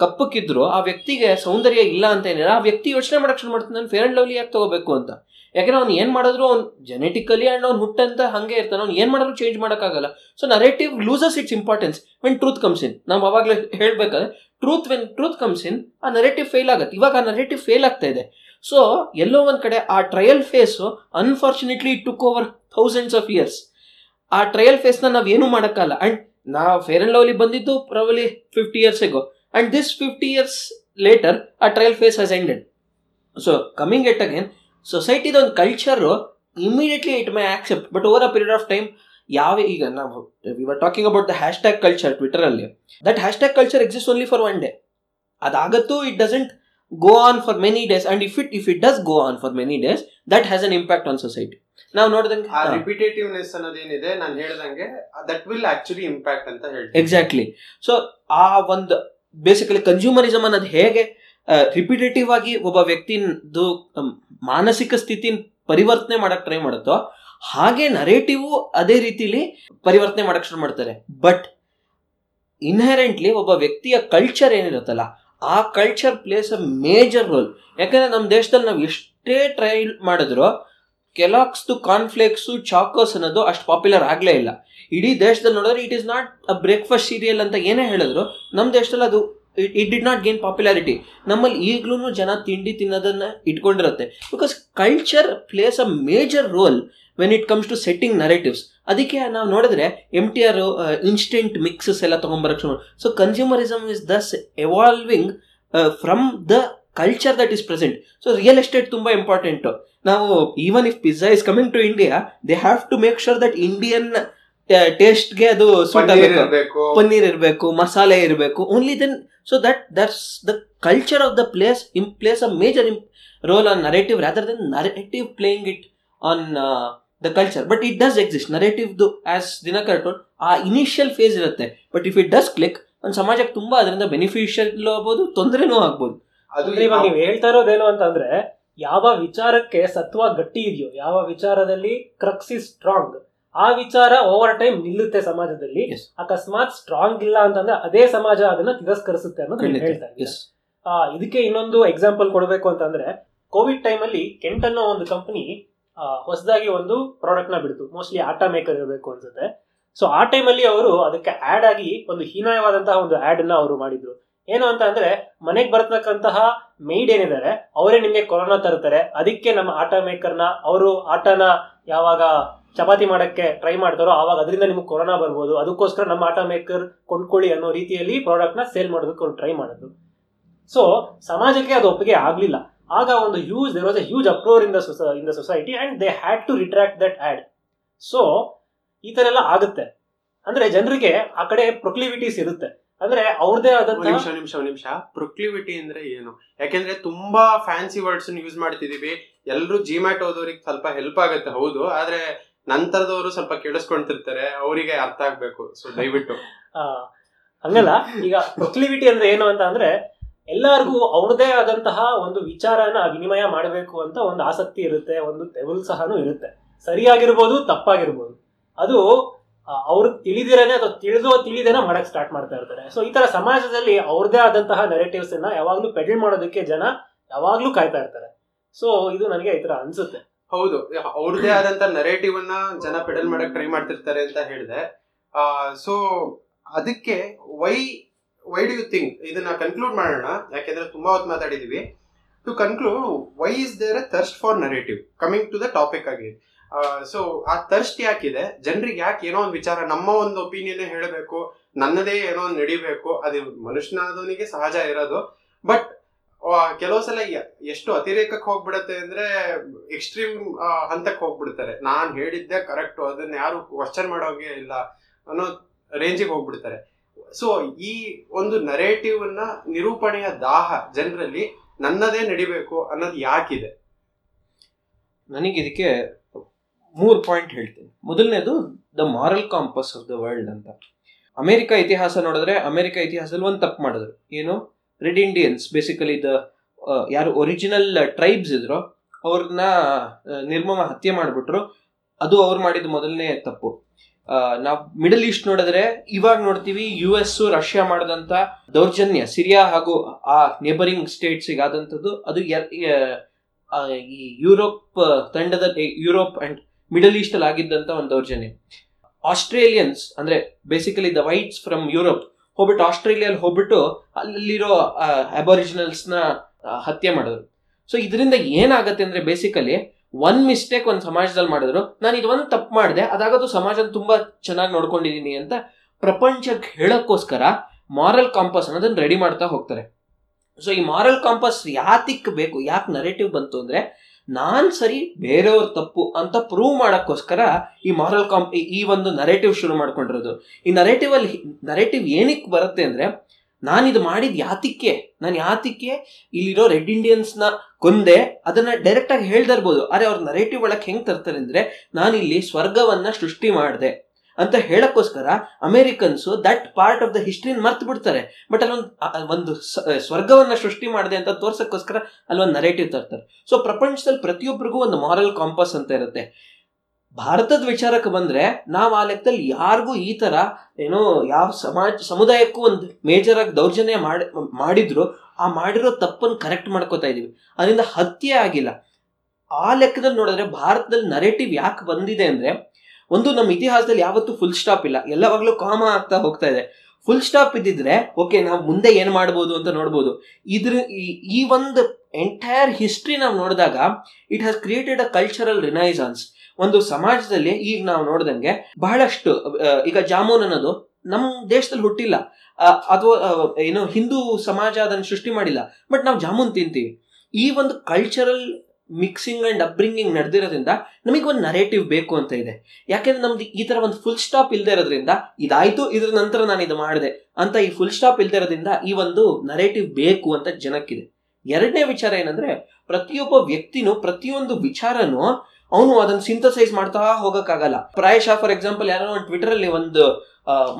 Speaker 2: ಕಪ್ಪಕ್ಕಿದ್ರು, ಆ ವ್ಯಕ್ತಿಗೆ ಸೌಂದರ್ಯ ಇಲ್ಲ ಅಂತ ಏನಿಲ್ಲ, ಆ ವ್ಯಕ್ತಿ ಯೋಚನೆ ಮಾಡಕ್ ಶುರು ಮಾಡ್ತಾನೆ ನಾನು ಫೇರ್ ಅಂಡ್ ಲವ್ಲಿ ಯಾಕೆ ತಗೋಬೇಕು ಅಂತ. ಯಾಕಂದ್ರೆ ಅವ್ನು ಏನ್ ಮಾಡಿದ್ರು, ಅವ್ನು ಜೆನೆಟಿಕಲಿ ಅಂಡ್ ಅವ್ನು ಹುಟ್ಟಂತ ಹಂಗೆ ಇರ್ತಾನೆ, ಅವ್ನು ಏನ್ ಮಾಡಿದ್ರು ಚೇಂಜ್ ಮಾಡೋಕ್ಕಾಗಲ್ಲ. So narrative loses its importance when truth comes in ನಾವು ಅವಾಗಲೇ ಹೇಳ್ಬೇಕಾದ್ರೆ truth when truth comes in ಆ ನರೇಟಿವ್ ಫೇಲ್ ಆಗುತ್ತೆ. ಇವಾಗ ಆ ನರೇಟಿವ್ ಫೇಲ್ ಆಗ್ತಾ ಇದೆ. ಸೊ ಎಲ್ಲೋ ಒಂದು ಕಡೆ ಆ trial phase unfortunately took over thousands of years ಆ ಟ್ರಯಲ್ ಫೇಸ್ನ ನಾವು ಏನೂ ಮಾಡೋಕ್ಕಲ್ಲ. ಅಂಡ್ ನಾ ಫೇರ್ ಅಂಡ್ ಲವ್ಲಿ ಬಂದಿದ್ದು probably fifty years ago and this fifty years later ಆ trial phase has ended so coming at again ಸೊಸೈಟಿದ ಒಂದು culture immediately it may accept but over a period of time ಯಾವ ಈಗ ನಾವು we are talking about the hashtag culture ಟ್ವಿಟರಲ್ಲಿ that hash tag culture exist only for one day ಅದಾಗತ್ತೂ it doesn't go on for many days and if it if it does go on for many days that has an impact on society ನಾವು ನೋಡಿದಂಗೆ
Speaker 1: ಆ ರಿಪಿಟೇಟಿವ್ನೆಸ್ ಅನ್ನೋದೇನಿದೆ ನಾನು ಹೇಳ್ದಂಗೆ that will actually impact ಅಂತ ಹೇಳ್ತೀನಿ.
Speaker 2: Exactly so ಆ ಒಂದು basically consumerism ಅನ್ನೋದು ಹೇಗೆ ರಿಪಿಟೇಟಿವ್ ಆಗಿ ಒಬ್ಬ ವ್ಯಕ್ತಿದು ಮಾನಸಿಕ ಸ್ಥಿತಿನ ಪರಿವರ್ತನೆ ಮಾಡಕ್ ಟ್ರೈ ಮಾಡುತ್ತೋ ಹಾಗೆ ನರೇಟಿವ್ ಅದೇ ರೀತಿಲಿ ಪರಿವರ್ತನೆ ಮಾಡಕ್ ಶುರು ಮಾಡ್ತಾರೆ. ಬಟ್ ಇನ್ಹೆರೆಂಟ್ಲಿ ಒಬ್ಬ ವ್ಯಕ್ತಿಯ ಕಲ್ಚರ್ ಏನಿರುತ್ತಲ್ಲ ಆ culture plays a major role ಯಾಕಂದ್ರೆ ನಮ್ಮ ದೇಶದಲ್ಲಿ ನಾವು ಎಷ್ಟೇ ಟ್ರೈ ಮಾಡಿದ್ರು ಕೆಲಾಕ್ಸ್ದು ಕಾರ್ನ್ಫ್ಲೇಕ್ಸು ಚಾಕೋಸ್ ಅನ್ನೋದು ಅಷ್ಟು ಪಾಪ್ಯುಲರ್ ಆಗಲೇ ಇಲ್ಲ. ಇಡೀ ದೇಶದಲ್ಲಿ ನೋಡಿದ್ರೆ it is not a breakfast cereal ಅಂತ ಏನೇ ಹೇಳಿದ್ರು ನಮ್ಮ ದೇಶದಲ್ಲಿ ಅದು it did not gain popularity ನಮ್ಮಲ್ಲಿ ಈಗಲೂ ಜನ ತಿಂಡಿ ತಿನ್ನೋದನ್ನ ಇಟ್ಕೊಂಡಿರುತ್ತೆ. Because culture plays a major role when it comes to setting narratives ಅದಕ್ಕೆ ನಾವು ನೋಡಿದ್ರೆ M T R instant mixes ಎಲ್ಲ ತೊಗೊಂಬರಕ್ಕೆ ಶುರು so consumerism is thus evolving from the culture that is present so real estate ತುಂಬ important ನಾವು even if pizza is coming to India they have to make sure that Indian ಟೇಸ್ಟ್ಗೆ ಅದು suit ಆಗಬೇಕು. ಪನ್ನೀರ್ ಇರಬೇಕು ಮಸಾಲೆ ಇರಬೇಕು. Only then so that that's the culture of the place ಇಂ plays a major role on narrative rather then narrative playing it on the culture but it does exist ನರೇಟಿವ್ದು as Dinakar told ಆ initial phase ಇರುತ್ತೆ. But if it does click ಒಂದು ಸಮಾಜಕ್ಕೆ ತುಂಬಾ ಅದರಿಂದ beneficial ಆಗ್ಬೋದು ತೊಂದರೆನೂ ಆಗ್ಬೋದು.
Speaker 1: ಅದು
Speaker 3: ಅಂದ್ರೆ ಇವಾಗ ನೀವು ಹೇಳ್ತಾ ಇರೋದೇನು ಅಂತಂದ್ರೆ ಯಾವ ವಿಚಾರಕ್ಕೆ ಸತ್ವ ಗಟ್ಟಿ ಇದೆಯೋ ಯಾವ ವಿಚಾರದಲ್ಲಿ ಕ್ರಕ್ಸ್ ಇಸ್ ಸ್ಟ್ರಾಂಗ್ ಆ ವಿಚಾರ ಓವರ್ ಟೈಮ್ ನಿಲ್ಲುತ್ತೆ ಸಮಾಜದಲ್ಲಿ. ಅಕಸ್ಮಾತ್ ಸ್ಟ್ರಾಂಗ್ ಇಲ್ಲ ಅಂತಂದ್ರೆ ಅದೇ ಸಮಾಜ ಅದನ್ನ ತಿರಸ್ಕರಿಸುತ್ತೆ ಅನ್ನೋದು
Speaker 2: ಹೇಳ್ತಾರೆ
Speaker 3: ಹೇಳ್ತಾ ಇದಕ್ಕೆ ಇನ್ನೊಂದು ಎಕ್ಸಾಂಪಲ್ ಕೊಡಬೇಕು ಅಂತಂದ್ರೆ ಕೋವಿಡ್ ಟೈಮಲ್ಲಿ ಕೆಂಟ್ ಅನ್ನೋ ಒಂದು ಕಂಪನಿ ಹೊಸದಾಗಿ ಒಂದು ಪ್ರಾಡಕ್ಟ್ನ ಬಿಡ್ತು. ಮೋಸ್ಟ್ಲಿ ಆಟಾ ಮೇಕರ್ ಇರಬೇಕು ಅನ್ಸುತ್ತೆ. ಸೊ ಆ ಟೈಮಲ್ಲಿ ಅವರು ಅದಕ್ಕೆ ಆಡ್ ಆಗಿ ಒಂದು ಹೀನಾಯವಾದಂತಹ ಒಂದು ಆಡ್ ಅನ್ನ ಅವರು ಮಾಡಿದ್ರು. ಏನು ಅಂತ ಅಂದ್ರೆ ಮನೆಗೆ ಬರ್ತಕ್ಕಂತಹ ಮೇಡ್ ಏನಿದ್ದಾರೆ ಅವರೇ ನಿಮಗೆ ಕೊರೋನಾ ತರ್ತಾರೆ ಅದಕ್ಕೆ ನಮ್ಮ ಆಟ ಮೇಕರ್ನ ಅವರು ಆಟನ ಯಾವಾಗ ಚಪಾತಿ ಮಾಡಕ್ಕೆ ಟ್ರೈ ಮಾಡ್ತಾರೋ, ಆವಾಗ ಅದರಿಂದ ನಿಮ್ಗೆ ಕೊರೋನಾ ಬರ್ಬೋದು. ಅದಕ್ಕೋಸ್ಕರ ನಮ್ಮ ಆಟೋ ಮೇಕರ್ ಕೊಂಡ್ಕೊಳ್ಳಿ ಅನ್ನೋ ರೀತಿಯಲ್ಲಿ ಪ್ರಾಡಕ್ಟ್ನ ಸೇಲ್ ಮಾಡೋದಕ್ಕೆ ಅವ್ರು ಟ್ರೈ ಮಾಡೋದು ಸೊ ಸಮಾಜಕ್ಕೆ ಅದು ಒಪ್ಪಿಗೆ ಆಗಲಿಲ್ಲ. ಆಗ ಒಂದು huge there was a huge uproar in the in the society and they had to retract that ad so ಈ ತರ ಎಲ್ಲ ಆಗುತ್ತೆ. ಅಂದ್ರೆ ಜನರಿಗೆ ಆ ಕಡೆ ಪ್ರೊಕ್ಲಿವಿಟೀಸ್ ಇರುತ್ತೆ. ಅಂದ್ರೆ ಅವ್ರದೇ ಆದ
Speaker 1: ನಿಮಿಷ ನಿಮಿಷ ನಿಮಿಷ. ಪ್ರೊಕ್ಲಿವಿಟಿ ಅಂದ್ರೆ ಏನು? ಯಾಕೆಂದ್ರೆ ತುಂಬಾ ಫ್ಯಾನ್ಸಿ ವರ್ಡ್ಸ್ ಯೂಸ್ ಮಾಡ್ತಿದೀವಿ. ಎಲ್ಲರೂ ಜಿಮ್ಯಾಟ್ ಓದೋರಿಗೆ ಸ್ವಲ್ಪ ಹೆಲ್ಪ್ ಆಗುತ್ತೆ, ಹೌದು. ಆದ್ರೆ ನಂತರದವರು ಸ್ವಲ್ಪ ಕೇಳಿಸ್ಕೊಂತಿರ್ತಾರೆ, ಅವರಿಗೆ ಅರ್ಥ ಆಗ್ಬೇಕು. ಸೊ ದಯವಿಟ್ಟು.
Speaker 3: ಹಂಗಲ್ಲ. ಈಗ ಪ್ರೊಕ್ಲಿವಿಟಿ ಅಂದ್ರೆ ಏನು ಅಂತ ಅಂದ್ರೆ, ಎಲ್ಲರಿಗೂ ಅವ್ರದೇ ಆದಂತಹ ಒಂದು ವಿಚಾರನ ವಿನಿಮಯ ಮಾಡಬೇಕು ಅಂತ ಒಂದು ಆಸಕ್ತಿ ಇರುತ್ತೆ, ಒಂದು ತೆವಲ್ಸಹನೂ ಇರುತ್ತೆ. ಸರಿಯಾಗಿರ್ಬೋದು, ತಪ್ಪಾಗಿರ್ಬೋದು. ಅದು ಅವ್ರು ತಿಳಿದಿರೇನೆ ಅಥವಾ ತಿಳಿದೋ ತಿಳಿದೇನೆ ಮಾಡಕ್ ಸ್ಟಾರ್ಟ್ ಮಾಡ್ತಾ ಇರ್ತಾರೆ. ಸೊ ಈ ತರ ಸಮಾಜದಲ್ಲಿ ಅವ್ರದೇ ಆದಂತಹ ನೆರೆಟಿವ್ಸ್ ಅನ್ನ ಯಾವಾಗ್ಲೂ ಪೆಡಲ್ ಮಾಡೋದಕ್ಕೆ ಜನ ಯಾವಾಗ್ಲೂ ಕಾಯ್ತಾ ಇರ್ತಾರೆ. ಸೊ ಇದು ನನಗೆ ಈ ತರ ಅನ್ಸುತ್ತೆ.
Speaker 1: ಹೌದು. ಅವ್ರದೇ ಆದಂತ ನರೇಟಿವ್ ಅನ್ನ ಜನ ಪೆಡಲ್ ಮಾಡಕ್ ಟ್ರೈ ಮಾಡ್ತಿರ್ತಾರೆ ಅಂತ ಹೇಳಿದೆ. ಸೊ ಅದಕ್ಕೆ why why do you think ಇದನ್ನ ಕನ್ಕ್ಲೂಡ್ ಮಾಡೋಣ. ಯಾಕೆಂದ್ರೆ ತುಂಬಾ ಹೊತ್ತು ಮಾತಾಡಿದೀವಿ. To conclude why is there a thirst for narrative coming to the topic ಆಗಿ ಸೊ ಆ ಥರ್ಸ್ಟ್ ಯಾಕಿದೆ? ಜನರಿಗೆ ಯಾಕೆ ಏನೋ ಒಂದು ವಿಚಾರ ನಮ್ಮ ಒಂದು ಒಪಿನಿಯನ್ ಹೇಳಬೇಕು ನನ್ನದೇ ಏನೋ ಒಂದು ನಡಿಬೇಕು ಅದು ಮನುಷ್ಯನಾದವನಿಗೆ ಸಹಜ ಇರೋದು. ಬಟ್ ಕೆಲವು ಸಲ ಎಷ್ಟು ಅತಿರೇಕಕ್ಕೆ ಹೋಗ್ಬಿಡತ್ತೆ ಅಂದ್ರೆ ಎಕ್ಸ್ಟ್ರೀಮ್ ಹಂತಕ್ಕೆ ಹೋಗ್ಬಿಡ್ತಾರೆ. ನಾನ್ ಹೇಳಿದ್ದೆ ಕರೆಕ್ಟ್ ಅದನ್ನ ಯಾರು ಕ್ವಶನ್ ಮಾಡೋಗೆ ಇಲ್ಲ ಅನ್ನೋ ರೇಂಜಿಗೆ ಹೋಗ್ಬಿಡ್ತಾರೆ. ಸೊ ಈ ಒಂದು ನರೇಟಿವ್ ಅನ್ನ ನಿರೂಪಣೆಯ ದಾಹ ಜನರಲ್ಲಿ ನನ್ನದೇ ನಡಿಬೇಕು ಅನ್ನೋದು ಯಾಕಿದೆ?
Speaker 2: ನನಗೆ ಇದಕ್ಕೆ ಮೂರು ಪಾಯಿಂಟ್ ಹೇಳ್ತೀನಿ. ಮೊದಲನೇದು the moral compass of the world ಅಂತ. ಅಮೆರಿಕ ಇತಿಹಾಸ ನೋಡಿದ್ರೆ ಅಮೆರಿಕ ಇತಿಹಾಸದಲ್ಲಿ ಒಂದು ತಪ್ಪು ಮಾಡಿದ್ರು. ಏನು? ರೆಡ್ ಇಂಡಿಯನ್ಸ್ ಬೇಸಿಕಲಿ ದ ಯಾರು ಒರಿಜಿನಲ್ ಟ್ರೈಬ್ಸ್ ಇದ್ರು, ಅವ್ರನ್ನ ನಿರ್ಮಮ ಹತ್ಯೆ ಮಾಡಿಬಿಟ್ರು. ಅದು ಅವ್ರು ಮಾಡಿದ ಮೊದಲನೇ ತಪ್ಪು. ನಾವು ಮಿಡಲ್ ಈಸ್ಟ್ ನೋಡಿದ್ರೆ, ಇವಾಗ ನೋಡ್ತೀವಿ ಯು ಎಸ್ ರಷ್ಯಾ ಮಾಡಿದಂಥ ದೌರ್ಜನ್ಯ ಸಿರಿಯಾ ಹಾಗೂ ಆ ನೇಬರಿಂಗ್ ಸ್ಟೇಟ್ಸ್ ಆದಂಥದ್ದು. ಅದು ಈ ಯುರೋಪ್ ತಂಡದ ಯುರೋಪ್ ಅಂಡ್ ಮಿಡಲ್ ಈಸ್ಟ್ ಅಲ್ಲಿ ಆಗಿದ್ದಂತ ಒಂದು ದೌರ್ಜನ್ಯ. ಆಸ್ಟ್ರೇಲಿಯನ್ಸ್ ಅಂದರೆ basically the whites from Europe ಹೋಗ್ಬಿಟ್ಟು ಆಸ್ಟ್ರೇಲಿಯಲ್ಲಿ ಹೋಗ್ಬಿಟ್ಟು ಅಲ್ಲಿರೋ ಅಬಾರಿಜಿನಲ್ಸ್ನ ಹತ್ಯೆ ಮಾಡಿದ್ರು. ಸೊ ಇದರಿಂದ ಏನಾಗತ್ತೆ ಅಂದ್ರೆ ಬೇಸಿಕಲಿ ಒಂದು ಮಿಸ್ಟೇಕ್ ಒಂದು ಸಮಾಜದಲ್ಲಿ ಮಾಡಿದ್ರು. ನಾನು ಇದೊಂದು ತಪ್ಪು ಮಾಡಿದೆ, ಅದಾಗದು ಸಮಾಜನ ತುಂಬಾ ಚೆನ್ನಾಗಿ ನೋಡ್ಕೊಂಡಿದ್ದೀನಿ ಅಂತ ಪ್ರಪಂಚಕ್ಕೆ ಹೇಳೋಕ್ಕೋಸ್ಕರ ಮಾರಲ್ ಕಾಂಪಸ್ ಅನ್ನೋದನ್ನ ರೆಡಿ ಮಾಡ್ತಾ ಹೋಗ್ತಾರೆ. ಸೊ ಈ ಮಾರಲ್ ಕಾಂಪಸ್ ಯಾತಿಕ್ ಬೇಕು, ಯಾಕೆ ನರೇಟಿವ್ ಬಂತು ಅಂದ್ರೆ ನಾನ್ ಸರಿ ಬೇರೆಯವ್ರ ತಪ್ಪು ಅಂತ ಪ್ರೂವ್ ಮಾಡೋಕ್ಕೋಸ್ಕರ ಈ ಮಾರಲ್ ಕಾಂಪ್ ಈ- ಒಂದು ನರೇಟಿವ್ ಶುರು ಮಾಡ್ಕೊಂಡಿರೋದು. ಈ ನರೇಟಿವ್ ಅಲ್ಲಿ ನರೇಟಿವ್ ಏನಕ್ಕೆ ಬರುತ್ತೆ ಅಂದ್ರೆ, ನಾನು ಇದು ಮಾಡಿದ ಯಾತಿಕ್ಕೆ? ನಾನು ಯಾತಿಕ್ಕೆ ಇಲ್ಲಿರೋ ರೆಡ್ ಇಂಡಿಯನ್ಸ್ನ ಕೊಂದೆ ಅದನ್ನ ಡೈರೆಕ್ಟ್ ಆಗಿ ಹೇಳ್ತಾ ಇರ್ಬೋದು. ಆದ್ರೆ ಅವ್ರ ನರೇಟಿವ್ ಒಳಗೆ ಹೆಂಗೆ ತರ್ತಾರೆ ಅಂದ್ರೆ ನಾನಿಲ್ಲಿ ಸ್ವರ್ಗವನ್ನ ಸೃಷ್ಟಿ ಮಾಡಿದೆ. ಅಂತ ಹೇಳಕ್ಕೋಸ್ಕರ Americans that part of the ಹಿಸ್ಟ್ರಿನ ಮರ್ತು ಬಿಡ್ತಾರೆ. ಬಟ್ ಅಲ್ಲೊಂದು ಒಂದು ಸ್ವರ್ಗವನ್ನ ಸೃಷ್ಟಿ ಮಾಡಿದೆ ಅಂತ ತೋರ್ಸಕ್ಕೋಸ್ಕರ ಅಲ್ಲೊಂದು ನರೇಟಿವ್ ತರ್ತಾರೆ. ಸೊ ಪ್ರಪಂಚದಲ್ಲಿ ಪ್ರತಿಯೊಬ್ಬರಿಗೂ ಒಂದು ಮಾರಲ್ ಕಾಂಪಸ್ ಅಂತ ಇರುತ್ತೆ. ಭಾರತದ ವಿಚಾರಕ್ಕೆ ಬಂದ್ರೆ ನಾವು ಆ ಲೆಕ್ಕದಲ್ಲಿ ಯಾರಿಗೂ ಈ ತರ ಏನೋ ಯಾವ ಸಮಾಜ, ಸಮುದಾಯಕ್ಕೂ ಒಂದು ಮೇಜರ್ ಆಗಿ ದೌರ್ಜನ್ಯ ಮಾಡಿ, ಮಾಡಿದ್ರು, ಆ ಮಾಡಿರೋ ತಪ್ಪನ್ನು ಕರೆಕ್ಟ್ ಮಾಡ್ಕೋತಾ ಇದೀವಿ. ಅದರಿಂದ ಹತ್ಯೆ ಆಗಿಲ್ಲ. ಆ ಲೆಕ್ಕದಲ್ಲಿ ನೋಡಿದ್ರೆ ಭಾರತದಲ್ಲಿ ನರೇಟಿವ್ ಯಾಕೆ ಬಂದಿದೆ ಅಂದ್ರೆ ಒಂದು ನಮ್ಮ ಇತಿಹಾಸದಲ್ಲಿ ಯಾವತ್ತೂ ಫುಲ್ ಸ್ಟಾಪ್ ಇಲ್ಲ. ಎಲ್ಲವಾಗ್ಲೂ ಕಾಮ ಆಗ್ತಾ ಹೋಗ್ತಾ ಇದೆ. ಫುಲ್ ಸ್ಟಾಪ್ ಇದ್ದಿದ್ರೆ ಓಕೆ ನಾವು ಮುಂದೆ ಏನು ಮಾಡ್ಬೋದು ಅಂತ ನೋಡ್ಬೋದು. ಇದ್ರ ಈ- ಒಂದು ಎಂಟೈರ್ ಹಿಸ್ಟ್ರಿ ನಾವು ನೋಡಿದಾಗ it has created a cultural renaissance ಒಂದು ಸಮಾಜದಲ್ಲಿ ಈಗ ನಾವು ನೋಡ್ದಂಗೆ ಬಹಳಷ್ಟು ಈಗ ಜಾಮೂನ್ ಅನ್ನೋದು ನಮ್ಮ ದೇಶದಲ್ಲಿ ಹುಟ್ಟಿಲ್ಲ. ಅಥವಾ ಏನು ಹಿಂದೂ ಸಮಾಜ ಅದನ್ನು ಸೃಷ್ಟಿ ಮಾಡಿಲ್ಲ. ಬಟ್ ನಾವು ಜಾಮೂನ್ ತಿಂತೀವಿ. ಈ ಒಂದು ಕಲ್ಚರಲ್ ಮಿಕ್ಸಿಂಗ್ ಅಂಡ್ ಅಪ್ಬ್ರಿಂಗಿಂಗ್ ನಡೆದಿರೋದ್ರಿಂದ ನಮಗೆ ಒಂದು ನರೇಟಿವ್ ಬೇಕು ಅಂತ ಇದೆ. ಯಾಕೆಂದ್ರೆ ನಮ್ದು ಈ ಥರ ಒಂದು ಫುಲ್ ಸ್ಟಾಪ್ ಇಲ್ಲದೆ ಇರೋದ್ರಿಂದ ಇದಾಯ್ತು ಇದ್ರ ನಂತರ ನಾನು ಇದು ಮಾಡಿದೆ ಅಂತ ಈ ಫುಲ್ ಸ್ಟಾಪ್ ಇಲ್ಲದೆ ಇರೋದ್ರಿಂದ ಈ ಒಂದು ನರೇಟಿವ್ ಬೇಕು ಅಂತ ಜನಕ್ಕಿದೆ. ಎರಡನೇ ವಿಚಾರ ಏನಂದ್ರೆ ಪ್ರತಿಯೊಬ್ಬ ವ್ಯಕ್ತಿನೂ ಪ್ರತಿಯೊಂದು ವಿಚಾರನೂ ಅವನು ಅದನ್ನ ಸಿಂಥಸೈಸ್ ಮಾಡ್ತಾ ಹೋಗೋಕ್ಕಾಗಲ್ಲ. ಪ್ರಾಯಶಃ ಫಾರ್ ಎಕ್ಸಾಂಪಲ್ ಯಾರೋ ಒಂದು ಟ್ವಿಟರ್ ಅಲ್ಲಿ ಒಂದು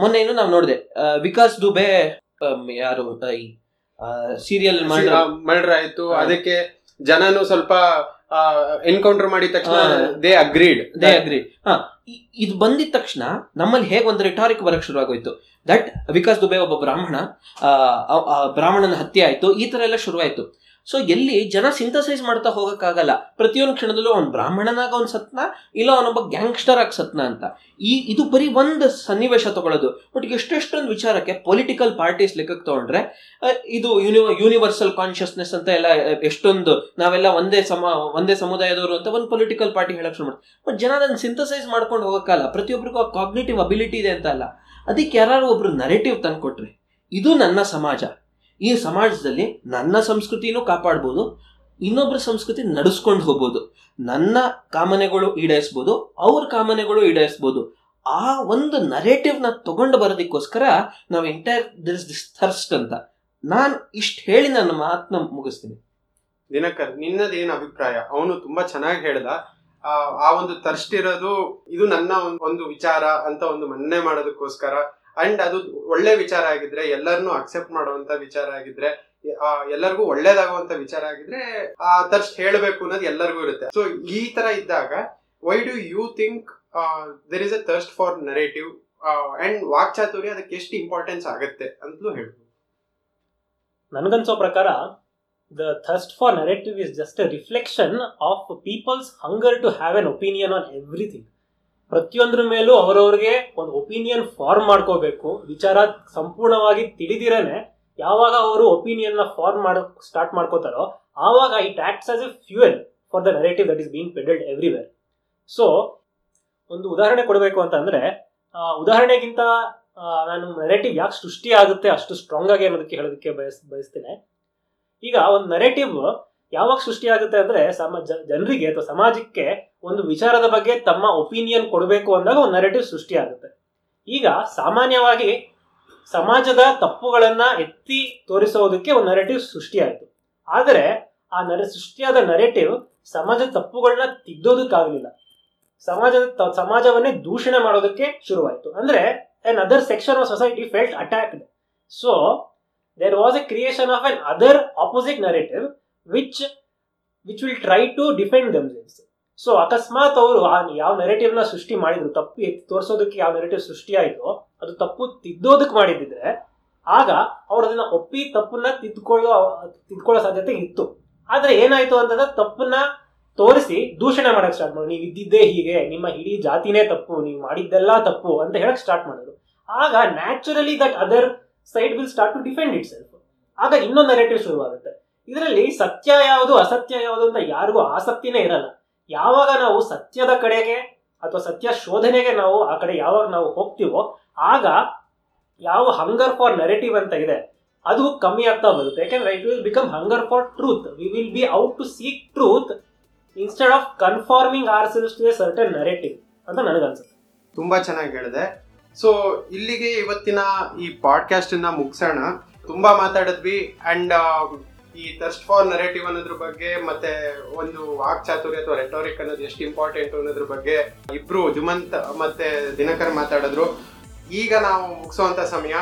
Speaker 2: ಮೊನ್ನೆ ಏನು ನಾವು ನೋಡಿದೆ ವಿಕಾಸ್ ದುಬೆ ಯಾರು ಈ ಸೀರಿಯಲ್
Speaker 1: ಮರ್ಡರ್ ಆಯ್ತು ಅದಕ್ಕೆ ಜನನು ಸ್ವಲ್ಪ ಎನ್ಕೌಂಟರ್ ಮಾಡಿದ ತಕ್ಷಣ ದೇ ಅಗ್ರೀಡ್
Speaker 2: ದೇ ಅಗ್ರೀಡ್ ಹಾ. ಇ- ಇದು ಬಂದಿದ ತಕ್ಷಣ ನಮ್ಮಲ್ಲಿ ಹೇಗೆ ಒಂದು ರಿಟಾರಿಕ್ ಬರಕ್ ಶುರು ಆಗೋಯ್ತು ದಟ್ ವಿಕಾಸ್ ದುಬೆ ಒಬ್ಬ ಬ್ರಾಹ್ಮಣ ಬ್ರಾಹ್ಮಣನ ಹತ್ಯೆ ಆಯ್ತು. ಈ ತರ ಎಲ್ಲ ಶುರುವಾಯ್ತು. ಸೊ ಎಲ್ಲಿ ಜನ ಸಿಂಥಸೈಸ್ ಮಾಡ್ತಾ ಹೋಗೋಕ್ಕಾಗಲ್ಲ. ಪ್ರತಿಯೊಂದು ಕ್ಷಣದಲ್ಲೂ ಅವ್ನು ಬ್ರಾಹ್ಮಣನಾಗ ಅವ್ನು ಸತ್ನ, ಇಲ್ಲ ಅವನೊಬ್ಬ ಗ್ಯಾಂಗ್ಸ್ಟರ್ ಆಗಿ ಸತ್ನ ಅಂತ. ಈ, ಇದು ಬರೀ ಒಂದು ಸನ್ನಿವೇಶ ತಗೊಳ್ಳೋದು. ಬಟ್ ಎಷ್ಟೆಷ್ಟೊಂದು ವಿಚಾರಕ್ಕೆ ಪೊಲಿಟಿಕಲ್ ಪಾರ್ಟೀಸ್ ಲೆಕ್ಕಕ್ಕೆ ತಗೊಂಡ್ರೆ ಇದು ಯೂನಿ ಯೂನಿವರ್ಸಲ್ ಕಾನ್ಷಿಯಸ್ನೆಸ್ ಅಂತ ಎಲ್ಲ, ಎಷ್ಟೊಂದು, ನಾವೆಲ್ಲ ಒಂದೇ ಸಮ, ಒಂದೇ ಸಮುದಾಯದವರು ಅಂತ ಒಂದು ಪೊಲಿಟಿಕಲ್ ಪಾರ್ಟಿ ಹೇಳಕ್ ಶುರು ಮಾಡ್ತಾರೆ. ಬಟ್ ಜನ ಅದನ್ನು ಸಿಂಥಸೈಸ್ ಮಾಡ್ಕೊಂಡು ಹೋಗೋಕ್ಕಲ್ಲ ಪ್ರತಿಯೊಬ್ಬರಿಗೂ ಆ ಕಾಗ್ನೇಟಿವ್ ಅಬಿಲಿಟಿ ಇದೆ ಅಂತ ಅಲ್ಲ. ಅದಕ್ಕೆ ಯಾರು ಒಬ್ರು ನರೇಟಿವ್ ತಂದ್ಕೊಟ್ರೆ, ಇದು ನನ್ನ ಸಮಾಜ. ಈ ಸಮಾಜದಲ್ಲಿ ನನ್ನ ಸಂಸ್ಕೃತಿನೂ ಕಾಪಾಡ್ಬೋದು ಇನ್ನೊಬ್ಬರ ಸಂಸ್ಕೃತಿ ನಡೆಸ್ಕೊಂಡು ಹೋಗ್ಬೋದು ನನ್ನ ಕಾಮನೆಗಳು ಈಡೇರಿಸ್ಬೋದು ಅವ್ರ ಕಾಮನೆಗಳು ಈಡೇರಿಸ್ಬೋದು ಆ ಒಂದು ನರೇಟಿವ್ನ ತಗೊಂಡು ಬರೋದಕ್ಕೋಸ್ಕರ ನಾವು ಎಂಟೈರ್ ದಿಸ್ ದಿಸ್ ಥರ್ಸ್ಟ್ ಅಂತ. ನಾನು ಇಷ್ಟು ಹೇಳಿ ನನ್ನ ಮಾತನ್ನ ಮುಗಿಸ್ತೀನಿ.
Speaker 1: ದಿನಕರ್ ನಿನ್ನದೇನು ಅಭಿಪ್ರಾಯ? ಅವನು ತುಂಬಾ ಚೆನ್ನಾಗಿ ಹೇಳ್ದ. ಆ, ಒಂದು ತರ್ಸ್ಟ್ ಇರೋದು ಇದು ನನ್ನ ಒಂದು ವಿಚಾರ ಅಂತ ಒಂದು ಮನ್ನೆ ಮಾಡೋದಕ್ಕೋಸ್ಕರ ಅಂಡ್ ಅದು ಒಳ್ಳೆ ವಿಚಾರ ಆಗಿದ್ರೆ, ಎಲ್ಲರನ್ನು ಅಕ್ಸೆಪ್ಟ್ ಮಾಡುವಂತ ವಿಚಾರ ಆಗಿದ್ರೆ ಎಲ್ಲರಿಗೂ ಒಳ್ಳೇದಾಗುವಂತ ವಿಚಾರ ಆಗಿದ್ರೆ, ಆ ತರ್ಸ್ಟ್ ಹೇಳಬೇಕು ಅನ್ನೋದು ಎಲ್ಲರಿಗೂ ಇರುತ್ತೆ. ಸೊ ಈ ತರ ಇದ್ದಾಗ why do you think there is a thirst for narrative and ವಾಕ್ಚಾತುರ್ಯ ಅದಕ್ಕೆ ಎಷ್ಟು ಇಂಪಾರ್ಟೆನ್ಸ್ ಆಗುತ್ತೆ ಅಂತಲೂ ಹೇಳ್ಬೋದು.
Speaker 3: ನನಗನ್ಸೋ ಪ್ರಕಾರ the thirst for narrative is just a reflection of people's hunger to have an opinion on everything ಪ್ರತಿಯೊಂದ್ರ ಮೇಲೂ ಅವರವ್ರಿಗೆ ಒಂದು ಒಪಿನಿಯನ್ ಫಾರ್ಮ್ ಮಾಡ್ಕೋಬೇಕು. ವಿಚಾರ ಸಂಪೂರ್ಣವಾಗಿ ತಿಳಿದಿರನೆ ಯಾವಾಗ ಅವರು ಒಪಿನಿಯನ್ನ ಫಾರ್ಮ್ ಮಾಡ ಸ್ಟಾರ್ಟ್ ಮಾಡ್ಕೋತಾರೋ, ಆವಾಗ it acts as a fuel for the narrative that is being peddled everywhere so ಒಂದು ಉದಾಹರಣೆ ಕೊಡಬೇಕು ಅಂತ ಅಂದ್ರೆ ಉದಾಹರಣೆಗಿಂತ ನಾನು ನರೇಟಿವ್ ಯಾಕೆ ಸೃಷ್ಟಿ ಆಗುತ್ತೆ ಅಷ್ಟು ಸ್ಟ್ರಾಂಗ್ ಆಗಿ ಅನ್ನೋದಕ್ಕೆ ಹೇಳೋದಕ್ಕೆ ಬಯಸ್, ಬಯಸ್ತೇನೆ. ಈಗ ಒಂದು ನರೇಟಿವ್ ಯಾವಾಗ ಸೃಷ್ಟಿ ಆಗುತ್ತೆ ಅಂದ್ರೆ ಸಮ ಜನರಿಗೆ ಅಥವಾ ಸಮಾಜಕ್ಕೆ ಒಂದು ವಿಚಾರದ ಬಗ್ಗೆ ತಮ್ಮ ಒಪಿನಿಯನ್ ಕೊಡಬೇಕು ಅಂದಾಗ ಒಂದು ನರೇಟಿವ್ ಸೃಷ್ಟಿ ಆಗುತ್ತೆ ಈಗ ಸಾಮಾನ್ಯವಾಗಿ ಸಮಾಜದ ತಪ್ಪುಗಳನ್ನ ಎತ್ತಿ ತೋರಿಸೋದಕ್ಕೆ ಒಂದು ನರೇಟಿವ್ ಸೃಷ್ಟಿ ಆಯಿತು ಆದರೆ ಆ ನರ ಸೃಷ್ಟಿಯಾದ ನರೇಟಿವ್ ಸಮಾಜದ ತಪ್ಪುಗಳನ್ನ ತಿದ್ದೋದಕ್ಕಾಗಲಿಲ್ಲ. ಸಮಾಜದ ಸಮಾಜವನ್ನೇ ದೂಷಣೆ ಮಾಡೋದಕ್ಕೆ ಶುರುವಾಯಿತು. ಅಂದ್ರೆ another section of society felt attacked so there was a creation of another opposite narrative which which will try to defend themselves. So ಅಕಸ್ಮಾತ್ ಅವರು ಯಾವ ನೆರೆಟಿವ್ನ ಸೃಷ್ಟಿ ಮಾಡಿದ್ರು, ತಪ್ಪು ಎತ್ತಿ ತೋರಿಸೋದಕ್ಕೆ ಯಾವ ನೆರೆಟಿವ್ ಸೃಷ್ಟಿ ಅದು ತಪ್ಪು ತಿದ್ದೋದಕ್ಕೆ ಮಾಡಿದ್ದಿದ್ರೆ, ಆಗ ಅವ್ರು ಅದನ್ನ ಒಪ್ಪಿ ತಪ್ಪನ್ನ ತಿದ್ಕೊಳ್ಳೋ ತಿದ್ಕೊಳ್ಳೋ ಸಾಧ್ಯತೆ ಇತ್ತು. ಆದರೆ ಏನಾಯಿತು ಅಂತಂದ್ರೆ ತಪ್ಪನ್ನ ತೋರಿಸಿ ದೂಷಣೆ ಮಾಡಕ್ ಸ್ಟಾರ್ಟ್ ಮಾಡಿ ನೀವು ಇದ್ದಿದ್ದೇ ಹೀಗೆ, ನಿಮ್ಮ ಇಡೀ ಜಾತಿನೇ ತಪ್ಪು, ನೀವು ಮಾಡಿದ್ದೆಲ್ಲ ತಪ್ಪು ಅಂತ ಹೇಳಕ್ ಸ್ಟಾರ್ಟ್ ಮಾಡಿದ್ರು. ಆಗ naturally that other side will start to defend itself ಆಗ ಇನ್ನೊಂದು ನೆರೆಟಿವ್ ಶುರುವಾಗುತ್ತೆ. ಇದರಲ್ಲಿ ಸತ್ಯ ಯಾವುದು, ಅಸತ್ಯ ಯಾವುದು ಅಂತ ಯಾರಿಗೂ ಆಸಕ್ತಿನೇ ಇರಲ್ಲ. ಯಾವಾಗ ನಾವು ಸತ್ಯದ ಕಡೆಗೆ ಅಥವಾ ಸತ್ಯ ಶೋಧನೆಗೆ ನಾವು ಆ ಕಡೆ ಯಾವಾಗ ನಾವು ಹೋಗ್ತೀವೋ, ಆಗ ಯಾವ ಹಂಗರ್ ಫಾರ್ ನೆರೆಟಿವ್ ಅಂತ ಇದೆ, ಅದು ಕಮ್ಮಿ ಆಗ್ತಾ ಬರುತ್ತೆ ಯಾಕೆಂದ್ರೆ it will become hunger for truth we will be out to seek truth instead of conforming ourselves to a certain narrative ಅಂತ ನನಗನ್ಸುತ್ತೆ.
Speaker 1: ತುಂಬಾ ಚೆನ್ನಾಗಿ ಹೇಳಿದೆ. ಸೊ ಇಲ್ಲಿಗೆ ಇವತ್ತಿನ ಈ ಪಾಡ್ಕಾಸ್ಟ್ ಇಂದ ಮುಗಿಸೋಣ. ತುಂಬಾ ಮಾತಾಡಿದ್ವಿ ಅಂಡ್ ಈ ಥರ್ಸ್ಟ್ ಫಾರ್ ನರೇಟಿವ್ ಅನ್ನೋದ್ರ ಬಗ್ಗೆ ಮತ್ತೆ ಒಂದು ವಾಕ್ ಚಾತುರ್ಯ ಅಥವಾ ರೆಟೋರಿಕ್ ಅನ್ನೋದು ಎಷ್ಟು ಇಂಪಾರ್ಟೆಂಟ್ ಅನ್ನೋದ್ರ ಬಗ್ಗೆ ಇಬ್ರು ಜುಮಂತ್ ಮತ್ತೆ ದಿನಕರ್ ಮಾತಾಡಿದ್ರು. ಈಗ ನಾವು ಮುಗಿಸುವಂತ ಸಮಯ.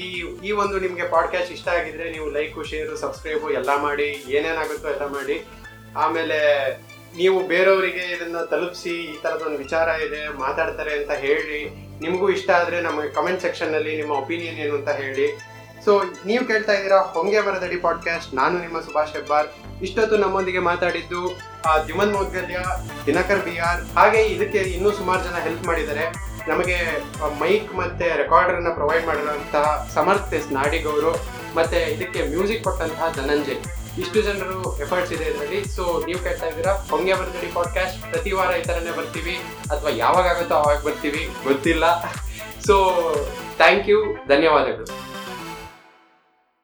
Speaker 1: ಈ ಈ ಒಂದು ನಿಮಗೆ ಪಾಡ್ಕಾಸ್ಟ್ ಇಷ್ಟ ಆಗಿದ್ರೆ ನೀವು ಲೈಕ್ ಶೇರು ಸಬ್ಸ್ಕ್ರೈಬ್ ಎಲ್ಲ ಮಾಡಿ, ಏನೇನಾಗುತ್ತೋ ಎಲ್ಲ ಮಾಡಿ. ಆಮೇಲೆ ನೀವು ಬೇರೆಯವರಿಗೆ ಇದನ್ನ ತಲುಪಿಸಿ, ಈ ತರದೊಂದು ವಿಚಾರ ಇದೆ, ಮಾತಾಡ್ತಾರೆ ಅಂತ ಹೇಳಿ, ನಿಮಗೂ ಇಷ್ಟ ಆದ್ರೆ ನಮ್ಮ ಕಮೆಂಟ್ ಸೆಕ್ಷನ್ನಲ್ಲಿ ನಿಮ್ಮ ಒಪಿನಿಯನ್ ಏನು ಅಂತ ಹೇಳಿ. ಸೊ ನೀವು ಕೇಳ್ತಾ ಇದ್ದೀರಾ ಹೊಂಗೆ ಬರದಡಿ ಪಾಡ್ಕಾಸ್ಟ್ ನಾನು ನಿಮ್ಮ ಸುಭಾಷ್ ಹೆಬ್ಬಾರ್. ಇಷ್ಟೊತ್ತು ನಮ್ಮೊಂದಿಗೆ ಮಾತಾಡಿದ್ದು ಆ, ದ್ಯುಮನ್ ಮೌದ್ಗಲ್ಯ ದಿನಕರ್ ಬಿ ಹಾಗೆ ಇದಕ್ಕೆ ಇನ್ನೂ ಸುಮಾರು ಜನ ಹೆಲ್ಪ್ ಮಾಡಿದ್ದಾರೆ. ನಮಗೆ ಮೈಕ್ ಮತ್ತೆ ರೆಕಾರ್ಡರ್ನ ಪ್ರೊವೈಡ್ ಮಾಡಿರುವಂತಹ ಸಮರ್ಥ ಎಸ್ ನಾಡಿಗ್ ಅವರು ಮತ್ತೆ ಇದಕ್ಕೆ ಮ್ಯೂಸಿಕ್ ಕೊಟ್ಟಂತಹ ಧನಂಜಯ್. ಇಷ್ಟು ಜನರು ಎಫರ್ಟ್ಸ್ ಇದೆ ಇದರಲ್ಲಿ. ಸೊ ನೀವು ಕೇಳ್ತಾ ಇದ್ದೀರಾ ಹೊಂಗೆ ಬರ್ತಡಿ ಪಾಡ್ಕಾಸ್ಟ್ ಪ್ರತಿ ವಾರ ಈ ಥರನೇ ಬರ್ತೀವಿ ಅಥವಾ ಯಾವಾಗ ಆಗುತ್ತೋ ಅವಾಗ ಬರ್ತೀವಿ ಗೊತ್ತಿಲ್ಲ. ಸೊ ಥ್ಯಾಂಕ್ ಯು ಧನ್ಯವಾದಗಳು.